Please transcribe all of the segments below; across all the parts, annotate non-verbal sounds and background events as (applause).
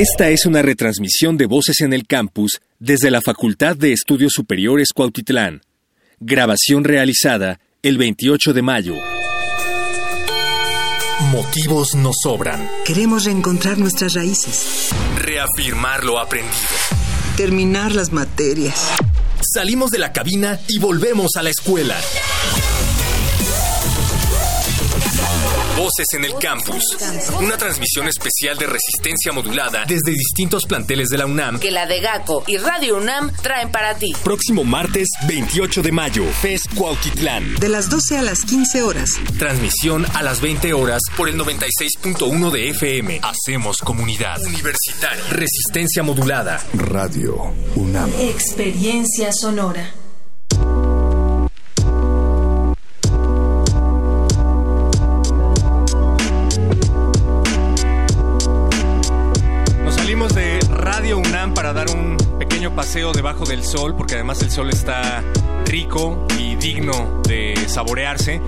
Esta es una retransmisión de Voces en el Campus desde la Facultad de Estudios Superiores Cuautitlán. Grabación realizada el 28 de mayo. Motivos nos sobran. Queremos reencontrar nuestras raíces. Reafirmar lo aprendido. Terminar las materias. Salimos de la cabina y volvemos a la escuela. Voces en el Campus. Una transmisión especial de resistencia modulada desde distintos planteles de la UNAM. Que la de GACO y Radio UNAM traen para ti. Próximo martes 28 de mayo, FES Cuautitlán. De las 12 a las 15 horas. Transmisión a las 20 horas por el 96.1 de FM. Hacemos comunidad. Universitaria. Resistencia modulada. Radio UNAM. Experiencia sonora. Paseo debajo del sol, porque además el sol está rico y digno de saborearse.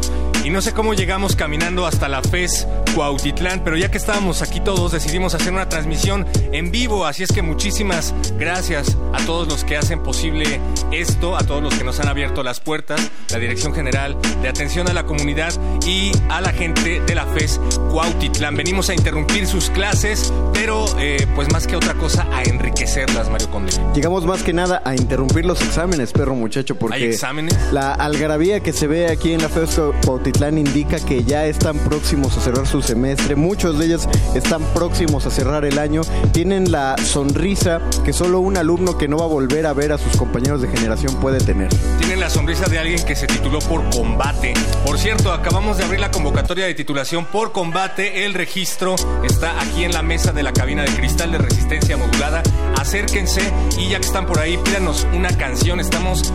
Y no sé cómo llegamos caminando hasta la FES Cuautitlán, pero ya que estábamos aquí todos decidimos hacer una transmisión en vivo, así es que muchísimas gracias a todos los que hacen posible esto, a todos los que nos han abierto las puertas, la Dirección General de Atención a la Comunidad y a la gente de la FES Cuautitlán. Venimos a interrumpir sus clases, pero eh, pues más que otra cosa a enriquecerlas, Mario Conde. Llegamos más que nada a interrumpir los exámenes, perro muchacho, porque ¿Hay exámenes? la algarabía que se ve aquí en la FES Cuautitlán indica que ya están próximos a cerrar su semestre, muchos de ellos están próximos a cerrar el año, tienen la sonrisa que solo un alumno que no va a volver a ver a sus compañeros de generación puede tener. Tienen la sonrisa de alguien que se tituló por combate. Por cierto, acabamos de abrir la convocatoria de titulación por combate, el registro está aquí en la mesa de la cabina de cristal de resistencia modulada. Acérquense y ya que están por ahí, pídanos una canción, estamos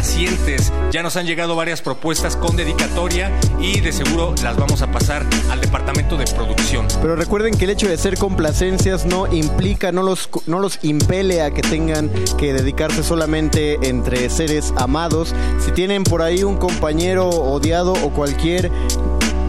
complacientes. Ya nos han llegado varias propuestas con dedicatoria y de seguro las vamos a pasar al departamento de producción. Pero recuerden que el hecho de ser complacencias no implica, no los, no los impele a que tengan que dedicarse solamente entre seres amados. Si tienen por ahí un compañero odiado o cualquier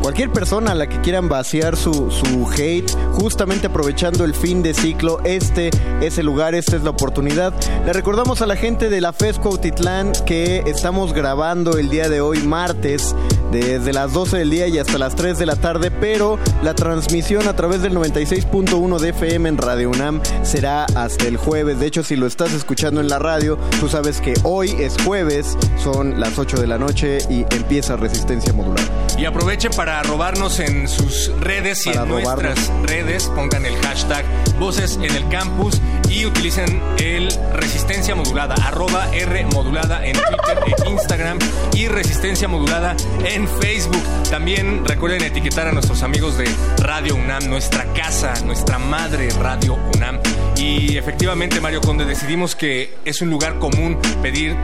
Cualquier persona a la que quieran vaciar su, su hate, justamente aprovechando el fin de ciclo, este es el lugar, esta es la oportunidad. Le recordamos a la gente de la FESCO Autitlán que estamos grabando el día de hoy, martes, desde las 12 del día y hasta las 3 de la tarde, pero la transmisión a través del 96.1 de FM en Radio UNAM será hasta el jueves. De hecho, si lo estás escuchando en la radio, tú sabes que hoy es jueves, son las 8 de la noche y empieza Resistencia Modular. Y aprovechen para robarnos en sus redes y en nuestras redes. Pongan el hashtag Voces en el Campus y utilicen el Resistencia Modulada, arroba R Modulada en Twitter e Instagram y Resistencia Modulada en Facebook. También recuerden etiquetar a nuestros amigos de Radio UNAM, nuestra casa, nuestra madre Radio UNAM. Y efectivamente, Mario Conde, decidimos que es un lugar común pedir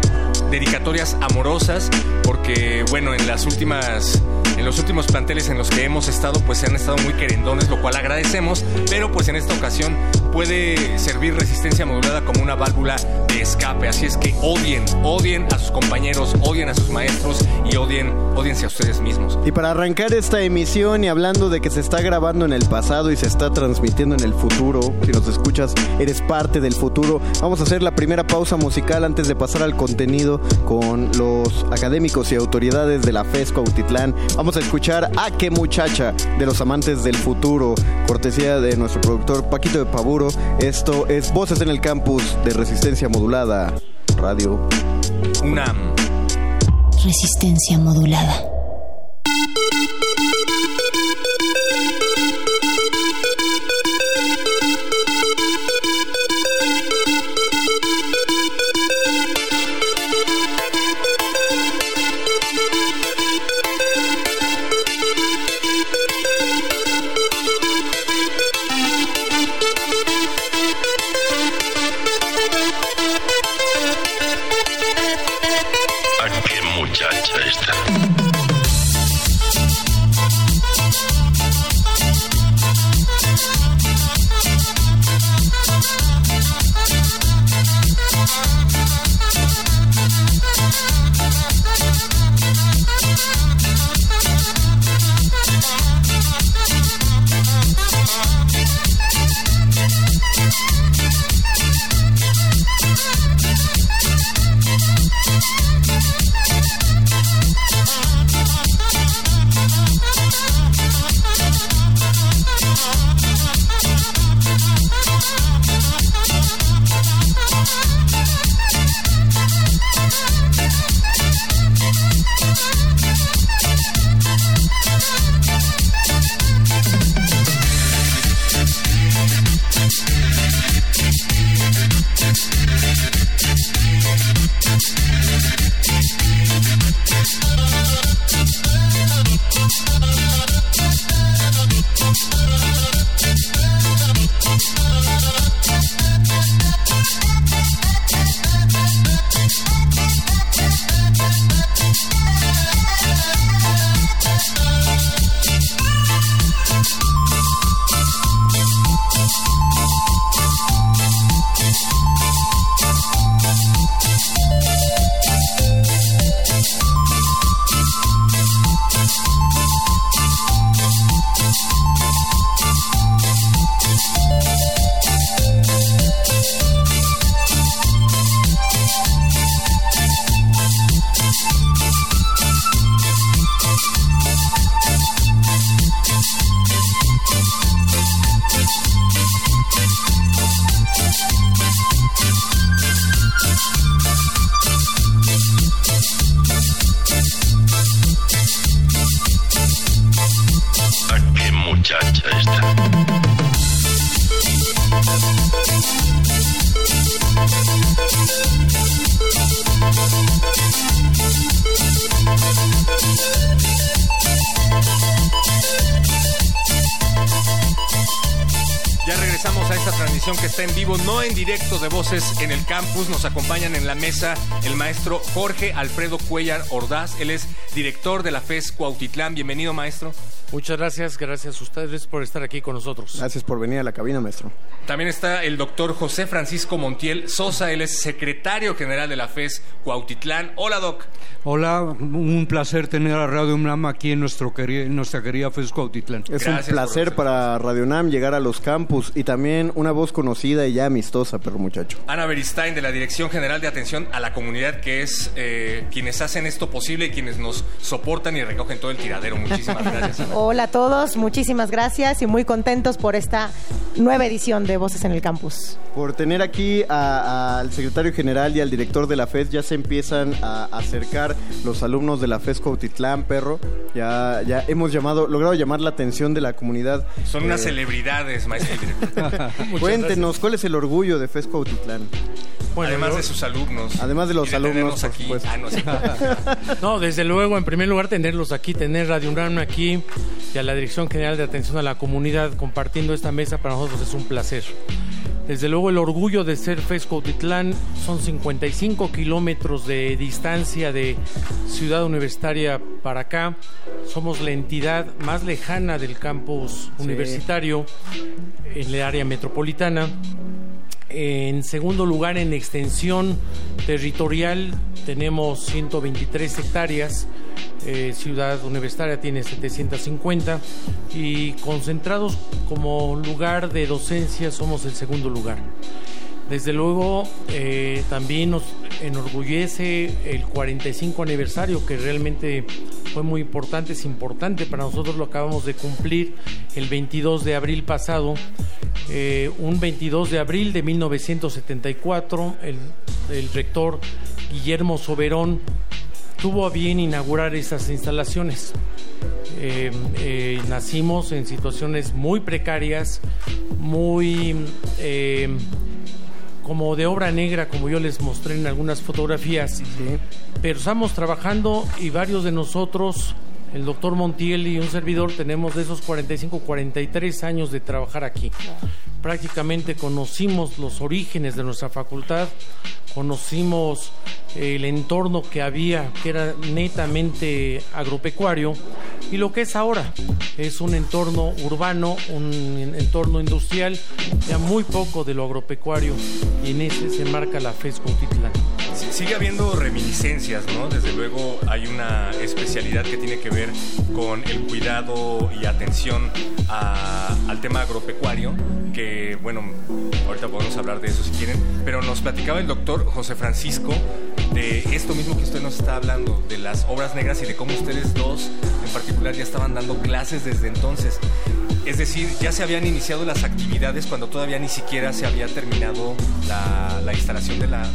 dedicatorias amorosas porque, bueno, en las últimas en los últimos planteles en los que hemos estado, pues se han estado muy querendones, lo cual agradecemos, pero pues en esta ocasión puede servir resistencia modulada como una válvula de escape. Así es que odien, odien a sus compañeros, odien a sus maestros y odien, odiense a ustedes mismos. Y para arrancar esta emisión y hablando de que se está grabando en el pasado y se está transmitiendo en el futuro, si nos escuchas, eres parte del futuro. Vamos a hacer la primera pausa musical antes de pasar al contenido con los académicos y autoridades de la FESCO Autitlán. A escuchar a qué muchacha de los amantes del futuro, cortesía de nuestro productor Paquito de Paburo. Esto es Voces en el Campus de Resistencia Modulada. Radio UNAM. Resistencia modulada. Campus. Nos acompañan en la mesa el maestro Jorge Alfredo Cuellar Ordaz. Él es director de la FES Cuautitlán. Bienvenido, maestro. Muchas gracias, gracias a ustedes por estar aquí con nosotros. Gracias por venir a la cabina, maestro. También está el doctor José Francisco Montiel Sosa, él es secretario general de la FES Cuautitlán. Hola, doc. Hola, un placer tener a Radio UNAM aquí en, nuestro nuestra querida FES Cuautitlán. Es un placer para Radio UNAM llegar a los campus y también una voz conocida y ya amistosa, perro muchacho. Ana Beristain, de la Dirección General de Atención a la Comunidad, que es eh, quienes hacen esto posible y quienes nos soportan y recogen todo el tiradero. Muchísimas (laughs) gracias. Hola a todos, muchísimas gracias y muy contentos por esta nueva edición de Voces en el Campus. Por tener aquí al secretario general y al director de la FED, ya se empiezan a acercar los alumnos de la FES Cuautitlán, perro. Ya, ya hemos llamado, logrado llamar la atención de la comunidad. Son unas eh, celebridades, maestro (laughs) (laughs) Cuéntenos, ¿cuál es el orgullo de FES Cuautitlán? además de sus alumnos. Además de los alumnos, aquí. Ah, (laughs) no, desde luego, en primer lugar, tenerlos aquí, tener Radio UNAM aquí y a la Dirección General de Atención a la Comunidad compartiendo esta mesa para nosotros es un placer. Desde luego el orgullo de ser FESCO Titlán son 55 kilómetros de distancia de Ciudad Universitaria para acá. Somos la entidad más lejana del campus universitario en el área metropolitana. En segundo lugar, en extensión territorial tenemos 123 hectáreas, eh, Ciudad Universitaria tiene 750 y concentrados como lugar de docencia somos el segundo lugar. Desde luego, eh, también nos enorgullece el 45 aniversario, que realmente fue muy importante, es importante para nosotros, lo acabamos de cumplir el 22 de abril pasado, eh, un 22 de abril de 1974, el el rector Guillermo Soberón tuvo a bien inaugurar esas instalaciones. Eh, eh, nacimos en situaciones muy precarias, muy eh, como de obra negra, como yo les mostré en algunas fotografías. Pero estamos trabajando y varios de nosotros, el doctor Montiel y un servidor, tenemos de esos 45, 43 años de trabajar aquí. Prácticamente conocimos los orígenes de nuestra facultad, conocimos el entorno que había, que era netamente agropecuario, y lo que es ahora es un entorno urbano, un entorno industrial, ya muy poco de lo agropecuario, y en ese se marca la FES Cuautitlán. Sigue habiendo reminiscencias, ¿no? Desde luego hay una especialidad que tiene que ver con el cuidado y atención al tema agropecuario, que bueno, ahorita podemos hablar de eso si quieren, pero nos platicaba el doctor José Francisco de esto mismo que usted nos está hablando, de las obras negras y de cómo ustedes dos en particular ya estaban dando clases desde entonces. Es decir, ya se habían iniciado las actividades cuando todavía ni siquiera se había terminado la, instalación de la,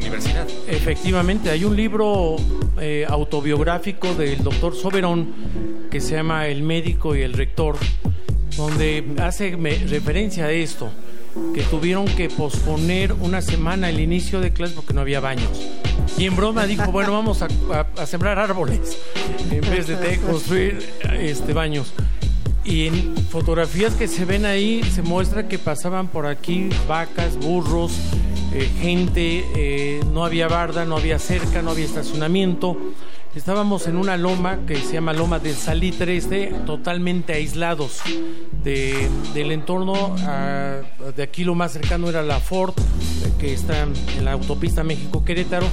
universidad. Efectivamente, hay un libro eh, autobiográfico del doctor Soberón que se llama El médico y el rector, donde hace referencia a esto que tuvieron que posponer una semana el inicio de clases porque no había baños. Y en broma dijo, (laughs) bueno, vamos a, sembrar árboles en vez de, construir este, baños. Y en fotografías que se ven ahí se muestra que pasaban por aquí vacas, burros, eh, gente, eh, no había barda, no había cerca, no había estacionamiento. Estábamos en una loma que se llama Loma del Salitre Este, totalmente aislados del entorno. de aquí lo más cercano era la Ford, que está en la autopista México-Querétaro,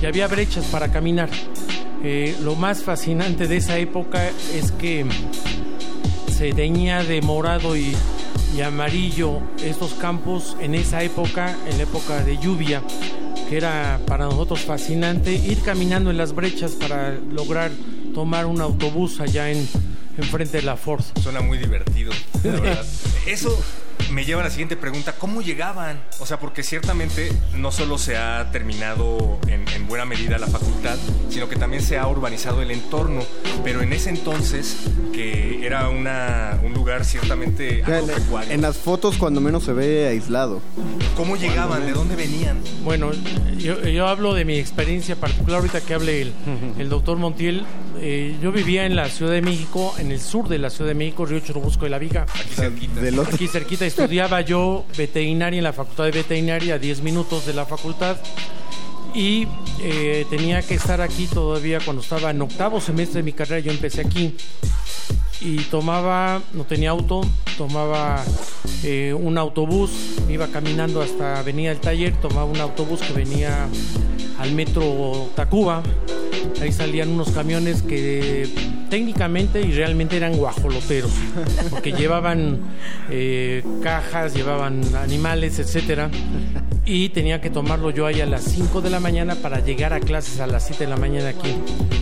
y había brechas para caminar. Eh, lo más fascinante de esa época es que se teñía de morado y, y amarillo estos campos en esa época, en la época de lluvia era para nosotros fascinante ir caminando en las brechas para lograr tomar un autobús allá en enfrente de la Ford. Suena muy divertido, verdad. (laughs) Eso me lleva a la siguiente pregunta, ¿cómo llegaban? O sea, porque ciertamente no solo se ha terminado en, buena medida la facultad, sino que también se ha urbanizado el entorno, pero en ese entonces, que era una, un lugar ciertamente En las fotos cuando menos se ve aislado. ¿Cómo llegaban? ¿De dónde venían? Bueno, yo, hablo de mi experiencia particular ahorita que hable el, (laughs) el doctor Montiel. Eh, yo vivía en la Ciudad de México, en el sur de la Ciudad de México, Río Churubusco de la Viga. Aquí cerquita. Aquí cerquita estudiaba yo veterinaria en la Facultad de Veterinaria, a 10 minutos de la facultad. Y eh, tenía que estar aquí todavía cuando estaba en octavo semestre de mi carrera. Yo empecé aquí y tomaba, no tenía auto, tomaba eh, un autobús, iba caminando hasta Avenida del Taller, tomaba un autobús que venía al metro Tacuba. Ahí salían unos camiones que técnicamente y realmente eran guajoloteros, porque (laughs) llevaban eh, cajas, llevaban animales, etcétera, y tenía que tomarlo yo ahí a las 5 de la mañana para llegar a clases a las 7 de la mañana aquí.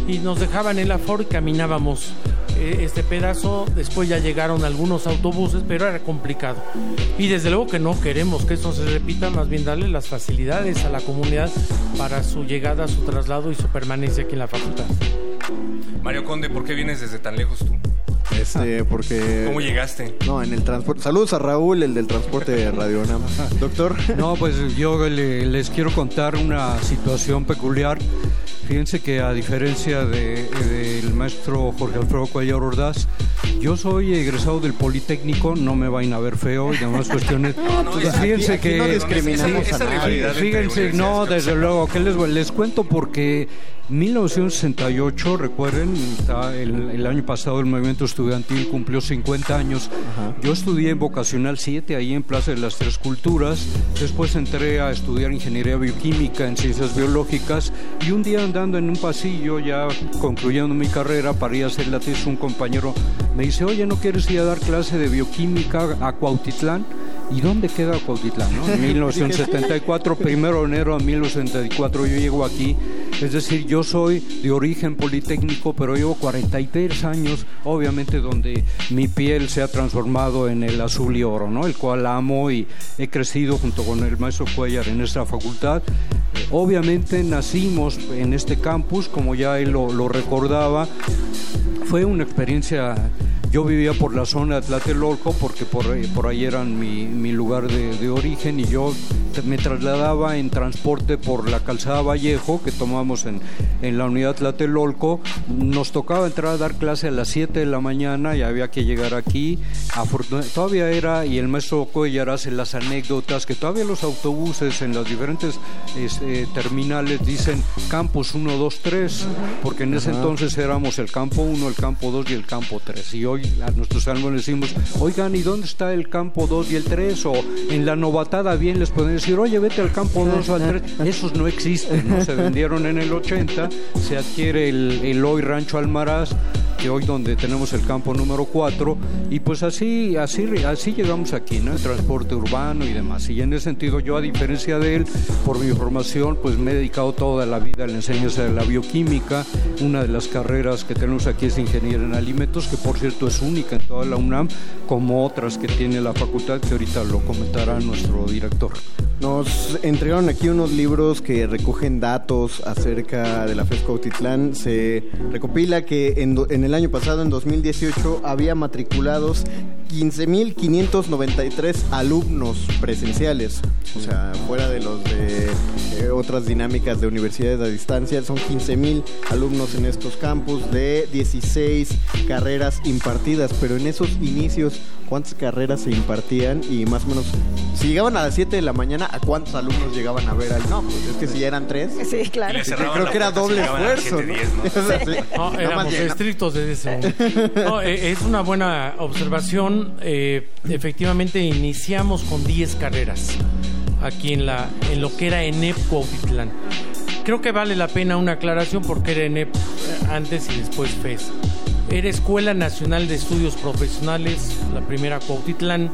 Y nos dejaban en la Ford y caminábamos este pedazo, después ya llegaron algunos autobuses, pero era complicado. Y desde luego que no queremos que esto se repita, más bien darle las facilidades a la comunidad para su llegada, su traslado y su permanencia aquí en la facultad. Mario Conde, ¿por qué vienes desde tan lejos tú? Este, (laughs) porque... ¿Cómo llegaste? No, en el transporte. Saludos a Raúl, el del transporte de Radio Nam. (laughs) Doctor. No, pues yo les quiero contar una situación peculiar. Fíjense que a diferencia del maestro Jorge Alfredo Cuellar Ordaz, yo soy egresado del Politécnico, no me vayan a ver feo y demás cuestiones. (laughs) fíjense que... no discriminamos a nadie. Fíjense, no, desde luego, que les, les cuento porque 1968, recuerden, el, año pasado el movimiento estudiantil cumplió 50 años. Yo estudié en Vocacional 7, ahí en Plaza de las Tres Culturas. Después entré a estudiar Ingeniería Bioquímica en Ciencias Biológicas. Y un día andando en un pasillo, ya concluyendo mi carrera para ir a hacer la tesis, un compañero me dice, oye, ¿no quieres ir a dar clase de Bioquímica a Cuautitlán? ¿Y dónde queda Cuautitlán? (laughs) En 1974, primero de enero de 1974, yo llego aquí. Es decir, yo soy de origen politécnico, pero llevo 43 años, obviamente, donde mi piel se ha transformado en el azul y oro, ¿no? El cual amo y he crecido junto con el maestro Cuellar en esta facultad. Obviamente nacimos en este campus, como ya él lo, lo recordaba, fue una experiencia yo vivía por la zona de Tlatelolco porque por, por ahí era mi, mi lugar de, de, origen y yo me trasladaba en transporte por la calzada Vallejo que tomamos en, en la unidad Tlatelolco. Nos tocaba entrar a dar clase a las 7 de la mañana y había que llegar aquí. Todavía era, y el maestro Cuellar hace las anécdotas, que todavía los autobuses en las diferentes este, terminales dicen campus 1, 2, 3, porque en ese entonces éramos el campo 1, el campo 2 y el campo 3. Y hoy a nuestros alumnos decimos, oigan, ¿y dónde está el campo 2 y el 3? O en la novatada bien les pueden decir, oye, vete al campo 2 o al 3. (laughs) Esos no existen, ¿no? Se vendieron en el 80, se adquiere el, el hoy Rancho Almaraz, que hoy donde tenemos el campo número 4, y pues así, así, así llegamos aquí, ¿no? El transporte urbano y demás. Y en ese sentido yo, a diferencia de él, por mi formación, pues me he dedicado toda la vida a la enseñanza de la bioquímica. Una de las carreras que tenemos aquí es ingeniero en alimentos, que por cierto es única en toda la UNAM, como otras que tiene la facultad, que ahorita lo comentará nuestro director. Nos entregaron aquí unos libros que recogen datos acerca de la FESCO Autitlán. Se recopila que en, en el año pasado, en 2018, había matriculados 15.593 alumnos presenciales. O sea, fuera de los de eh, otras dinámicas de universidades a distancia, son 15.000 alumnos en estos campus de 16 carreras impartidas. Pero en esos inicios, ¿cuántas carreras se impartían? Y más o menos, si llegaban a las 7 de la mañana, ¿a cuántos alumnos llegaban a ver al no? Pues es que si ya eran tres. Sí, claro. Creo que era doble esfuerzo. ¿no? (laughs) éramos estrictos de eso. No, eh, es una buena observación. Eh, efectivamente, iniciamos con 10 carreras aquí en, la, en lo que era ENEP Cuautitlán. Creo que vale la pena una aclaración porque era ENEP antes y después FES. Era Escuela Nacional de Estudios Profesionales, la primera Cuautitlán,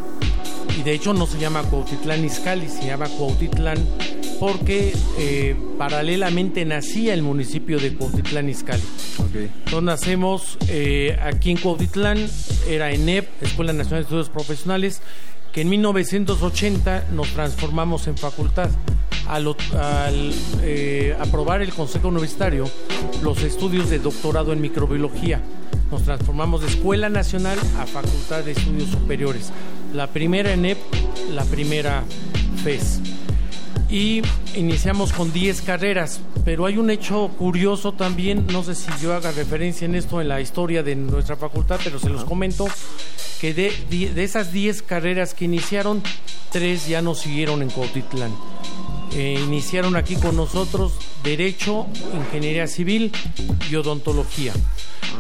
y de hecho no se llama Cuautitlán Izcalli, se llama Cuautitlán porque eh, paralelamente nacía el municipio de Cuautitlán Izcalli. Okay. Entonces nacemos eh, aquí en Cuautitlán, era ENEP, Escuela Nacional de Estudios Profesionales, que en 1980 nos transformamos en facultad. Al, eh, aprobar el Consejo Universitario los estudios de doctorado en microbiología, nos transformamos de Escuela Nacional a Facultad de Estudios Superiores. La primera ENEP, la primera FES y iniciamos con 10 carreras, pero hay un hecho curioso también, no sé si yo haga referencia en esto en la historia de nuestra facultad, pero se los comento, que de, de esas 10 carreras que iniciaron, tres ya no siguieron en Cuautitlán. Eh, iniciaron aquí con nosotros Derecho, Ingeniería Civil y Odontología.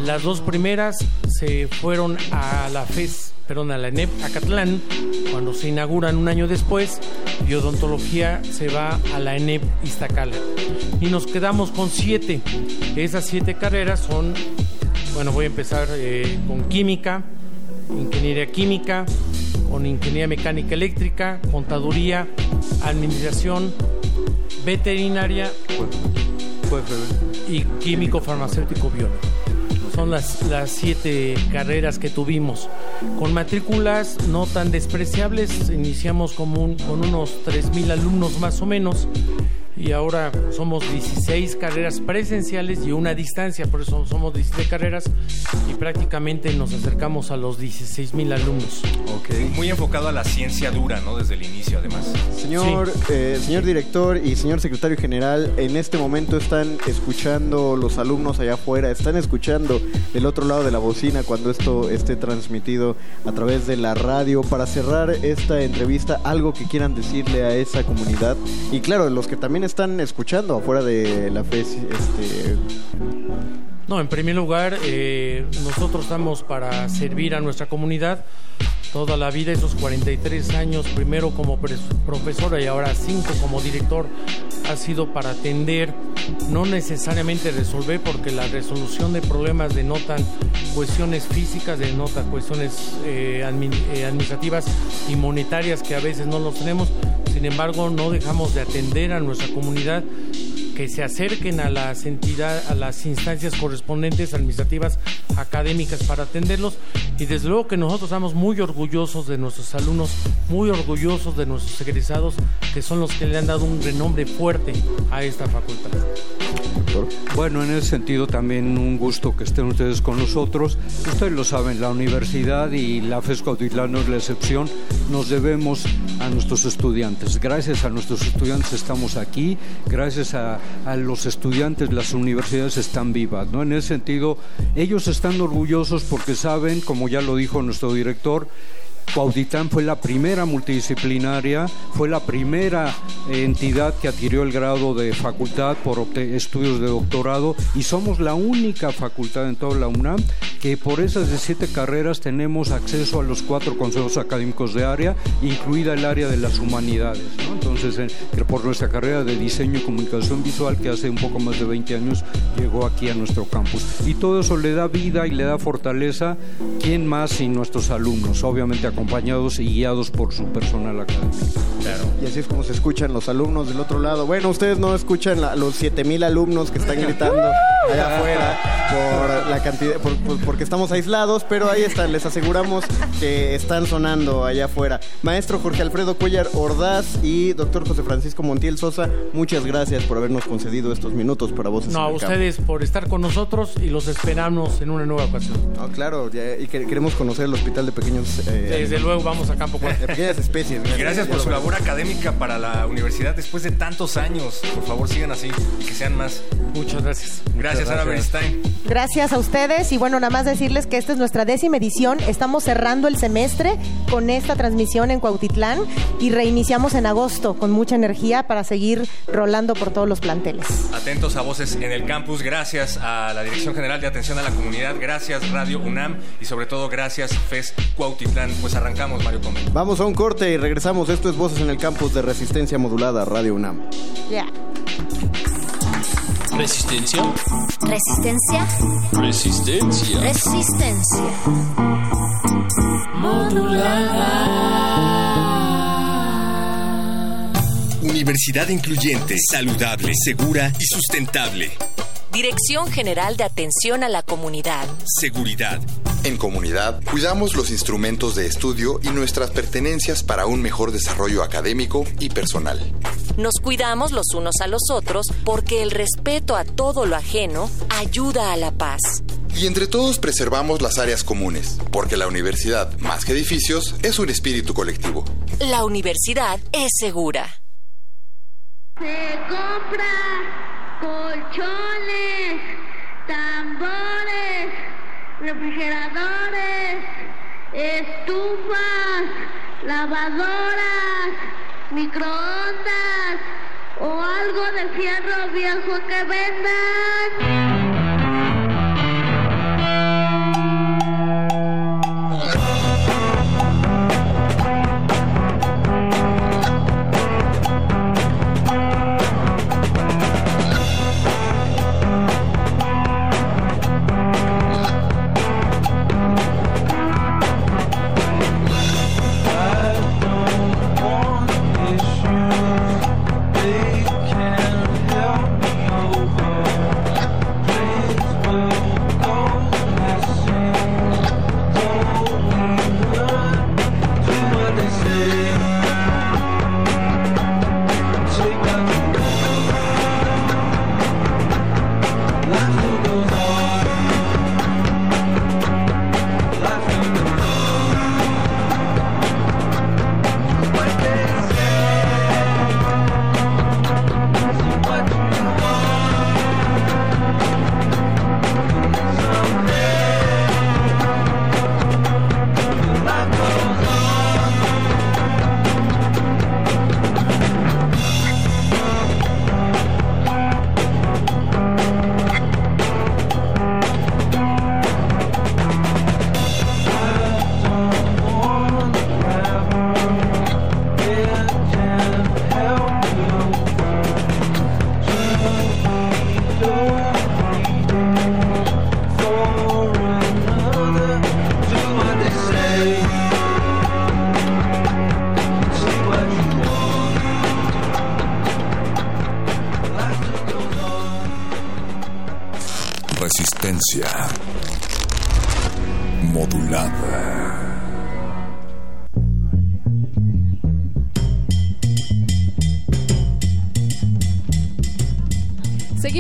Las dos primeras se fueron a la FES perdón, a la ENEP Acatlán, cuando se inauguran un año después, y odontología se va a la ENEP Iztacala. Y nos quedamos con siete. Esas siete carreras son, bueno, voy a empezar eh, con química, ingeniería química, con ingeniería mecánica eléctrica, contaduría, administración, veterinaria y químico farmacéutico biólogo son las, las siete carreras que tuvimos. Con matrículas no tan despreciables, iniciamos como un, con unos 3.000 alumnos más o menos y ahora somos 16 carreras presenciales y una distancia, por eso somos 16 carreras y prácticamente nos acercamos a los 16 mil alumnos. Okay. Muy enfocado a la ciencia dura, ¿no? Desde el inicio, además. Señor, sí. eh, señor director y señor secretario general, en este momento están escuchando los alumnos allá afuera, están escuchando del otro lado de la bocina cuando esto esté transmitido a través de la radio. Para cerrar esta entrevista, algo que quieran decirle a esa comunidad y claro, los que también están escuchando afuera de la FES? Este... No, en primer lugar, eh, nosotros estamos para servir a nuestra comunidad toda la vida, esos 43 años, primero como profesora y ahora 5 como director, ha sido para atender, no necesariamente resolver, porque la resolución de problemas denotan cuestiones físicas, denota cuestiones eh, eh, administrativas y monetarias que a veces no los tenemos, sin embargo no dejamos de atender a nuestra comunidad que se acerquen a las entidades, a las instancias correspondientes administrativas académicas para atenderlos y desde luego que nosotros estamos muy orgullosos de nuestros alumnos, muy orgullosos de nuestros egresados que son los que le han dado un renombre fuerte a esta facultad. Bueno, en ese sentido también un gusto que estén ustedes con nosotros. Ustedes lo saben, la universidad y la FES Cuautitlán no es la excepción. Nos debemos a nuestros estudiantes. Gracias a nuestros estudiantes estamos aquí. Gracias a, a los estudiantes las universidades están vivas. ¿no? En ese sentido, ellos están orgullosos porque saben, como ya lo dijo nuestro director, Cuautitlán fue la primera multidisciplinaria, fue la primera entidad que adquirió el grado de facultad por estudios de doctorado y somos la única facultad en toda la UNAM que por esas 17 carreras tenemos acceso a los cuatro consejos académicos de área, incluida el área de las humanidades. Entonces, por nuestra carrera de diseño y comunicación visual, que hace un poco más de 20 años llegó aquí a nuestro campus. Y todo eso le da vida y le da fortaleza, ¿quién más sin nuestros alumnos? Obviamente acompañados y guiados por su personal académico. Claro. Y así es como se escuchan los alumnos del otro lado. Bueno, ustedes no escuchan los 7000 alumnos que están gritando allá afuera por la cantidad, porque estamos aislados, pero ahí están, les aseguramos que están sonando allá afuera. Maestro Jorge Alfredo Cuellar Ordaz y doctor José Francisco Montiel Sosa, muchas gracias por habernos concedido estos minutos para Voces No, a ustedes por estar con nosotros y los esperamos en una nueva ocasión. No, claro, y queremos conocer el Hospital de Pequeños eh, desde luego vamos a campo De pequeñas especies. Y gracias por su labor académica para la universidad después de tantos años. Por favor, sigan así y que sean más. Muchas gracias. Gracias, Ana Beristain. Gracias a ustedes y bueno, nada más decirles que esta es nuestra décima edición. Estamos cerrando el semestre con esta transmisión en Cuautitlán y reiniciamos en agosto con mucha energía para seguir rolando por todos los planteles. Atentos a voces en el campus. Gracias a la Dirección General de Atención a la Comunidad. Gracias Radio UNAM y sobre todo gracias FES Cuautitlán. Pues arrancamos, Mario Come. Vamos a un corte y regresamos. Esto es Voces en el Campus de Resistencia Modulada, Radio UNAM. Ya. Resistencia. Resistencia. Resistencia. Resistencia. Modulada. Universidad incluyente, saludable, segura y sustentable. Dirección General de Atención a la Comunidad. Seguridad. En comunidad, cuidamos los instrumentos de estudio y nuestras pertenencias para un mejor desarrollo académico y personal. Nos cuidamos los unos a los otros porque el respeto a todo lo ajeno ayuda a la paz. Y entre todos preservamos las áreas comunes, porque la universidad, más que edificios, es un espíritu colectivo. La universidad es segura. Se compra colchones, tambores, refrigeradores, estufas, lavadoras, microondas o algo de fierro viejo que vendan.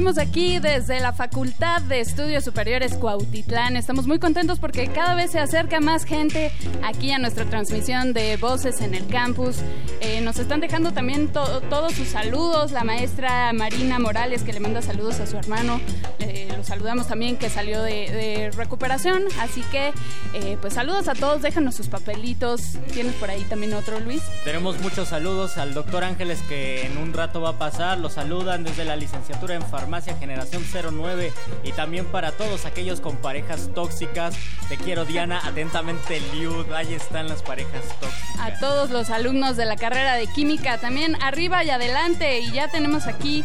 Seguimos aquí desde la Facultad de Estudios Superiores Cuautitlán. Estamos muy contentos porque cada vez se acerca más gente aquí a nuestra transmisión de Voces en el Campus. Eh, nos están dejando también todos sus saludos. La maestra Marina Morales que le manda saludos a su hermano. Eh, lo saludamos también que salió de, recuperación. Así que, eh, pues saludos a todos. Déjanos sus papelitos. ¿Tienes por ahí también otro, Luis? Tenemos muchos saludos al doctor Ángeles que en un rato va a pasar. Lo saludan desde la licenciatura en Farmacia Generación 09 y también para todos aquellos con parejas tóxicas. Te quiero Diana, atentamente Liud, ahí están las parejas tóxicas. A todos los alumnos de la carrera de química también arriba y adelante y ya tenemos aquí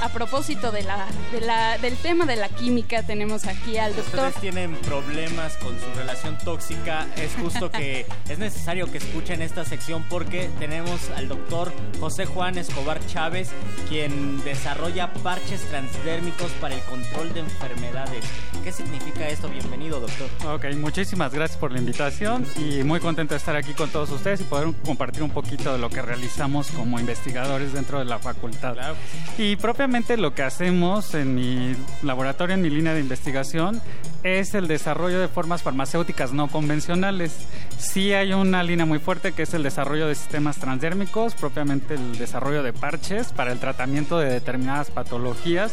a propósito de la, de la del tema de la química tenemos aquí al doctor. Ustedes tienen problemas con su relación tóxica, es justo que (laughs) es necesario que escuchen esta sección porque tenemos al doctor José Juan Escobar Chávez quien desarrolla parches transdérmicos para el control de enfermedades. ¿Qué significa esto? Bienvenido, doctor. Ok, muchísimas gracias por la invitación y muy contento de estar aquí con todos ustedes y poder compartir un poquito de lo que realizamos como investigadores dentro de la facultad. Y propiamente lo que hacemos en mi laboratorio, en mi línea de investigación, es el desarrollo de formas farmacéuticas no convencionales. Sí hay una línea muy fuerte que es el desarrollo de sistemas transdérmicos, propiamente el desarrollo de parches para el tratamiento de determinadas patologías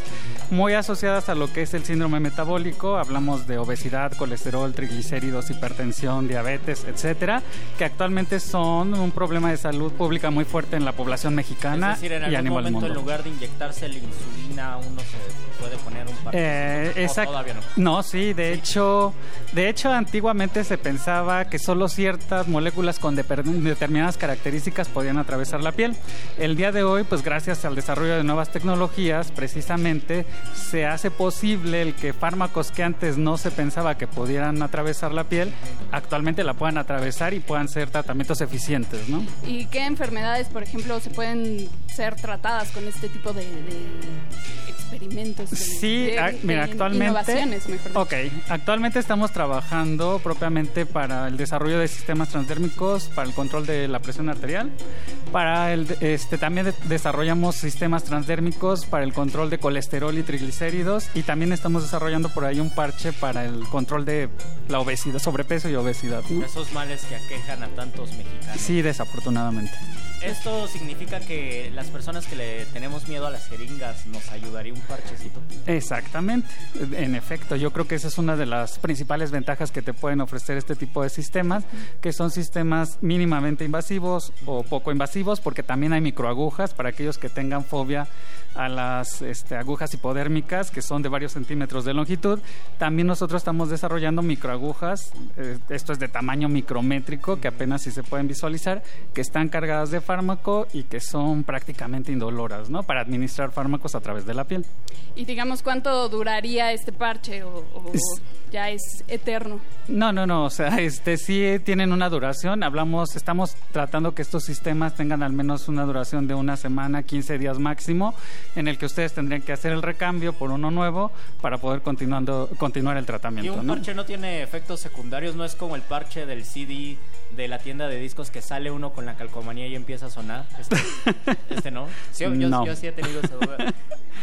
muy asociadas a lo que es el síndrome metabólico. Hablamos de obesidad, colesterol, triglicéridos, hipertensión, diabetes, etcétera, que actualmente son un problema de salud pública muy fuerte en la población mexicana es decir, en y algún a nivel momento mundo. en lugar de inyectarse la insulina uno se puede poner un parche. Eh, ¿O exacto. todavía no. No, sí, de hecho, de hecho antiguamente se pensaba que solo ciertas moléculas con determinadas características podían atravesar la piel. El día de hoy, pues gracias al desarrollo de nuevas tecnologías, precisamente se hace posible el que fármacos que antes no se pensaba que pudieran atravesar la piel, actualmente la puedan atravesar y puedan ser tratamientos eficientes, ¿no? ¿Y qué enfermedades, por ejemplo, se pueden ser tratadas con este tipo de, de experimentos? de- Sí, de- de mira, actualmente. Innovaciones, mejor dicho. Ok, actualmente estamos trabajando propiamente para el desarrollo de sistemas transdérmicos, para el control de la presión arterial. Para el, este, también de- desarrollamos sistemas transdérmicos para el control de colesterol y triglicéridos. Y también estamos desarrollando por ahí un parche para el control de la obesidad, sobrepeso y obesidad. ¿no? Esos males que aquejan a tantos mexicanos. Sí, desafortunadamente. Esto significa que las personas que le tenemos miedo a las jeringas nos ayudaría un parchecito. Exactamente, en efecto, yo creo que esa es una de las principales ventajas que te pueden ofrecer este tipo de sistemas, que son sistemas mínimamente invasivos o poco invasivos, porque también hay microagujas para aquellos que tengan fobia a las este, agujas hipodérmicas, que son de varios centímetros de longitud. También nosotros estamos desarrollando microagujas, eh, esto es de tamaño micrométrico, que apenas si se pueden visualizar, que están cargadas de fármaco y que son prácticamente indoloras, ¿no? Para administrar fármacos a través de la piel. Y digamos, ¿cuánto duraría este parche o, o ya es eterno? No, no, no, o sea, este sí tienen una duración. Hablamos, estamos tratando que estos sistemas tengan al menos una duración de una semana, 15 días máximo, en el que ustedes tendrían que hacer el recambio por uno nuevo para poder continuando continuar el Y tratamiento, un ¿no? parche no tiene efectos secundarios, no es como el parche del CD de la tienda de discos que sale uno con la calcomanía y empieza a sonar. Este, (laughs) este no. Sí, yo, No. yo sí he tenido esa duda.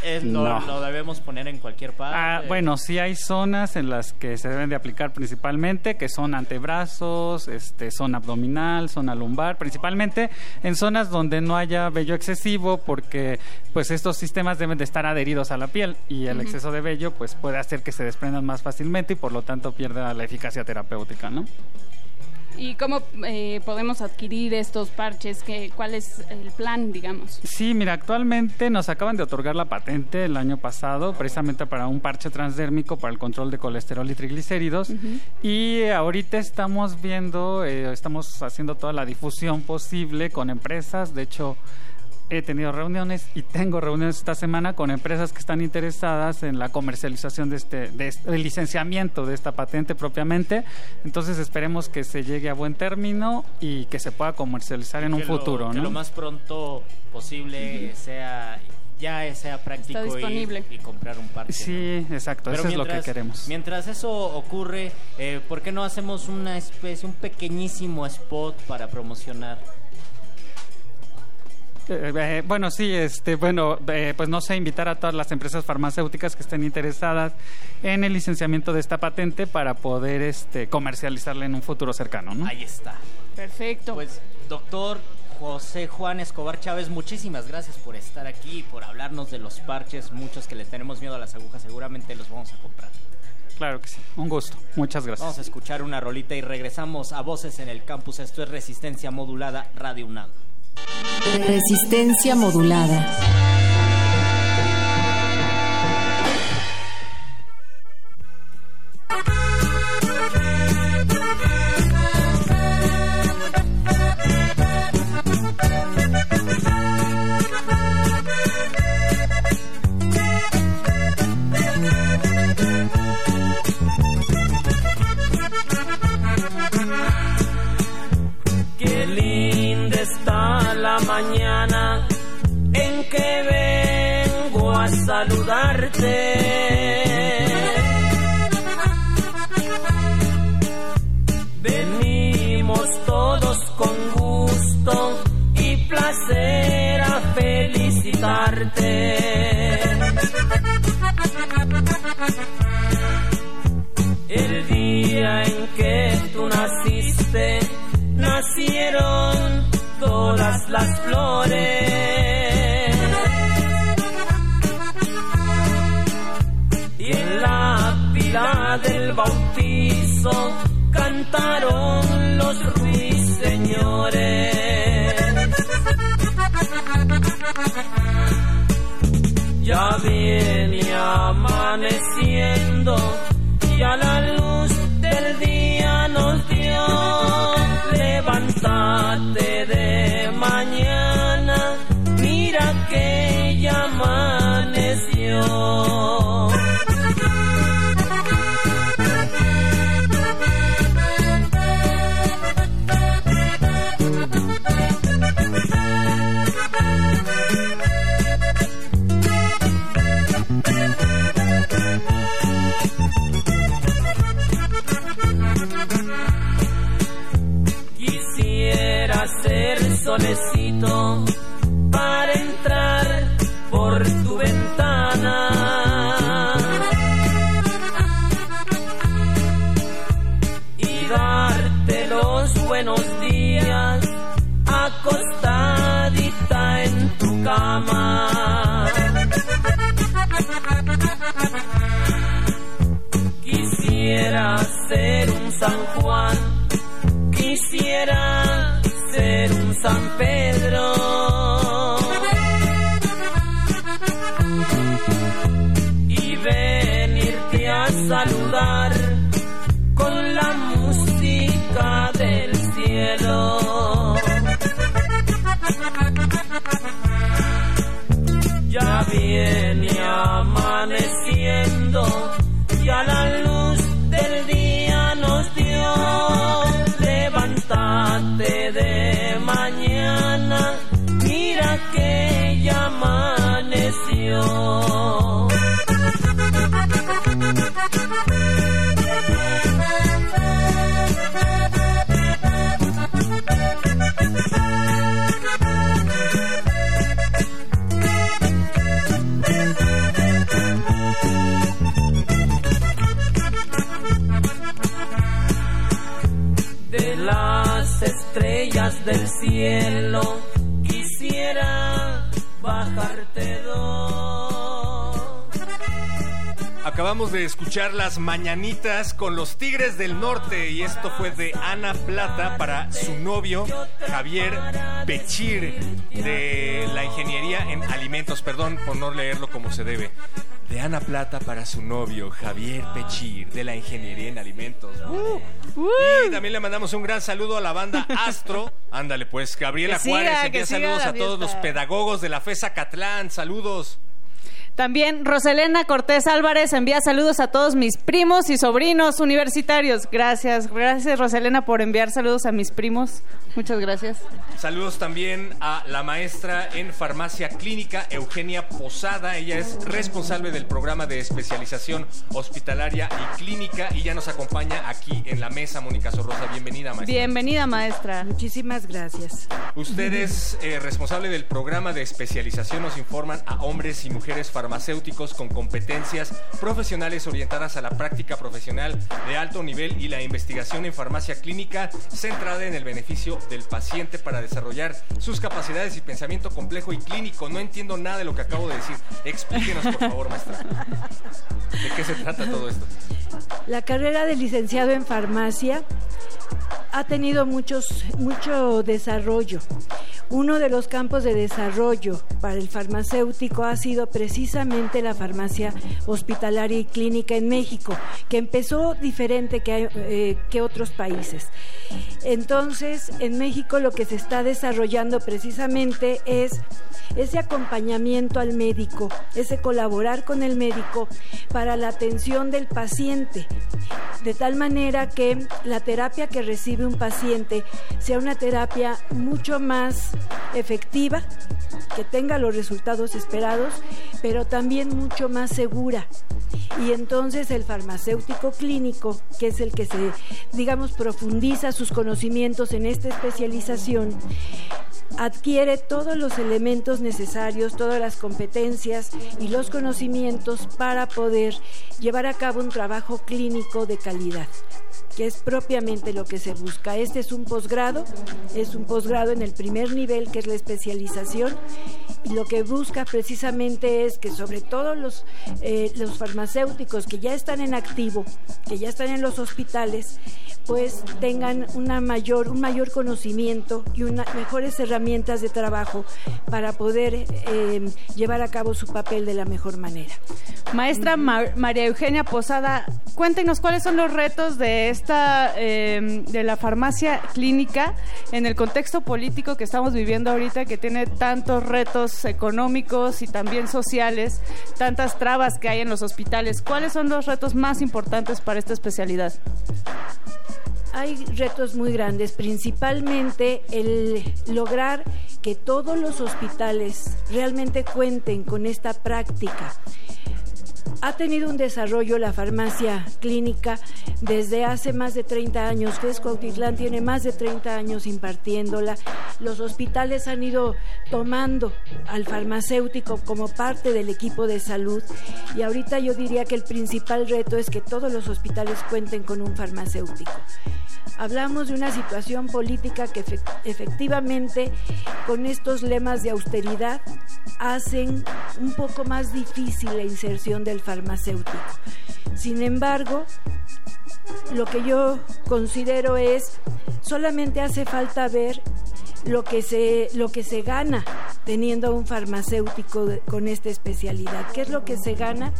Es- lo, No. lo debemos poner en cualquier parte. Ah, bueno, sí hay zonas en las que se deben de aplicar principalmente, que son antebrazos, este, zona abdominal, zona lumbar, principalmente en zonas donde no haya vello excesivo, porque pues estos sistemas deben de estar adheridos a la piel y el exceso de vello pues puede hacer que se desprendan más fácilmente y por lo tanto pierda la eficacia terapéutica, ¿no? ¿Y cómo eh, podemos adquirir estos parches? ¿Qué, ¿Cuál es el plan, digamos? Sí, mira, actualmente nos acaban de otorgar la patente el año pasado, precisamente para un parche transdérmico para el control de colesterol y triglicéridos. Y ahorita estamos viendo, eh, estamos haciendo toda la difusión posible con empresas. De hecho, he tenido reuniones y tengo reuniones esta semana con empresas que están interesadas en la comercialización de este, de este- del licenciamiento de esta patente propiamente. Entonces esperemos que se llegue a buen término y que se pueda comercializar en un lo- futuro, que ¿no? lo más pronto posible sea ya sea práctico Está disponible. Y, y comprar un parche. Sí, exacto, Pero eso es lo que mientras- queremos. Mientras eso ocurre, eh, ¿por qué no hacemos una especie, un pequeñísimo spot para promocionar? Eh, eh, bueno, sí, este, bueno, eh, pues no sé, invitar a todas las empresas farmacéuticas que estén interesadas en el licenciamiento de esta patente para poder este, comercializarla en un futuro cercano, ¿no? Ahí está. Perfecto. Pues, doctor José Juan Escobar Chávez, muchísimas gracias por estar aquí, por hablarnos de los parches. Muchos que le tenemos miedo a las agujas, seguramente los vamos a comprar. Claro que sí, un gusto. Muchas gracias. Vamos a escuchar una rolita y regresamos a Voces en el Campus. Esto es Resistencia Modulada Radio UNAM. Resistencia modulada. Mañana en que vengo a saludarte. Venimos todos con gusto y placer a felicitarte. El día en que tú naciste, nacieron todas las flores. Y en la pila del bautizo cantaron los ruiseñores. Ya viene amaneciendo y a la luz del día nos dio. Levántate de mañana, mira que ya amaneció. Ser solecito para entrar por tu ventana. Y darte los buenos días acostadita en tu cama. Quisiera ser un San Juan quisiera ser del cielo quisiera bajarte dos. Acabamos de escuchar las mañanitas con los Tigres del Norte y esto fue de Ana Plata para su novio Javier Pechir de la Ingeniería en Alimentos. Perdón por no leerlo como se debe. De Ana Plata para su novio Javier Pechir de la Ingeniería en Alimentos. Uh. Y también le mandamos un gran saludo a la banda Astro. (laughs) Ándale pues, Gabriela Que siga, Juárez que envía siga saludos a todos los pedagogos de la FESA Catlán. Saludos. También Roselena Cortés Álvarez envía saludos a todos mis primos y sobrinos universitarios. Gracias, gracias Roselena por enviar saludos a mis primos. Muchas gracias. Saludos también a la maestra en farmacia clínica, Eugenia Posada. Ella es responsable del programa de especialización hospitalaria y clínica y ya nos acompaña aquí en la mesa, Mónica Sorrosa. Bienvenida, maestra. Bienvenida, maestra. Muchísimas gracias. Usted es eh, responsable del programa de especialización. Nos informan a hombres y mujeres farmacéuticos con competencias profesionales orientadas a la práctica profesional de alto nivel y la investigación en farmacia clínica centrada en el beneficio del paciente para desarrollar sus capacidades y pensamiento complejo y clínico. No entiendo nada de lo que acabo de decir. Explíquenos, por favor, maestra. ¿De qué se trata todo esto? La carrera de licenciado en farmacia ha tenido muchos, mucho desarrollo. Uno de los campos de desarrollo para el farmacéutico ha sido precisamente la farmacia hospitalaria y clínica en México, que empezó diferente que, eh, que otros países. Entonces, en México lo que se está desarrollando precisamente es ese acompañamiento al médico, ese colaborar con el médico para la atención del paciente, de tal manera que la terapia que recibe un paciente sea una terapia mucho más efectiva, que tenga los resultados esperados, pero también mucho más segura. Y entonces el farmacéutico clínico, que es el que se, digamos, profundiza sus conocimientos en esta especialización, adquiere todos los elementos necesarios, todas las competencias y los conocimientos para poder llevar a cabo un trabajo clínico de calidad que es propiamente lo que se busca. Este es un posgrado, es un posgrado en el primer nivel, que es la especialización, lo que busca precisamente es que sobre todo los, eh, los farmacéuticos que ya están en activo, que ya están en los hospitales, pues tengan una mayor, un mayor conocimiento y unas mejores herramientas de trabajo para poder eh, llevar a cabo su papel de la mejor manera. Maestra María Eugenia Posada, cuéntenos cuáles son los retos de esta eh, de la farmacia clínica en el contexto político que estamos viviendo ahorita, que tiene tantos retos económicos y también sociales, tantas trabas que hay en los hospitales. ¿Cuáles son los retos más importantes para esta especialidad? Hay retos muy grandes, principalmente el lograr que todos los hospitales realmente cuenten con esta práctica ha tenido un desarrollo la farmacia clínica desde hace más de 30 años. FES Cuautitlán tiene más de 30 años impartiéndola. Los hospitales han ido tomando al farmacéutico como parte del equipo de salud y ahorita yo diría que el principal reto es que todos los hospitales cuenten con un farmacéutico. Hablamos de una situación política que efectivamente con estos lemas de austeridad hacen un poco más difícil la inserción del farmacéutico. Sin embargo, lo que yo considero es solamente hace falta ver lo que se lo que se gana teniendo un farmacéutico con esta especialidad. ¿Qué es lo que se gana?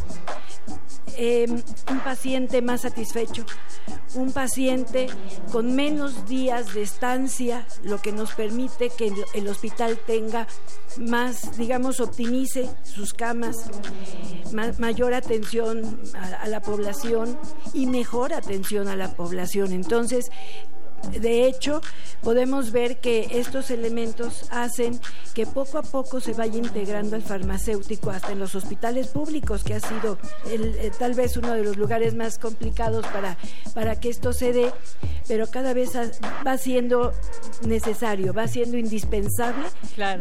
Em, un paciente más satisfecho, un paciente con menos días de estancia, lo que nos permite que el hospital tenga más, digamos, optimice sus camas, mayor atención a la población y mejor atención a la población. Entonces, de hecho, podemos ver que estos elementos hacen que poco a poco se vaya integrando el farmacéutico hasta en los hospitales públicos, que ha sido eh, tal vez uno de los lugares más complicados para, para que esto se dé, pero cada vez va siendo necesario, va siendo indispensable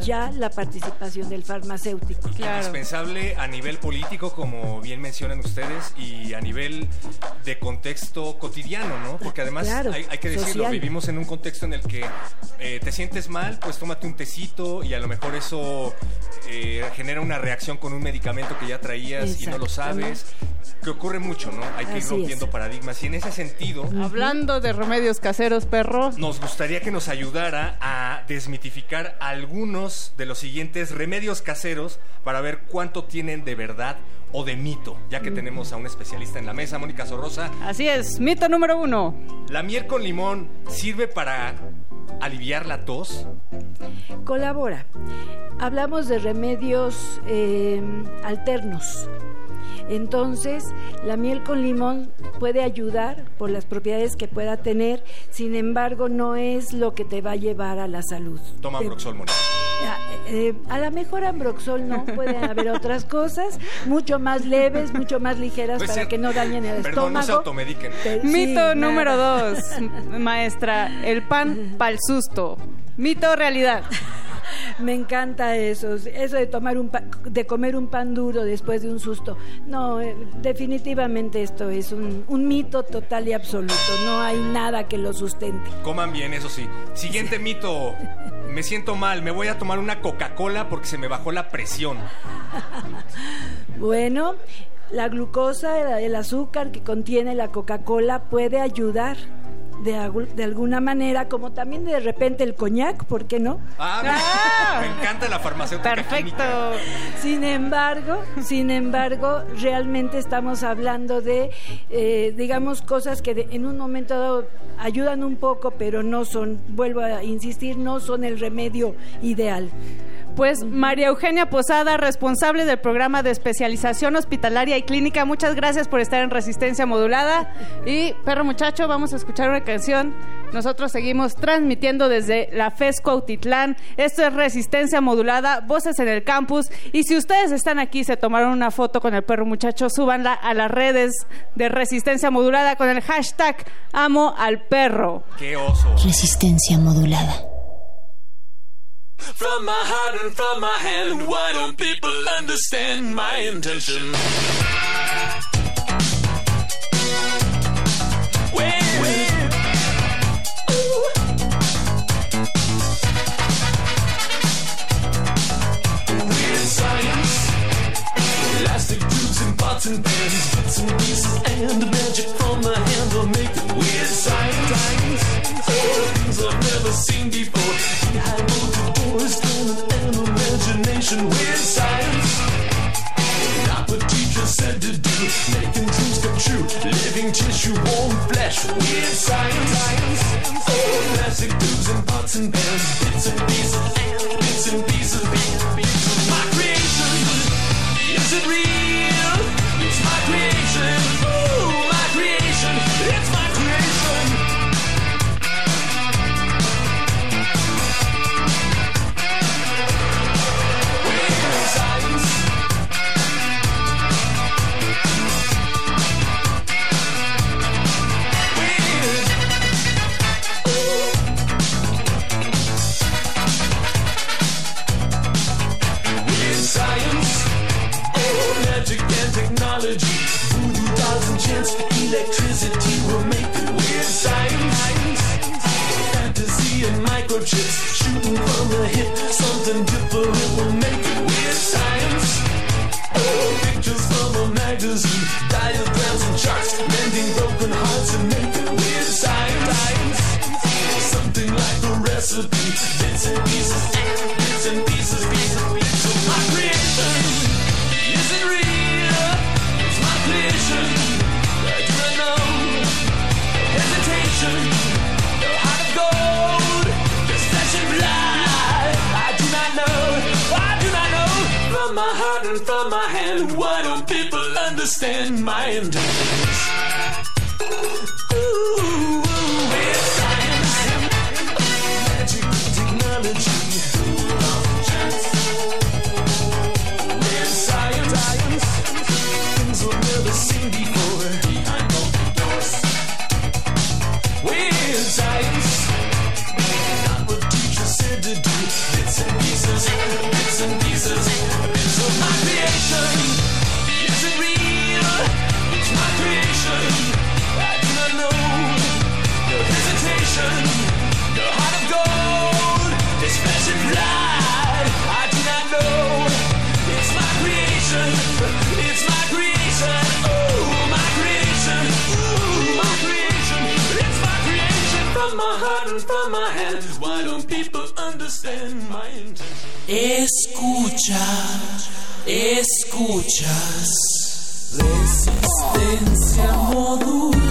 ya la participación del farmacéutico. Indispensable a nivel político, como bien mencionan ustedes, y a nivel de contexto cotidiano, ¿no? Porque además hay, que decirlo, vivimos en un contexto en el que eh, te sientes mal, pues tómate un tecito y a lo mejor eso eh, genera una reacción con un medicamento que ya traías y no lo sabes. Que ocurre mucho, ¿no? Hay que ir rompiendo paradigmas. Y en ese sentido. Hablando de remedios caseros, perro. Nos gustaría que nos ayudara a desmitificar algunos de los siguientes remedios caseros para ver cuánto tienen de verdad o de mito, ya que tenemos a un especialista en la mesa, Mónica Sorrosa. Así es, mito número uno. La miel con limón sirve para aliviar la tos? Colabora. Hablamos de remedios eh, alternos. Entonces, la miel con limón puede ayudar por las propiedades que pueda tener, sin embargo, no es lo que te va a llevar a la salud. Toma Ambroxol, Mónica. Eh, a lo mejor Ambroxol no, pueden haber otras cosas mucho más leves, mucho más ligeras Pues para que no dañen el Perdón, estómago. no se automediquen. Pero sí, Mito nada. número dos, maestra, el pan pa'l susto. Mito realidad. Me encanta eso, eso de tomar un pa- de comer un pan duro después de un susto. No, eh, definitivamente esto es un, un mito total y absoluto. No hay nada que lo sustente. Coman bien, eso sí. Siguiente mito. Me siento mal, me voy a tomar una Coca-Cola porque se me bajó la presión. (laughs) Bueno, la glucosa, el azúcar que contiene la Coca-Cola puede ayudar de, de alguna manera, como también de repente el coñac, ¿por qué no? Ah, me, me encanta la farmacéutica química. Sin embargo, sin embargo, realmente estamos hablando de, eh, digamos, cosas que de- en un momento dado ayudan un poco, pero no son, vuelvo a insistir, no son el remedio ideal. Pues María Eugenia Posada, responsable del programa de especialización hospitalaria y clínica, muchas gracias por estar en Resistencia Modulada. Y perro muchacho, vamos a escuchar una canción. Nosotros seguimos transmitiendo desde la FESCO Autitlán. Esto es Resistencia Modulada, voces en el campus. Y si ustedes están aquí y se tomaron una foto con el perro muchacho, súbanla a las redes de Resistencia Modulada con el hashtag Amo al Perro. ¡Qué oso! Resistencia modulada. From my heart and from my hand, why don't people understand my intention? And pans, bits and pieces, and magic from the hand will make weird science. Oh, things I've never seen before. Imagination. Weird science. Not what teachers said to do, making dreams come true. Living tissue, warm flesh. Weird science. Tubes and pots and pans, bits and pieces, and bits and pieces, Electricity will make it weird science. Fantasy and microchips. Shooting from the hip. Something different will make it weird science. Oh, pictures from a magazine. Diagrams and charts. Mending broken hearts and from my hand. Why don't people understand my intentions? Ooh, weird science. Magic technology. Weird science. Things we've never seen before. Understand my intention? Escucha, escuchas. Resistencia modulada.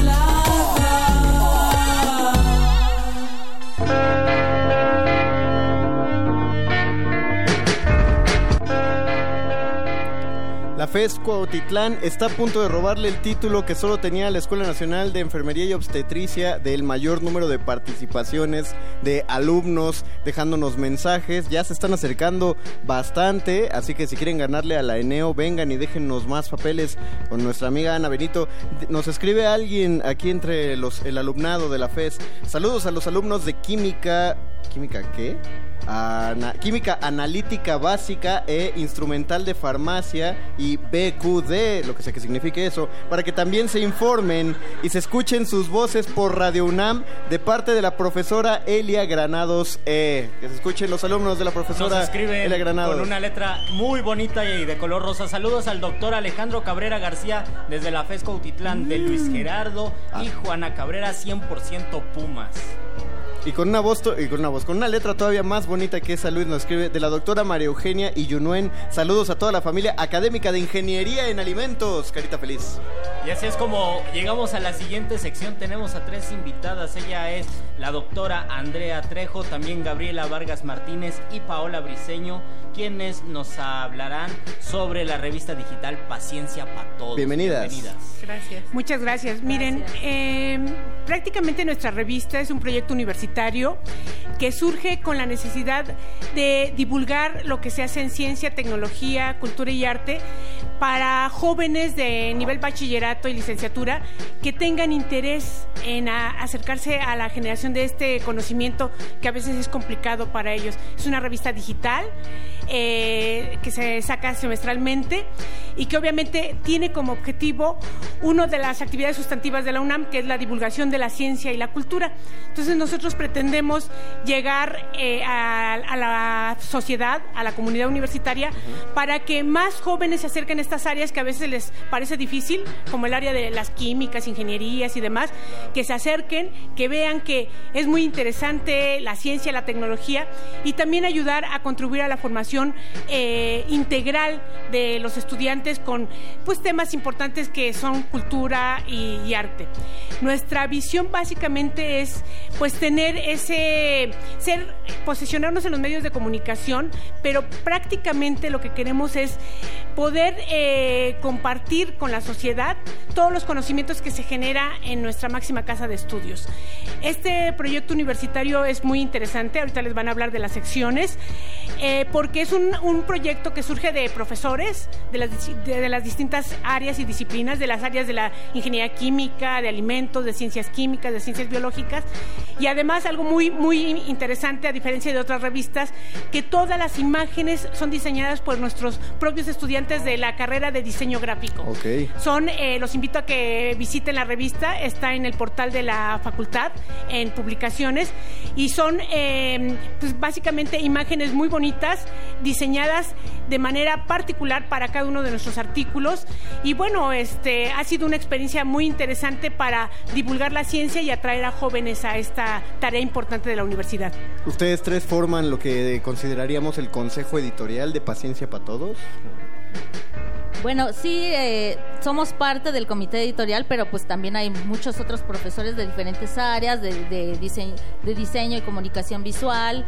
FES Cuautitlán está a punto de robarle el título que solo tenía la Escuela Nacional de Enfermería y Obstetricia del mayor número de participaciones de alumnos dejándonos mensajes. Ya se están acercando bastante, así que si quieren ganarle a la Eneo, vengan y déjennos más papeles con nuestra amiga Ana Benito. Nos escribe alguien aquí entre los el alumnado de la FES. Saludos a los alumnos de Química. ¿Química qué? Ana- química analítica básica e instrumental de farmacia y BQD, lo que sea que signifique eso, para que también se informen y se escuchen sus voces por Radio UNAM de parte de la profesora Elia Granados E. Que se escuchen los alumnos de la profesora Nos Elia Granados. con una letra muy bonita y de color rosa. Saludos al doctor Alejandro Cabrera García desde la FESCO Utitlán, de Luis Gerardo y Juana Cabrera 100% Pumas. Y con una voz y con una voz, con una letra todavía más bonita que esa Luis nos escribe de la doctora María Eugenia Iyunuen. Saludos a toda la familia académica de Ingeniería en Alimentos. Carita feliz. Y así es como llegamos a la siguiente sección. Tenemos a tres invitadas. Ella es la doctora Andrea Trejo, también Gabriela Vargas Martínez y Paola Briseño, quienes nos hablarán sobre la revista digital Paciencia para Todos. Bienvenidas. Gracias. Muchas gracias. Miren, eh, prácticamente nuestra revista es un proyecto universitario que surge con la necesidad de divulgar lo que se hace en ciencia, tecnología, cultura y arte para jóvenes de nivel bachillerato y licenciatura que tengan interés en a- acercarse a la generación de este conocimiento que a veces es complicado para ellos. Es una revista digital eh, que se saca semestralmente y que obviamente tiene como objetivo una de las actividades sustantivas de la UNAM, que es la divulgación de la ciencia y la cultura. Entonces nosotros pretendemos llegar eh, a, a la sociedad, a la comunidad universitaria, para que más jóvenes se acerquen a estas áreas que a veces les parece difícil, como el área de las químicas, ingenierías y demás, que se acerquen, que vean que es muy interesante la ciencia, la tecnología y también ayudar a contribuir a la formación eh, integral de los estudiantes con pues temas importantes que son cultura y, arte. Nuestra visión básicamente es pues tener ese ser posicionarnos en los medios de comunicación, pero prácticamente lo que queremos es poder eh, compartir con la sociedad todos los conocimientos que se genera en nuestra máxima casa de estudios. Este proyecto universitario es muy interesante, ahorita les van a hablar de las secciones, eh, porque es un, un proyecto que surge de profesores de las, de, de las distintas áreas y disciplinas, de las áreas de la ingeniería química, de alimentos, de ciencias químicas, de ciencias biológicas, y además algo muy, muy interesante, a diferencia de otras revistas, que todas las imágenes son diseñadas por nuestros propios estudiantes de la carrera de diseño gráfico. Ok. Son, eh, los invito a que visiten la revista, está en el portal de la facultad, en publicaciones, y son eh, pues básicamente imágenes muy bonitas, diseñadas de manera particular para cada uno de nuestros artículos. Y bueno, este ha sido una experiencia muy interesante para divulgar la ciencia y atraer a jóvenes a esta tarea importante de la universidad. Ustedes tres forman lo que consideraríamos el consejo editorial de Paciencia para Todos. Bueno, sí, eh, somos parte del comité editorial, pero pues también hay muchos otros profesores de diferentes áreas, de, de diseño, de diseño y comunicación visual,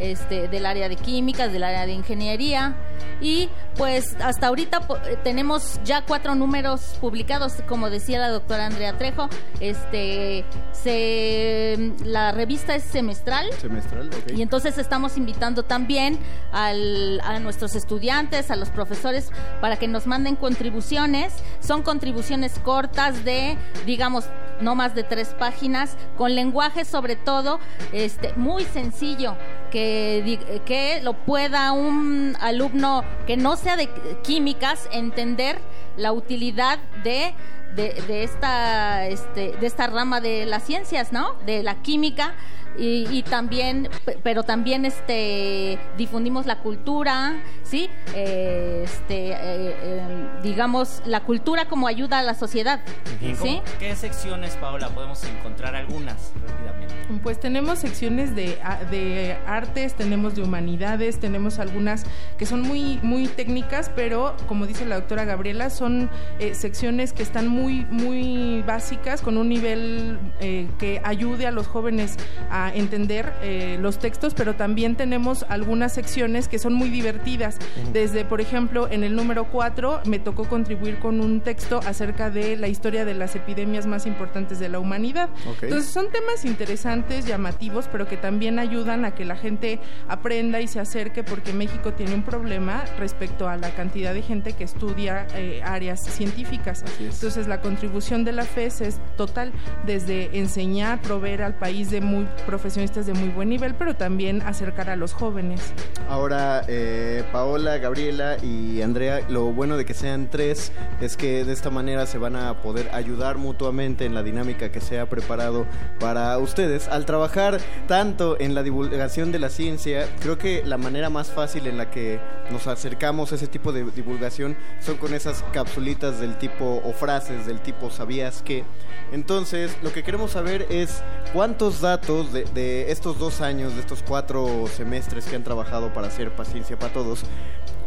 este, del área de químicas, del área de ingeniería. Y pues hasta ahorita eh, tenemos ya cuatro números publicados, como decía la doctora Andrea Trejo. Este, se, la revista es semestral. Semestral, ok. Y entonces estamos invitando también al- a nuestros estudiantes, a los profesores, para que nos manden contribuciones. Son contribuciones cortas de, digamos, no más de tres páginas, con lenguaje sobre todo este, muy sencillo, que, que lo pueda un alumno que no sea de químicas entender la utilidad de de, de esta este, de esta rama de las ciencias, ¿no? De la química y, y también, pe- pero también este difundimos la cultura, sí, Eh, este, eh, eh, digamos la cultura como ayuda a la sociedad, ¿Y sí. cómo- ¿Qué secciones, Paola, podemos encontrar algunas rápidamente? Pues tenemos secciones de, de artes, tenemos de humanidades, tenemos algunas que son muy, muy técnicas, pero como dice la doctora Gabriela, son eh, secciones que están muy, muy básicas, con un nivel eh, que ayude a los jóvenes a entender eh, los textos, pero también tenemos algunas secciones que son muy divertidas. Desde, por ejemplo, en el número 4 me tocó contribuir con un texto acerca de la historia de las epidemias más importantes de la humanidad. Entonces son temas interesantes, llamativos, pero que también ayudan a que la gente aprenda y se acerque porque México tiene un problema respecto a la cantidad de gente que estudia eh, áreas científicas. Entonces la contribución de la FES es total, desde enseñar, proveer al país de muy profesionistas de muy buen nivel, pero también acercar a los jóvenes. Ahora, eh, Paola, Gabriela y Andrea, lo bueno de que sean tres es que de esta manera se van a poder ayudar mutuamente en la dinámica que se ha preparado para ustedes. Al trabajar tanto en la divulgación de la ciencia, creo que la manera más fácil en la que nos acercamos a ese tipo de divulgación son con esas capsulitas del tipo o frases del tipo ¿sabías que? Entonces, lo que queremos saber es cuántos datos de, de estos dos años, de estos cuatro semestres que han trabajado para hacer Paciencia para Todos,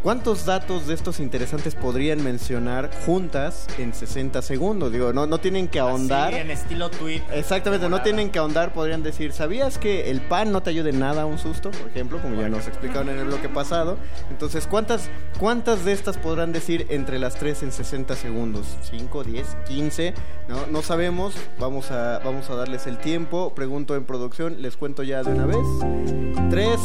¿Cuántos datos de estos interesantes podrían mencionar juntas en 60 segundos? Digo, no, no tienen que ahondar. Sí, en estilo tweet. Exactamente, no tienen que ahondar, podrían decir, ¿sabías que el pan no te ayuda en nada a un susto? Por ejemplo, como ya nos explicaron en el bloque pasado. Entonces, ¿cuántas, cuántas de estas podrán decir entre las tres en 60 segundos? ¿5, 10, 15? No, no sabemos, vamos a, vamos a darles el tiempo. Pregunto en producción, les cuento ya de una vez. 3,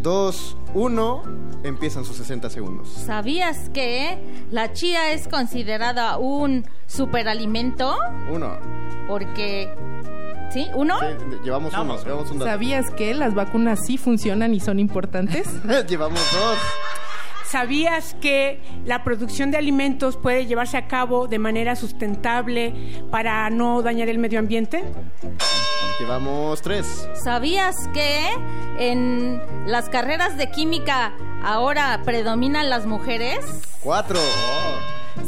2, 1, empiezan sus 60 segundos. ¿Sabías que la chía es considerada un superalimento? Uno. Porque... ¿Sí? ¿Uno? Llevamos uno, llevamos un dato. ¿Sabías que las vacunas sí funcionan y son importantes? (laughs) llevamos dos. ¿Sabías que la producción de alimentos puede llevarse a cabo de manera sustentable para no dañar el medio ambiente? Llevamos tres. ¿Sabías que en las carreras de química ahora predominan las mujeres? Cuatro.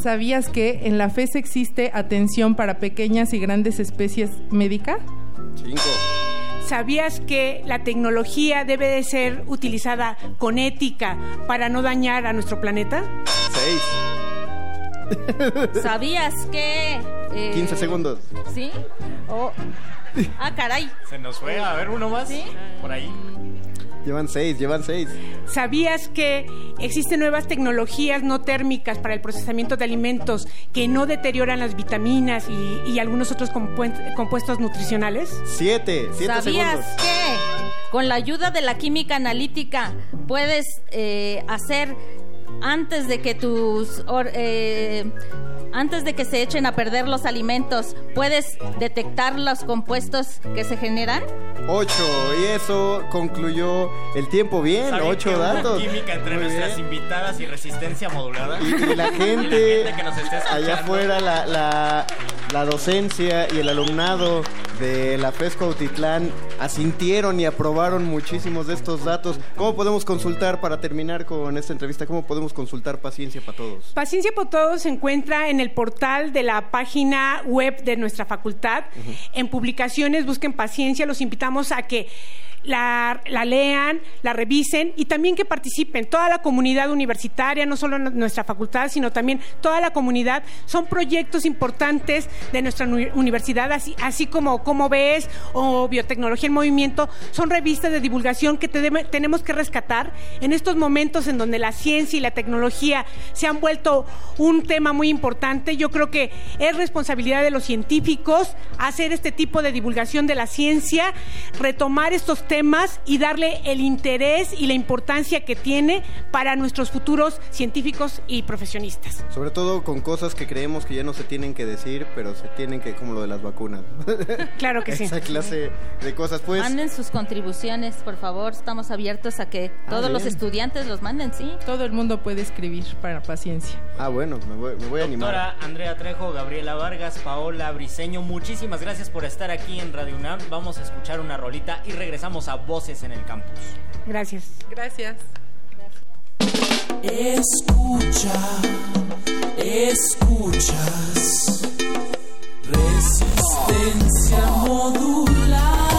¿Sabías que en la FES existe atención para pequeñas y grandes especies médica? Cinco. ¿Sabías que la tecnología debe de ser utilizada con ética para no dañar a nuestro planeta? Seis. ¿Sabías que... eh, 15 segundos. ¿Sí? Oh. Ah, caray. Se nos fue. A ver, uno más. Por ahí. Llevan seis, llevan seis. ¿Sabías que existen nuevas tecnologías no térmicas para el procesamiento de alimentos que no deterioran las vitaminas y, y algunos otros compu- compuestos nutricionales? Siete, siete ¿Sabías segundos. que con la ayuda de la química analítica puedes eh, hacer antes de que tus or- eh, antes de que se echen a perder los alimentos, puedes detectar los compuestos que se generan? Ocho. Y eso concluyó el tiempo bien. ¿Saben que Ocho datos. química entre Muy nuestras bien. invitadas y resistencia modulada. Y, y la (laughs) Y gente, la gente que nos esté escuchando. allá afuera, la, la, la docencia y el alumnado de la FESCO Autitlán asintieron y aprobaron muchísimos de estos datos. ¿Cómo podemos consultar para terminar con esta entrevista? ¿Cómo podemos consultar Paciencia para Todos? Paciencia por Todos se encuentra en el portal de la página web de nuestra facultad. En publicaciones busquen Paciencia. Los invitamos a que la, la lean, la revisen y también que participen. Toda la comunidad universitaria, no solo nu- nuestra facultad, sino también toda la comunidad. Son proyectos importantes de nuestra uni- universidad, así, así como Como ves o Biotecnología en Movimiento. Son revistas de divulgación que te- tenemos que rescatar en estos momentos en donde la ciencia y la tecnología se han vuelto un tema muy importante. Yo creo que es responsabilidad de los científicos hacer este tipo de divulgación de la ciencia, retomar estos temas y darle el interés y la importancia que tiene para nuestros futuros científicos y profesionistas. Sobre todo con cosas que creemos que ya no se tienen que decir, pero se tienen que, como lo de las vacunas. (laughs) Claro que sí. Esa clase de cosas. Pues Manden sus contribuciones, por favor. Estamos abiertos a que todos los bien. estudiantes los manden, ¿sí? Todo el mundo puede escribir para paciencia. Ah, bueno, me voy, me voy a animar. Doctora Andrea Trejo, Gabriela Vargas, Paola Briseño, muchísimas gracias por estar aquí en Radio UNAM. Vamos a escuchar una rolita y regresamos a Voces en el Campus. Gracias. Gracias. Escucha, escuchas. Resistencia modulada.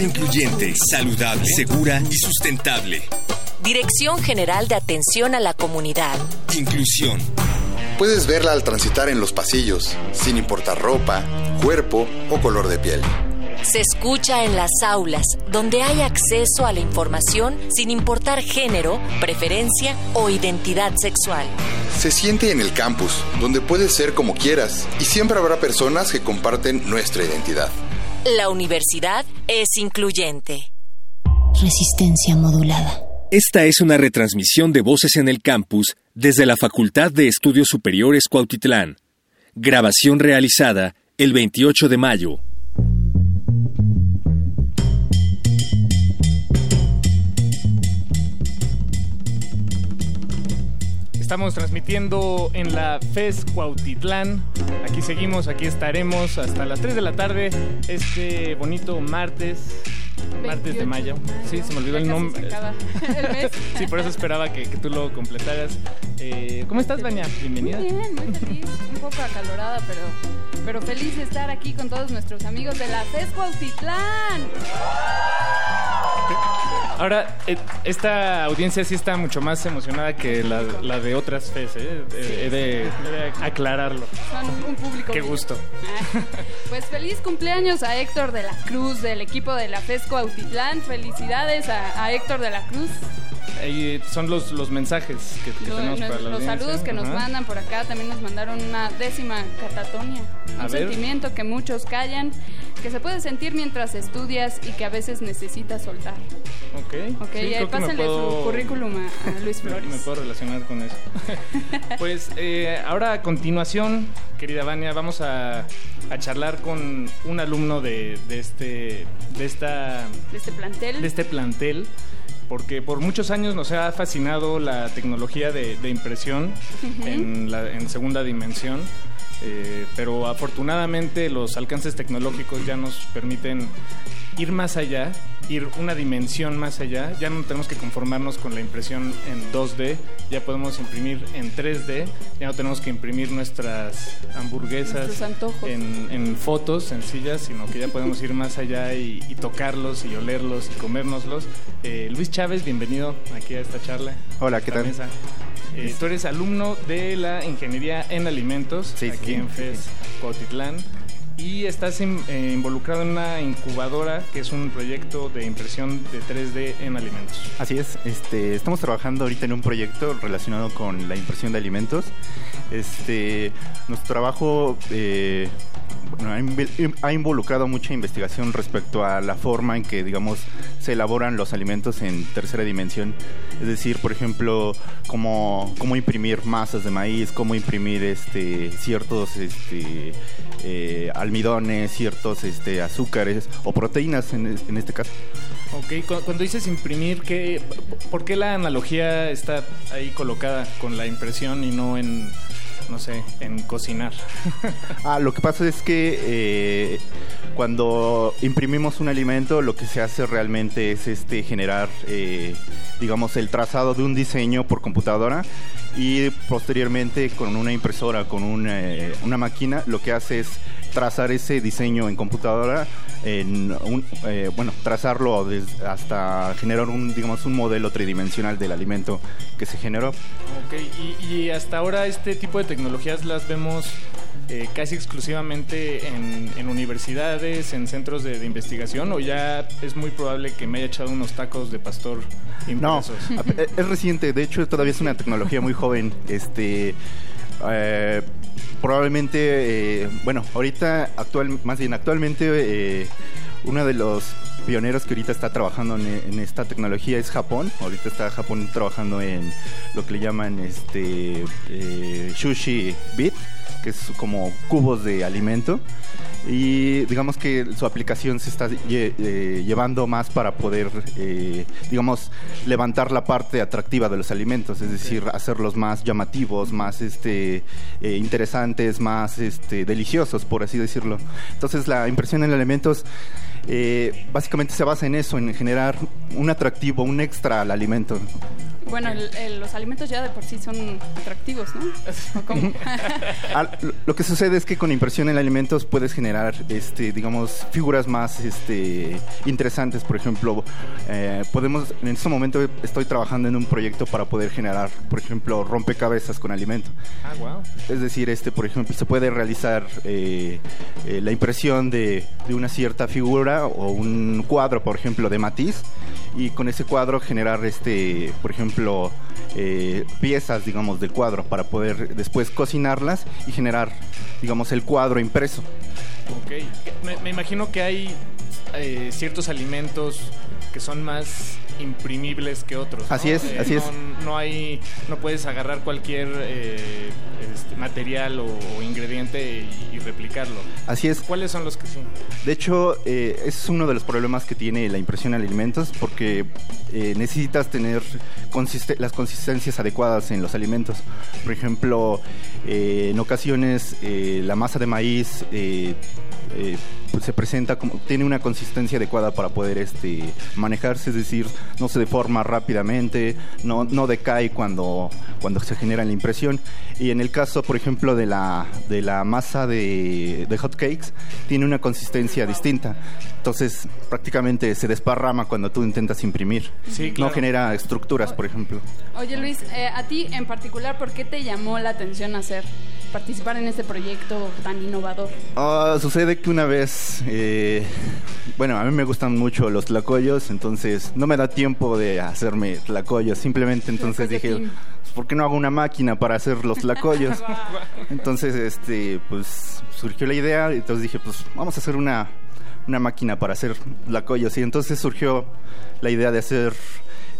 Incluyente, saludable, segura y sustentable. Dirección General de Atención a la Comunidad. Inclusión. Puedes verla al transitar en los pasillos, sin importar ropa, cuerpo o color de piel. Se escucha en las aulas, donde hay acceso a la información sin importar género, preferencia o identidad sexual. Se siente en el campus, donde puedes ser como quieras y siempre habrá personas que comparten nuestra identidad. La universidad es incluyente. Resistencia modulada. Esta es una retransmisión de Voces en el Campus desde la Facultad de Estudios Superiores Cuautitlán. Grabación realizada el 28 de mayo. Estamos transmitiendo en la FES Cuautitlán. Aquí seguimos, aquí estaremos hasta las 3 de la tarde este bonito martes. Martes de mayo. Sí, se me olvidó el nombre. (laughs) sí, por eso esperaba que, que tú lo completaras. Eh, ¿Cómo estás, Vania? Bienvenida. Muy bien, muy feliz. Un poco acalorada, pero, pero feliz de estar aquí con todos nuestros amigos de la FES Cuautitlán. Ahora, eh, esta audiencia sí está mucho más emocionada que la, la de otras FES, ¿eh? He de, he de aclararlo. Son un público. Qué gusto. Pues feliz cumpleaños a Héctor de la Cruz del equipo de la FES Cuautitlán. Felicidades a, a Héctor de la Cruz. Ahí son los, los mensajes que, que Lo- tenemos nos- para la los audiencia. saludos que nos Ajá. mandan por acá también nos mandaron una décima catatonia. A un ver. sentimiento que muchos callan, que se puede sentir mientras estudias y que a veces necesitas soltar. Ok. Ok, Sí, y ahí me pásenle puedo- su currículum a, Luis Me, (laughs) Flores. me puedo relacionar con eso. (laughs) pues eh, ahora a continuación, querida Vania, vamos a, a charlar con un alumno de, de este de esta De este plantel. de este plantel porque por muchos años nos ha fascinado la tecnología de, de impresión Ujú. en, la, en segunda dimensión, eh, pero afortunadamente los alcances tecnológicos ya nos permiten ir más allá, ir una dimensión más allá, ya no tenemos que conformarnos con la impresión en 2D, ya podemos imprimir en 3D, ya no tenemos que imprimir nuestras hamburguesas en, en fotos sencillas, sino que ya podemos ir más allá y, y tocarlos y olerlos y comérnoslos. Eh, Luis Chávez, bienvenido aquí a esta charla. Hola, ¿qué tal? mesa. Eh, tú eres alumno de la Ingeniería en Alimentos aquí sí. en FES Cuautitlán y estás eh, involucrado en una incubadora que es un proyecto de impresión de 3D en alimentos. Así es, este, estamos trabajando ahorita en un proyecto relacionado con la impresión de alimentos. Este, nuestro trabajo eh, ha involucrado mucha investigación respecto a la forma en que, digamos, se elaboran los alimentos en tercera dimensión. Es decir, por ejemplo, cómo, cómo imprimir masas de maíz, cómo imprimir este, ciertos este, eh, almidones, ciertos este, azúcares o proteínas en, en este caso. Ok, cu- cuando dices imprimir, ¿qué, ¿por qué la analogía está ahí colocada con la impresión y no en, no sé, en cocinar? (laughs) Ah, lo que pasa es que eh, cuando imprimimos un alimento, lo que se hace realmente es este generar, eh, digamos, el trazado de un diseño por computadora y posteriormente con una impresora, con un, eh, una máquina, lo que hace es trazar ese diseño en computadora, en un, eh, bueno, trazarlo hasta generar un, digamos, un modelo tridimensional del alimento que se generó. Ok, y, y hasta ahora este tipo de tecnologías las vemos eh, casi exclusivamente en, en universidades, en centros de, de investigación, o ya es muy probable que me haya echado unos tacos de pastor No, impresos. (laughs) a- es reciente, de hecho todavía es una tecnología muy joven. Este, eh, probablemente, eh, bueno, ahorita, actual, más bien actualmente, eh, uno de los pioneros que ahorita está trabajando en, esta tecnología es Japón. Ahorita está Japón trabajando en lo que le llaman este eh, sushi bit, que es como cubos de alimento. Y digamos que su aplicación se está lle- eh, llevando más para poder, eh, digamos, levantar la parte atractiva de los alimentos, es decir, hacerlos más llamativos, más este, eh, interesantes, más este, deliciosos, por así decirlo. Entonces la impresión en alimentos eh, básicamente se basa en eso, en generar un atractivo, un extra al alimento. Bueno, el- el- los alimentos ya de por sí son atractivos, ¿no? (laughs) (laughs) Lo- Lo que sucede es que con impresión en alimentos puedes generar, este, digamos, figuras más este, interesantes. Por ejemplo, eh, podemos, en este momento estoy trabajando en un proyecto para poder generar, por ejemplo, rompecabezas con alimento. Ah, wow. Es decir, este, por ejemplo, se puede realizar eh, eh, la impresión de, de una cierta figura o un cuadro, por ejemplo, de matiz, y con ese cuadro generar, este, por ejemplo, eh, piezas, digamos, del cuadro para poder después cocinarlas y generar, digamos, el cuadro impreso. Ok. Me, imagino que hay eh, ciertos alimentos que son más imprimibles que otros. ¿no? Así es, Eh, así no, es. No hay, no puedes agarrar cualquier eh, este, material o, o ingrediente y, y replicarlo. Así es. ¿Cuáles son los que sí? De hecho, eh, ese es uno de los problemas que tiene la impresión en alimentos porque eh, necesitas tener las consistencias adecuadas en los alimentos. Por ejemplo, eh, en ocasiones eh, la masa de maíz eh, pues se presenta como tiene una consistencia adecuada para poder este manejarse, es decir, no se deforma rápidamente, no, no decae cuando, cuando se genera la impresión. Y en el caso, por ejemplo, de la, de la masa de, de hot cakes, tiene una consistencia distinta. Entonces, prácticamente se desparrama cuando tú intentas imprimir. Sí, No claro. genera estructuras, por ejemplo. Oye Luis, eh, a ti en particular, ¿por qué te llamó la atención hacer, participar en este proyecto tan innovador? Ah, sucede que una vez, eh, bueno, a mí me gustan mucho los tlacoyos, entonces no me da tiempo de hacerme tlacoyos. Simplemente entonces dije, Tlacoyotín. pues, ¿por qué no hago una máquina para hacer los tlacoyos? (laughs) entonces, este, pues surgió la idea, y entonces dije, pues vamos a hacer una, una máquina para hacer tlacoyos. Y entonces surgió la idea de hacer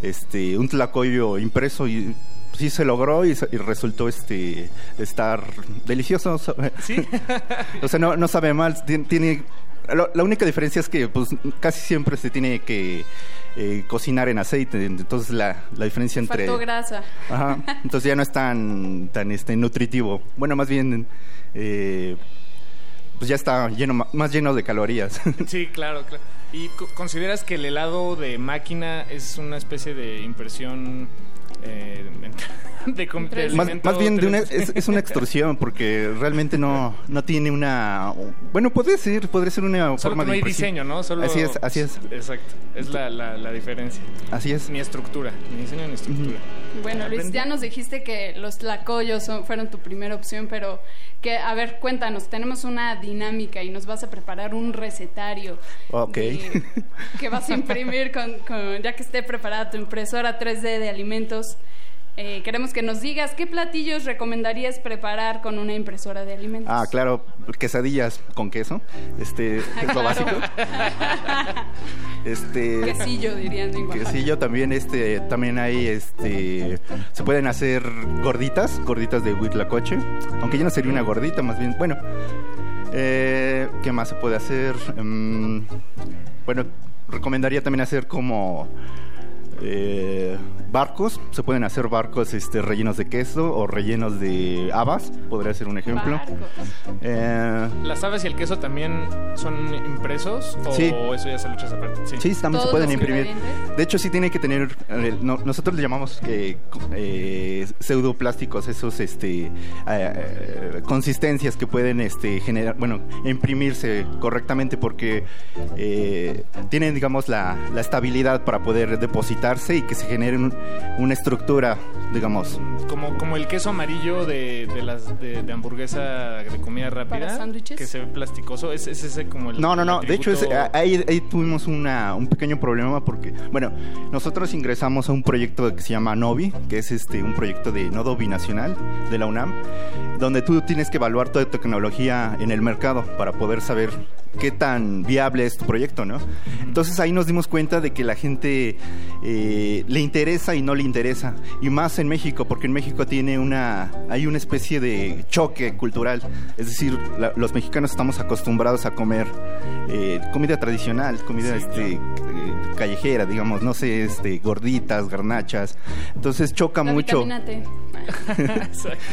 este, un tlacoyo impreso y sí se logró y, se- y resultó este estar delicioso. Sí. (laughs) O sea, no, no sabe mal. Tien- Tiene, lo- la única diferencia es que pues, casi siempre se tiene que eh, cocinar en aceite. Entonces la, la diferencia entre... Faltó grasa. Ajá. (laughs) Entonces ya no es tan, tan este, nutritivo. Bueno, más bien... eh, pues ya está lleno, más lleno de calorías. (laughs) Sí, claro, claro. ¿Y co- consideras que el helado de máquina es una especie de impresión eh, (laughs) de, de más, bien de una- 3D? es, es una extrusión (laughs) porque realmente no, no tiene una... Bueno, puede ser, podría ser una Solo forma que no de hay impresión. diseño, ¿no? Solo- Así es, así es. Exacto. Es la, la, la diferencia. Así es. Ni estructura, ni diseño ni estructura. Bueno, Luis, ya nos dijiste que los tlacoyos son- fueron tu primera opción, pero que, a ver, cuéntanos, tenemos una dinámica y nos vas a preparar un recetario Ok. que vas a imprimir con, con- ya que esté preparada tu impresora 3D de alimentos. Eh, queremos que nos digas qué platillos recomendarías preparar con una impresora de alimentos. Ah, claro, quesadillas con queso. Este (laughs) es lo Claro. básico. (laughs) Este Quesillo, dirían en quesillo también este también hay este se pueden hacer gorditas, gorditas de huitlacoche, aunque ya no sería una gordita, más bien, bueno. Eh, ¿qué más se puede hacer? Mm, bueno, recomendaría también hacer como eh, barcos, se pueden hacer barcos este, rellenos de queso o rellenos de habas, podría ser un ejemplo. Eh, ¿Las aves y el queso también son impresos o Sí. eso ya se lo echas aparte? Sí, también se pueden imprimir. De hecho, sí tiene que tener, eh, no- nosotros le llamamos eh, co- eh, pseudoplásticos, esos este, eh, eh, consistencias que pueden este, generar, bueno, imprimirse correctamente porque eh, tienen, digamos, la, la estabilidad para poder y que se genere un- una estructura, digamos. Como, como el queso amarillo de, de las de, de hamburguesa de comida rápida. ¿Para sándwiches? Que se ve plasticoso. Es, es ese como el. No, no, el no. De hecho, es- ahí, ahí tuvimos una, un pequeño problema porque, bueno, nosotros ingresamos a un proyecto que se llama Novi, que es este un proyecto de nodo binacional de la UNAM, donde tú tienes que evaluar toda tecnología en el mercado para poder saber qué tan viable es tu proyecto, ¿no? Entonces ahí nos dimos cuenta de que la gente eh, le interesa y no le interesa, y más en México, porque en México tiene una, hay una especie de choque cultural, es decir, la- los mexicanos estamos acostumbrados a comer eh, comida tradicional, comida este, eh, callejera, digamos, no sé, este, gorditas, garnachas, entonces choca La mucho.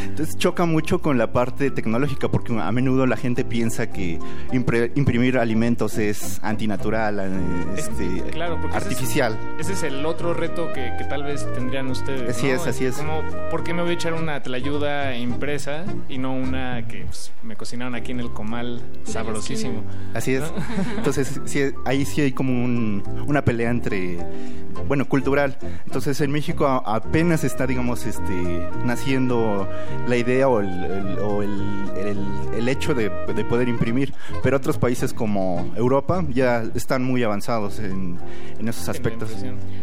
Entonces choca mucho con la parte tecnológica porque a menudo la gente piensa que impre- imprimir alimentos es antinatural, eh, este, Claro, porque ese es- artificial. Ese es, el otro reto que, que tal vez tendrían ustedes. Así ¿no? es, así es. Como, ¿Por qué me voy a echar una tlayuda impresa y no una que pues, me cocinaron aquí en el comal sabrosísimo? Así es. ¿No? (laughs) Entonces, sí, ahí sí hay como un- una pelea entre, bueno, cultural. Entonces, en México apenas está, digamos, este, naciendo la idea o el, el- o el- el- el hecho de, de poder imprimir. Pero otros países como Europa ya están muy avanzados en, en esos aspectos.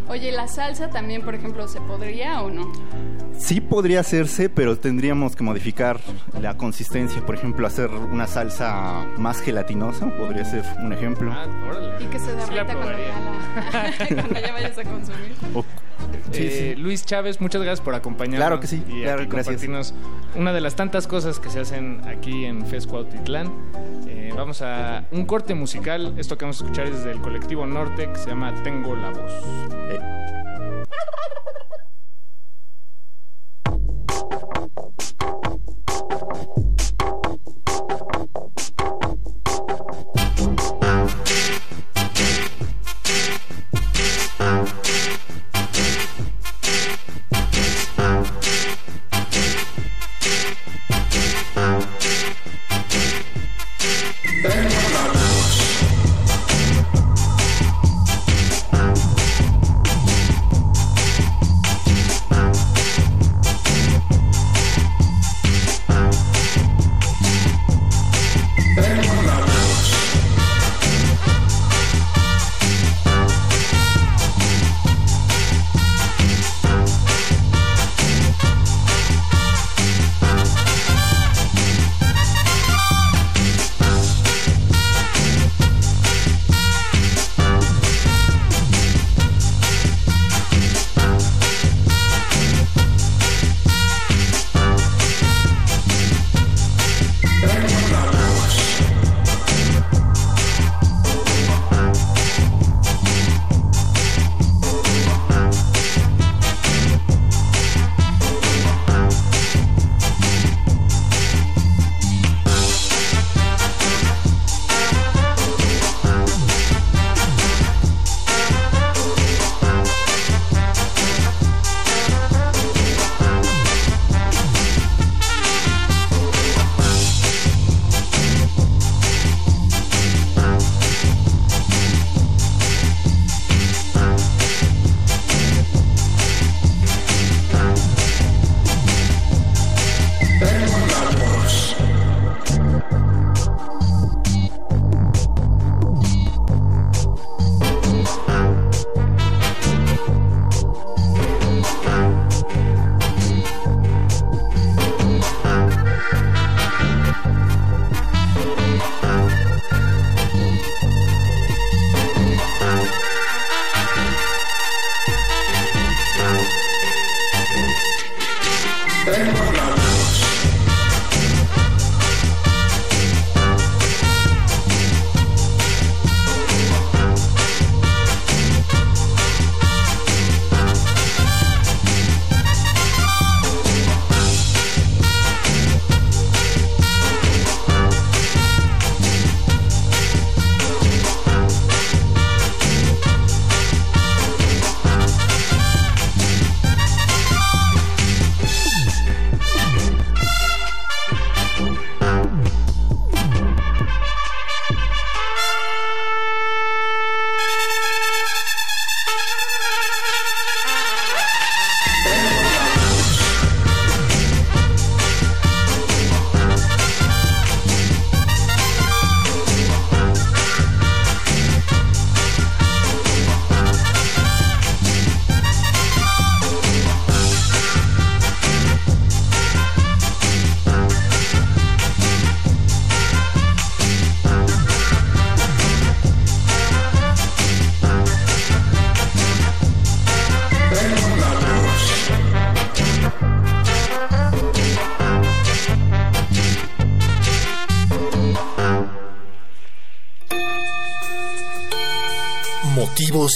Oye, ¿la salsa también, por ejemplo, se podría o no? Sí podría hacerse, pero tendríamos que modificar la consistencia. Por ejemplo, hacer una salsa más gelatinosa, podría ser un ejemplo. Y que se derrita cuando, ya la- (laughs) cuando ya vayas a consumir. O- sí, Eh, sí. Luis Chávez, muchas gracias por acompañarnos. Claro que sí, Y claro, aquí gracias. compartirnos una de las tantas cosas que se hacen aquí en FES Cuautitlán. Eh, vamos a un corte musical. Esto que vamos a escuchar es del colectivo Norte que se llama Tengo la voz.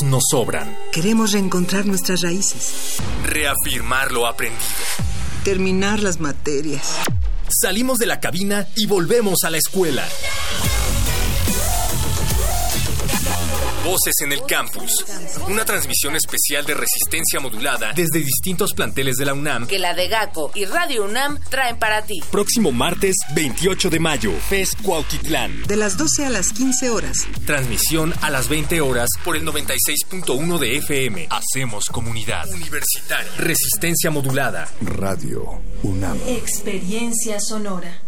Nos sobran. Queremos reencontrar nuestras raíces. Reafirmar lo aprendido. terminar las materias. Salimos de la cabina y volvemos a la escuela. Voces en el campus. Una transmisión especial de resistencia modulada desde distintos planteles de la UNAM. Que la de GACO y Radio UNAM traen para ti. Próximo martes 28 de mayo, FES Cuautitlán. De las 12 a las 15 horas. Transmisión a las 20 horas por el 96.1 de FM. Hacemos comunidad. Universitaria. Resistencia modulada. Radio UNAM. Experiencia sonora.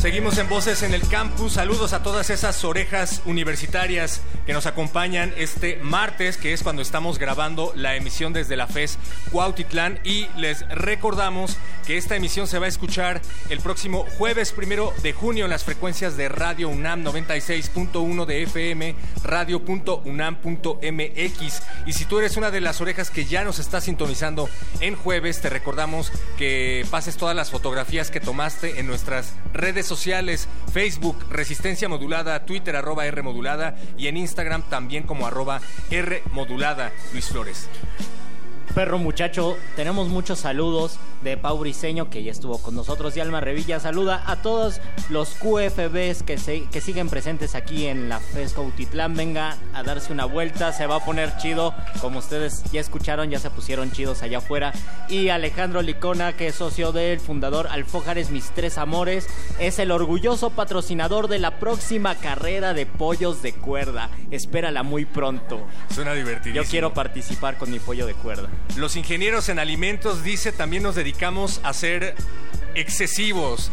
Seguimos en Voces en el Campus. Saludos a todas esas orejas universitarias que nos acompañan este martes, que es cuando estamos grabando la emisión desde la FES Cuautitlán. Y les recordamos que esta emisión se va a escuchar el próximo jueves primero de junio en las frecuencias de Radio UNAM 96.1 de FM, radio.unam.mx. Y si tú eres una de las orejas que ya nos está sintonizando en jueves, te recordamos que pases todas las fotografías que tomaste en nuestras redes sociales, Facebook Resistencia Modulada, Twitter arroba R Modulada y en Instagram también como arroba R Modulada, Luis Flores. Perro muchacho, tenemos muchos saludos de Pau Briseño, que ya estuvo con nosotros, y Alma Revilla. Saluda a todos los QFBs que, se, que siguen presentes aquí en la FESCO Utitlán. Venga a darse una vuelta, se va a poner chido. Como ustedes ya escucharon, ya se pusieron chidos allá afuera. Y Alejandro Licona, que es socio del fundador Alfojares Mis Tres Amores, es el orgulloso patrocinador de la próxima carrera de pollos de cuerda. Espérala muy pronto. Suena divertidísimo. Yo quiero participar con mi pollo de cuerda. Los ingenieros en alimentos, dice, también nos dedicamos a ser excesivos.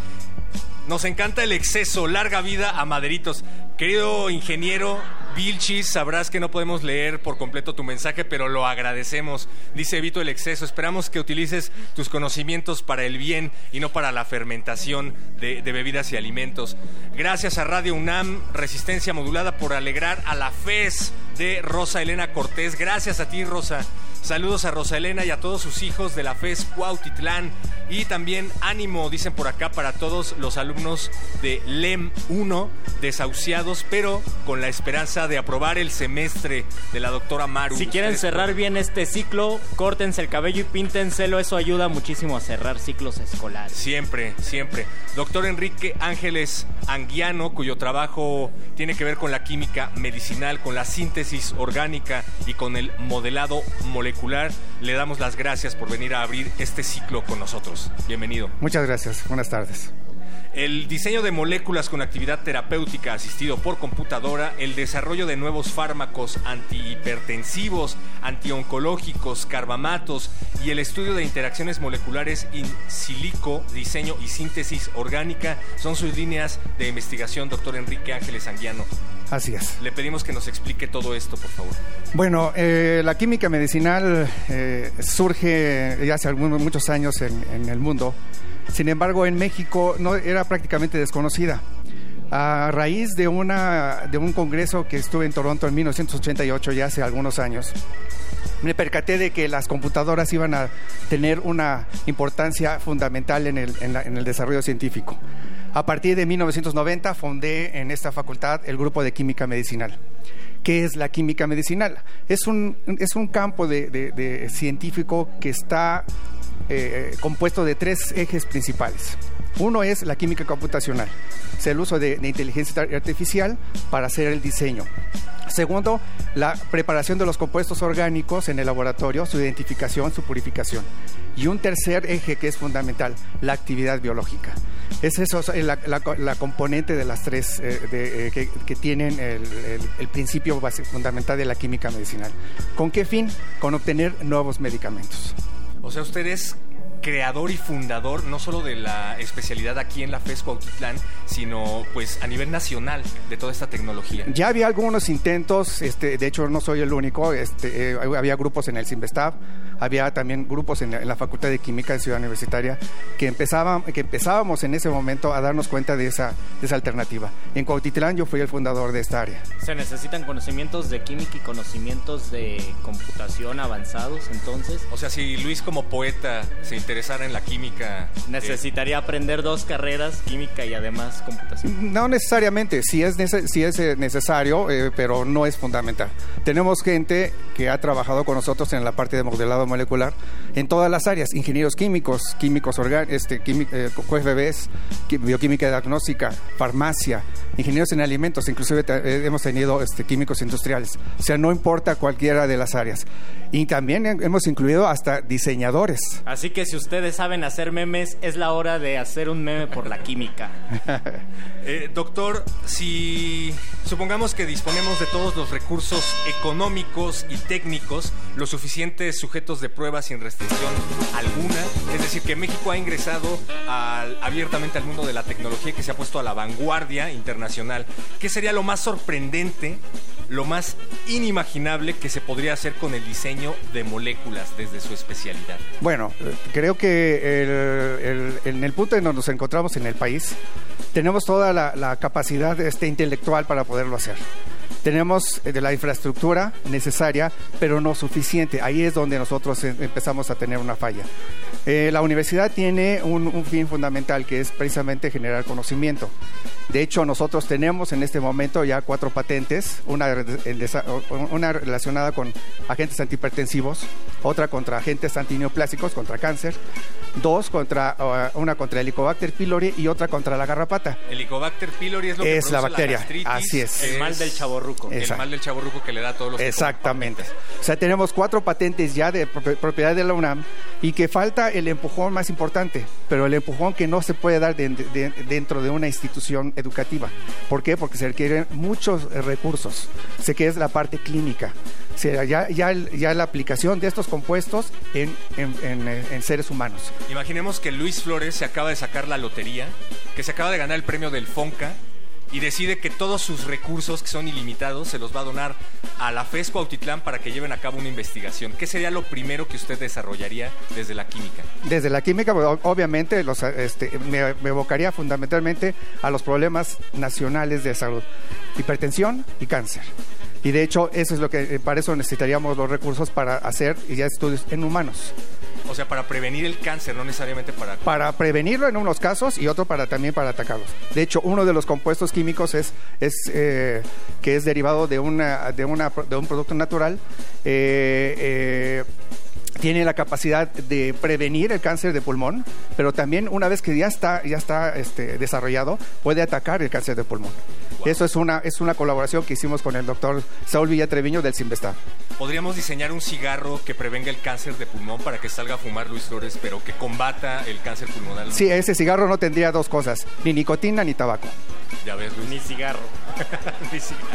Nos encanta el exceso, larga vida a maderitos. Querido ingeniero Vilchis, sabrás que no podemos leer por completo tu mensaje, pero lo agradecemos. Dice Evito el exceso. Esperamos que utilices tus conocimientos para el bien y no para la fermentación de, de bebidas y alimentos. Gracias a Radio UNAM, Resistencia Modulada, por alegrar a la FES de Rosa Elena Cortés. Gracias a ti, Rosa. Saludos a Rosa Elena y a todos sus hijos de la FES Cuautitlán. Y también ánimo, dicen por acá, para todos los alumnos de LEM 1, desahuciados, pero con la esperanza de aprobar el semestre de la doctora Maru. Si quieren cerrar bien este ciclo, córtense el cabello y píntenselo. Eso ayuda muchísimo a cerrar ciclos escolares. Siempre, siempre. Doctor Enrique Ángeles Anguiano, cuyo trabajo tiene que ver con la química medicinal, con la síntesis orgánica y con el modelado molecular, le damos las gracias por venir a abrir este ciclo con nosotros. Bienvenido. Muchas gracias. Buenas tardes. El diseño de moléculas con actividad terapéutica asistido por computadora, el desarrollo de nuevos fármacos antihipertensivos, antioncológicos, carbamatos y el estudio de interacciones moleculares in silico, diseño y síntesis orgánica son sus líneas de investigación, doctor Enrique Ángeles Anguiano. Así es. Le pedimos que nos explique todo esto, por favor. Bueno, eh, la química medicinal eh, surge ya hace algunos, muchos años en, en el mundo. Sin embargo, en México no era prácticamente desconocida. A raíz de, una, de un congreso que estuve en Toronto en 1988, ya hace algunos años, me percaté de que las computadoras iban a tener una importancia fundamental en el, en el desarrollo científico. A partir de 1990 fundé en esta facultad el grupo de química medicinal. ¿Qué es la química medicinal? Es un, es un campo de- de científico que está eh, compuesto de tres ejes principales. Uno es la química computacional, es el uso de, de inteligencia artificial para hacer el diseño. Segundo, la preparación de los compuestos orgánicos en el laboratorio, su identificación, su purificación. Y un tercer eje que es fundamental, la actividad biológica. Es eso, es la, componente de las tres eh, eh, que, tienen el, el- el principio base- fundamental de la química medicinal. ¿Con qué fin? Con obtener nuevos medicamentos. O sea, usted es creador y fundador no solo de la especialidad aquí en la FES Cuautitlán, sino pues a nivel nacional de toda esta tecnología. Ya había algunos intentos, este, de hecho no soy el único, este, eh, había grupos en el Simvestab, había también grupos en la, en la Facultad de Química de Ciudad Universitaria que, empezaban, que empezábamos en ese momento a darnos cuenta de esa, de esa alternativa. En Cuautitlán yo fui el fundador de esta área. Se necesitan conocimientos de química y conocimientos de computación avanzados, entonces. O sea, si Luis como poeta se interesa interesara en la química. eh, Necesitaría aprender dos carreras, química y además computación. No necesariamente, sí es, nece- sí es eh, necesario, eh, pero no es fundamental. Tenemos gente que ha trabajado con nosotros en la parte de modelado molecular en todas las áreas, ingenieros químicos, químicos orgánicos, este, quími- eh, qui- bioquímica diagnóstica, farmacia, ingenieros en alimentos, inclusive te- eh, hemos tenido este, químicos industriales. O sea, no importa cualquiera de las áreas. Y también he- hemos incluido hasta diseñadores. Así que si ustedes saben hacer memes, es la hora de hacer un meme por la química. (laughs) Eh, doctor, si supongamos que disponemos de todos los recursos económicos y técnicos, los suficientes sujetos de prueba sin restricción alguna, es decir, que México ha ingresado al- abiertamente al mundo de la tecnología que se ha puesto a la vanguardia internacional, ¿qué sería lo más sorprendente, lo más inimaginable que se podría hacer con el diseño de moléculas desde su especialidad? Bueno, eh, creo que el- el- en el punto en donde nos encontramos en el país, tenemos toda la, la capacidad este, intelectual para poderlo hacer. Tenemos eh, de la infraestructura necesaria, pero no suficiente. Ahí es donde nosotros em- empezamos a tener una falla. Eh, la universidad tiene un, un fin fundamental que es precisamente generar conocimiento. De hecho, nosotros tenemos en este momento ya cuatro patentes, una, relacionada con agentes antihipertensivos, otra contra agentes antineoplásicos, contra cáncer, dos contra uh, una contra Helicobacter pylori y otra contra la garrapata. Helicobacter pylori es lo que Es la bacteria, gastritis, así es. El mal del chaborruco. El mal del chaborruco que le da a todos los Exactamente. O sea, tenemos cuatro patentes ya de pro- propiedad de la UNAM y que falta el empujón más importante, pero el empujón que no se puede dar de- de- dentro de una institución educativa. ¿Por qué? Porque se requieren muchos eh, recursos. Sé que es la parte clínica. O sea, ya, ya, ya la aplicación de estos compuestos en, en- en, eh, en seres humanos. Imaginemos que Luis Flores se acaba de sacar la lotería, que se acaba de ganar el premio del FONCA y decide que todos sus recursos, que son ilimitados, se los va a donar a la FES Cuautitlán para que lleven a cabo una investigación. ¿Qué sería lo primero que usted desarrollaría desde la química? Desde la química, obviamente, los, este, me, me evocaría fundamentalmente a los problemas nacionales de salud, hipertensión y cáncer. Y de hecho, eso es lo que eh, para eso necesitaríamos los recursos para hacer estudios en humanos, O sea, para prevenir el cáncer, no necesariamente para... para prevenirlo en unos casos y otro para también para atacarlos. De hecho, uno de los compuestos químicos es, es eh, que es derivado de una de una de un producto natural. eh, eh, tiene la capacidad de prevenir el cáncer de pulmón, pero también una vez que ya está, ya está este, desarrollado, puede atacar el cáncer de pulmón. Eso es una, es una colaboración que hicimos con el doctor Saúl Villatreviño del Simvestar. ¿Podríamos diseñar un cigarro que prevenga el cáncer de pulmón para que salga a fumar Luis Flores, pero que combata el cáncer pulmonar? Sí, ese cigarro no tendría dos cosas, ni nicotina ni tabaco. Ya ves, Luis. Ni cigarro. (laughs) Ni cigarro.